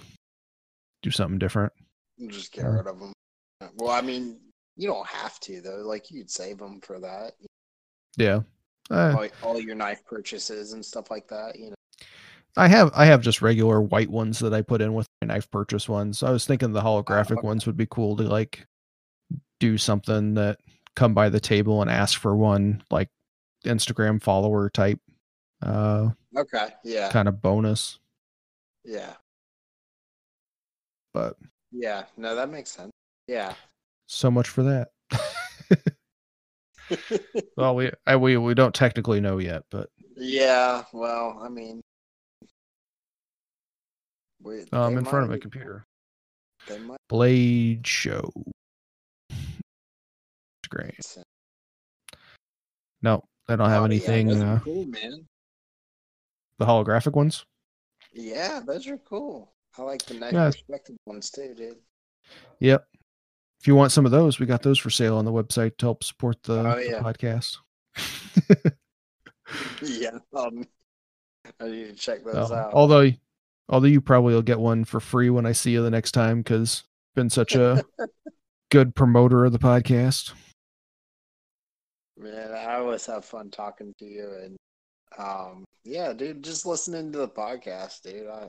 do something different. Just get Uh, rid of them. Well, I mean, you don't have to though. Like you'd save them for that. Yeah. Uh, All, all your knife purchases and stuff like that. You know. I have I have just regular white ones that I put in with my knife purchase ones. I was thinking the holographic okay. ones would be cool to like do something that come by the table and ask for one like Instagram follower type uh Okay. Yeah. kind of bonus. Yeah. But Yeah. No, that makes sense. Yeah. so much for that. (laughs) well, we I, we we don't technically know yet, but yeah. Well, I mean, we, I'm they in front of a computer. They might. Blade Show. (laughs) Great. No, I don't have Oh, anything. uh, cool, man. the holographic ones. Yeah, those are cool. I like the knife Yeah. perspective ones too, dude. Yep. If you want some of those, we got those for sale on the website to help support the, Oh, the podcast. (laughs) (laughs) Yeah. Um, I need to check those So, out. although, although you probably will get one for free when I see you the next time because been such a (laughs) good promoter of the podcast. Man, I always have fun talking to you, and um, yeah, dude, just listening to the podcast, dude. I,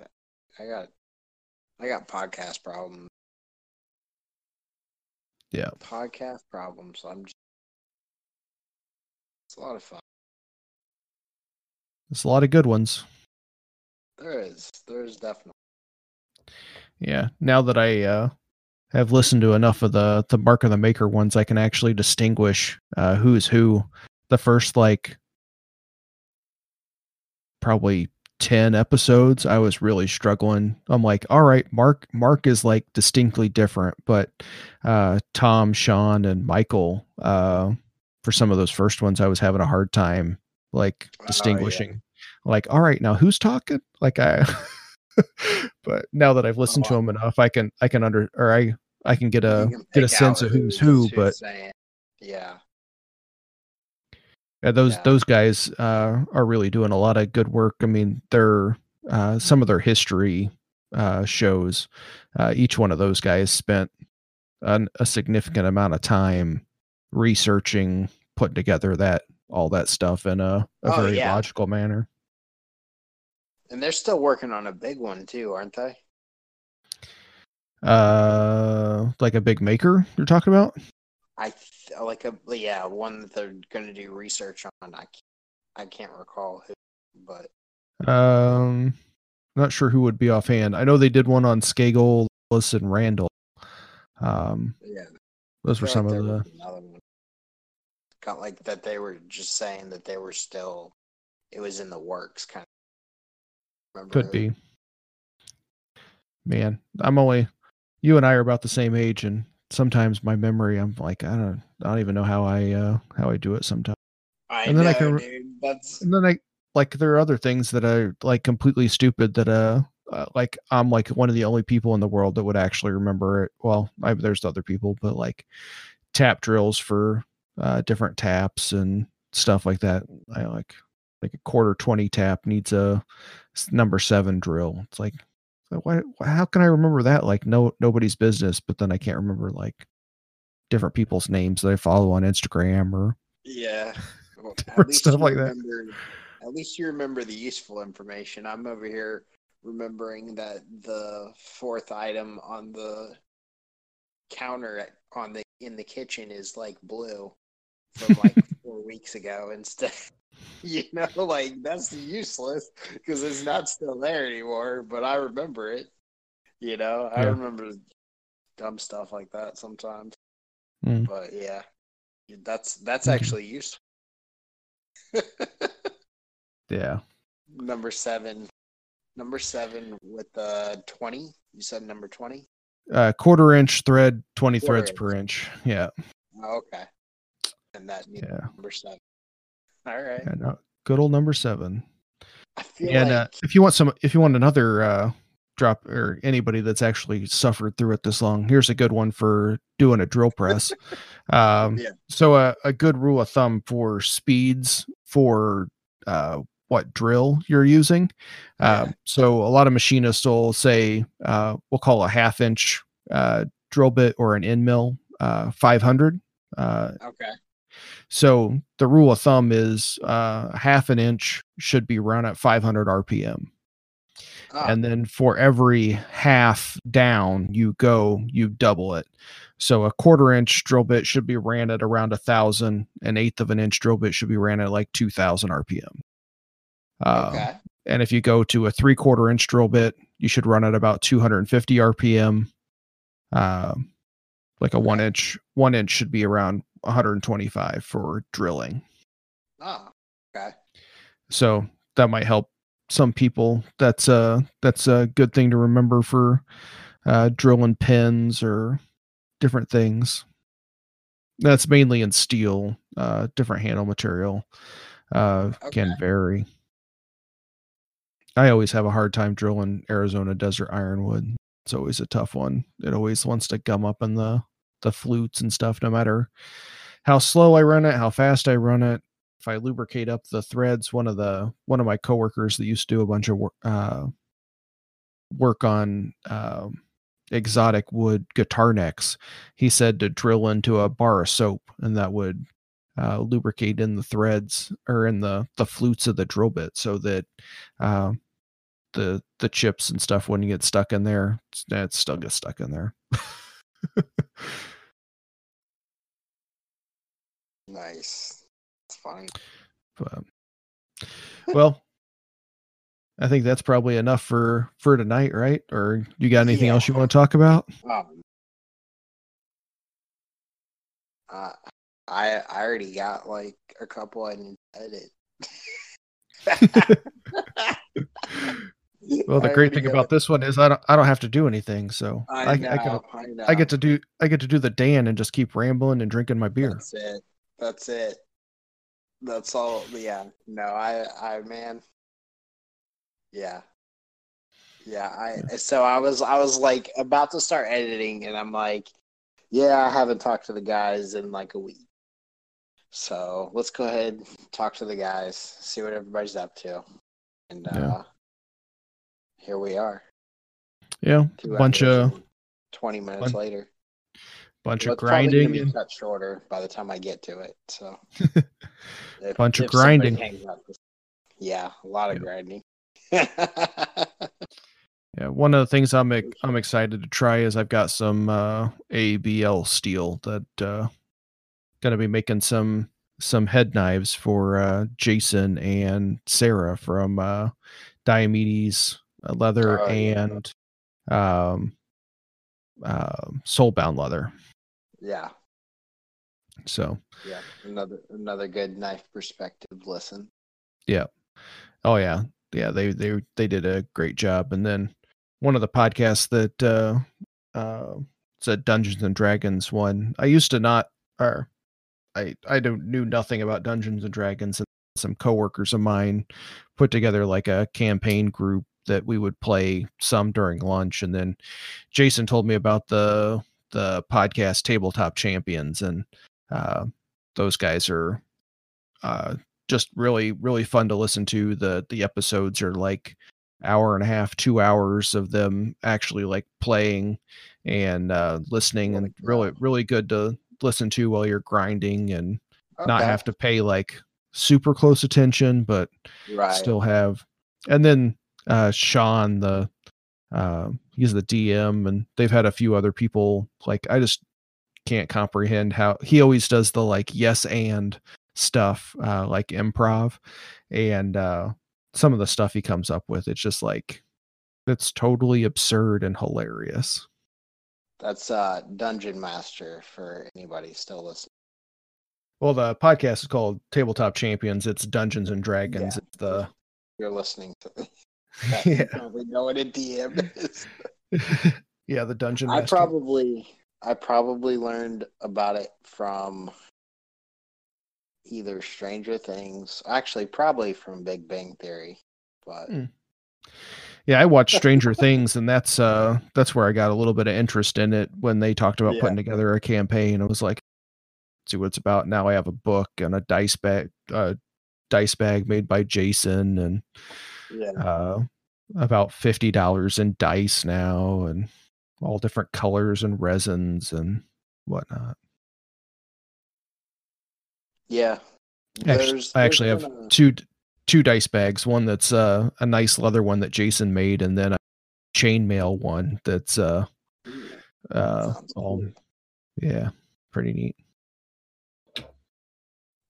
I got, I got podcast problems. Yeah. podcast problems. I'm just, it's a lot of fun. There's a lot of good ones. There is, there is definitely. Yeah. Now that I uh, have listened to enough of the the Mark of the Maker ones, I can actually distinguish uh, who's who. The first like probably 10 episodes, I was really struggling. I'm like, all right, Mark Mark is like distinctly different, but uh Tom, Sean and Michael uh for some of those first ones I was having a hard time like Oh, yeah. distinguishing. Like, all right, now who's talking? Like I (laughs) but now that I've listened to Oh, them enough, I can I can under or I I can get a can get a sense of who's who's who, but saying. Yeah. Yeah, those Yeah. those guys uh, are really doing a lot of good work. I mean, their uh, some of their history uh, shows. Uh, each one of those guys spent an, a significant amount of time researching, putting together that all that stuff in a, a Oh, very yeah. logical manner. And they're still working on a big one too, aren't they? Uh, like a big maker you're talking about? I like a yeah, one that they're going to do research on. I can't, I can't recall who, but Um, not sure who would be offhand. I know they did one on Scagel, Willis, and Randall. Um, yeah, those were some like of the. was another one. Got like that they were just saying that they were still it was in the works kind of remember Could be. Man, I'm only you and I are about the same age, and sometimes my memory, I'm like, I don't, I don't even know how I, uh, how I do it sometimes. I and know, then I can dude. That's And then I like there are other things that are like completely stupid that uh, uh like I'm like one of the only people in the world that would actually remember it. Well, I, there's other people, but like tap drills for uh different taps and stuff like that. I like like a quarter 20 tap needs a number 7 drill. It's like why how can I remember that like no nobody's business, but then I can't remember like different people's names that I follow on Instagram or yeah. (laughs) Well, at least stuff like that. At least you remember the useful information. I'm over here remembering that the fourth item on the counter at, on the in the kitchen is like blue from like (laughs) four weeks ago instead. (laughs) You know, like that's useless because it's not still there anymore. But I remember it. You know, I Yeah. remember dumb stuff like that sometimes. Mm. But yeah, that's that's Mhm. actually useful. (laughs) yeah. number seven, number seven with the twenty. You said number twenty. uh, quarter inch thread, 20 Quarter threads inch. per inch. Yeah. Oh, okay, and that Yeah. number seven. All right. And uh, good old number seven. I feel and uh, if you want some, if you want another uh, drop or anybody that's actually suffered through it this long, here's a good one for doing a drill press. (laughs) um, Yeah. So a, a good rule of thumb for speeds for uh, what drill you're using. Yeah. Um, so a lot of machinists will say uh, we'll call a half inch uh, drill bit or an end mill uh, 500. Uh, okay. So the rule of thumb is uh, half an inch should be run at 500 RPM. Oh, And then for every half down you go, you double it. So a quarter inch drill bit should be ran at around a thousand. An eighth of an inch drill bit should be ran at like 2000 RPM. Uh, okay. And if you go to a three quarter inch drill bit, you should run at about 250 RPM. Um, like a one inch, one inch should be around 125 for drilling. Oh, okay. So that might help some people. That's a that's a good thing to remember for uh, drilling pins or different things. That's mainly in steel. Uh, different handle material uh, can vary. I always have a hard time drilling Arizona desert ironwood. It's always a tough one. It always wants to gum up in the the flutes and stuff, no matter how slow I run it, how fast I run it. If I lubricate up the threads, one of the one of my coworkers that used to do a bunch of work, uh, work on um, exotic wood guitar necks, he said to drill into a bar of soap, and that would uh, lubricate in the threads or in the the flutes of the drill bit, so that uh, the the chips and stuff wouldn't get stuck in there. It still gets stuck in there. (laughs) Nice. It's funny. But, well, I think that's probably enough for for tonight, right? Or you got anything else you want to talk about? Um, uh, I I already got like a couple I to edit. (laughs) Well, the I great thing about it. this one is I don't I don't have to do anything, so I, I, I, know, get I, know. I get to do I get to do the Dan and just keep rambling and drinking my beer. That's it. That's it. That's all. Yeah. No, I, I, man. Yeah. Yeah. I. So I was, I was like about to start editing, and I'm like, yeah, I haven't talked to the guys in like a week. So let's go ahead, talk to the guys, see what everybody's up to, and uh, Yeah. here we are. Yeah, Two bunch of twenty minutes bun- later. Bunch Well, of it's probably gonna grinding be and cut shorter by the time I get to it. So, (laughs) If- Bunch of grinding. this- yeah, a lot of Yeah. grinding. (laughs) yeah. One of the things I'm I'm excited to try is I've got some uh, AEB-L steel that uh, gonna be making some some head knives for uh, Jason and Sarah from uh, Diomedes uh, Leather Oh, yeah. and um, uh, Soulbound Leather. Yeah, So yeah, another another good knife perspective listen. Yeah. Oh yeah, yeah. They they they did a great job. And then one of the podcasts that uh, uh, said Dungeons and Dragons one. I used to not, or I I don't knew nothing about Dungeons and Dragons, and some coworkers of mine put together like a campaign group that we would play some during lunch, and then Jason told me about the the podcast Tabletop Champions, and uh, those guys are uh, just really really fun to listen to. The the episodes are like hour and a half two hours of them actually like playing and uh listening and Really really good to listen to while you're grinding and not have to pay like super close attention but right. still have. And then uh sean the uh he's the dm and they've had a few other people like i just can't comprehend how he always does the like yes and stuff uh like improv and uh some of the stuff he comes up with it's just like it's totally absurd and hilarious That's uh Dungeon Master for anybody still listening. well the podcast is called tabletop champions it's dungeons and dragons Yeah. it's the You're listening to (laughs) yeah probably know what a DM is. (laughs) yeah the dungeon I probably I probably learned about it from either Stranger Things, actually probably from Big Bang Theory, but Hmm. Yeah, I watched Stranger Things, and that's uh that's where I got a little bit of interest in it when they talked about Yeah. putting together a campaign. I was like, see what it's about. Now I have a book and a dice bag, uh, dice bag made by Jason, and yeah, uh, about fifty dollars in dice now, and all different colors and resins and whatnot. yeah. Actually, There's- I actually have a- two two dice bags. One that's uh, a nice leather one that Jason made, and then a chainmail one that's uh uh all yeah pretty neat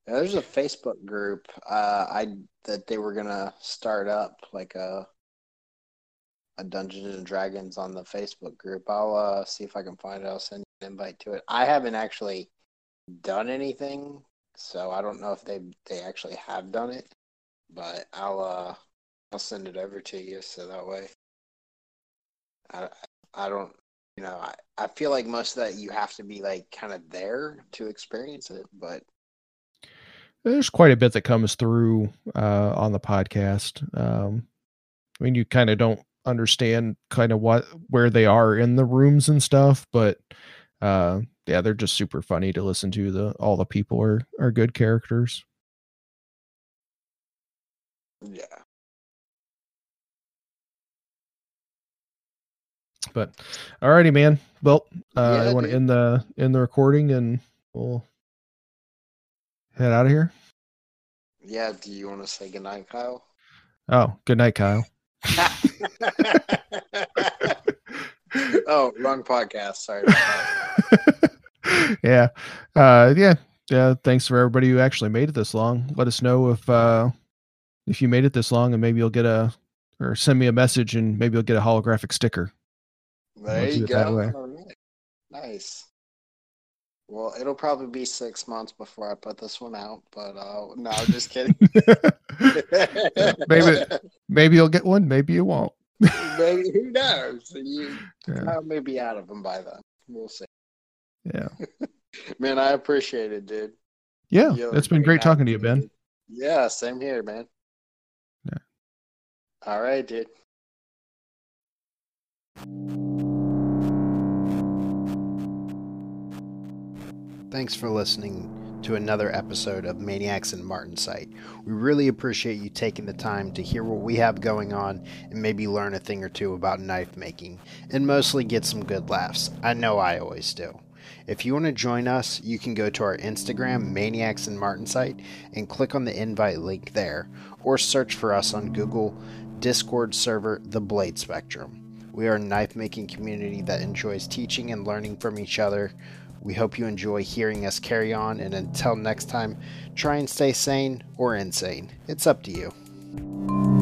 there's a Facebook group uh, I that they were gonna start up like a a Dungeons and Dragons on the Facebook group. I'll uh, see if I can find it. I'll send an invite to it. I haven't actually done anything, so I don't know if they they actually have done it, but I'll uh, I'll send it over to you so that way. I I don't you know I, I feel like most of that you have to be like kind of there to experience it, but there's quite a bit that comes through uh on the podcast. Um i mean you kind of don't understand kind of what where they are in the rooms and stuff but uh yeah they're just super funny to listen to. The all the people are are good characters. Yeah. but alrighty man. Well uh i want to end the end the recording and we'll head out of here Yeah, do you want to say goodnight, Kyle? oh good night kyle (laughs) (laughs) oh, wrong podcast. Sorry. (laughs) Yeah uh yeah yeah thanks for everybody who actually made it this long let us know if uh if you made it this long and maybe you'll get a or send me a message and maybe you'll get a holographic sticker There you go. Nice. Well, it'll probably be six months before I put this one out, but uh, no, I'm just kidding. (laughs) maybe maybe you'll get one. Maybe you won't. (laughs) Maybe who knows? You Yeah. I may be out of them by then. We'll see. Yeah. (laughs) Man, I appreciate it, dude. Yeah. Yo, it's been great talking to you, Ben. Yeah, same here, man. Yeah. All right, dude. Thanks for listening to another episode of Maniacs and Martensite. We really appreciate you taking the time to hear what we have going on and maybe learn a thing or two about knife making and mostly get some good laughs. I know I always do. If you want to join us, you can go to our Instagram, Maniacs and Martensite, and click on the invite link there, or search for us on Google Discord server The Blade Spectrum. We are a knife making community that enjoys teaching and learning from each other. We hope you enjoy hearing us carry on, and until next time, try and stay sane or insane. It's up to you.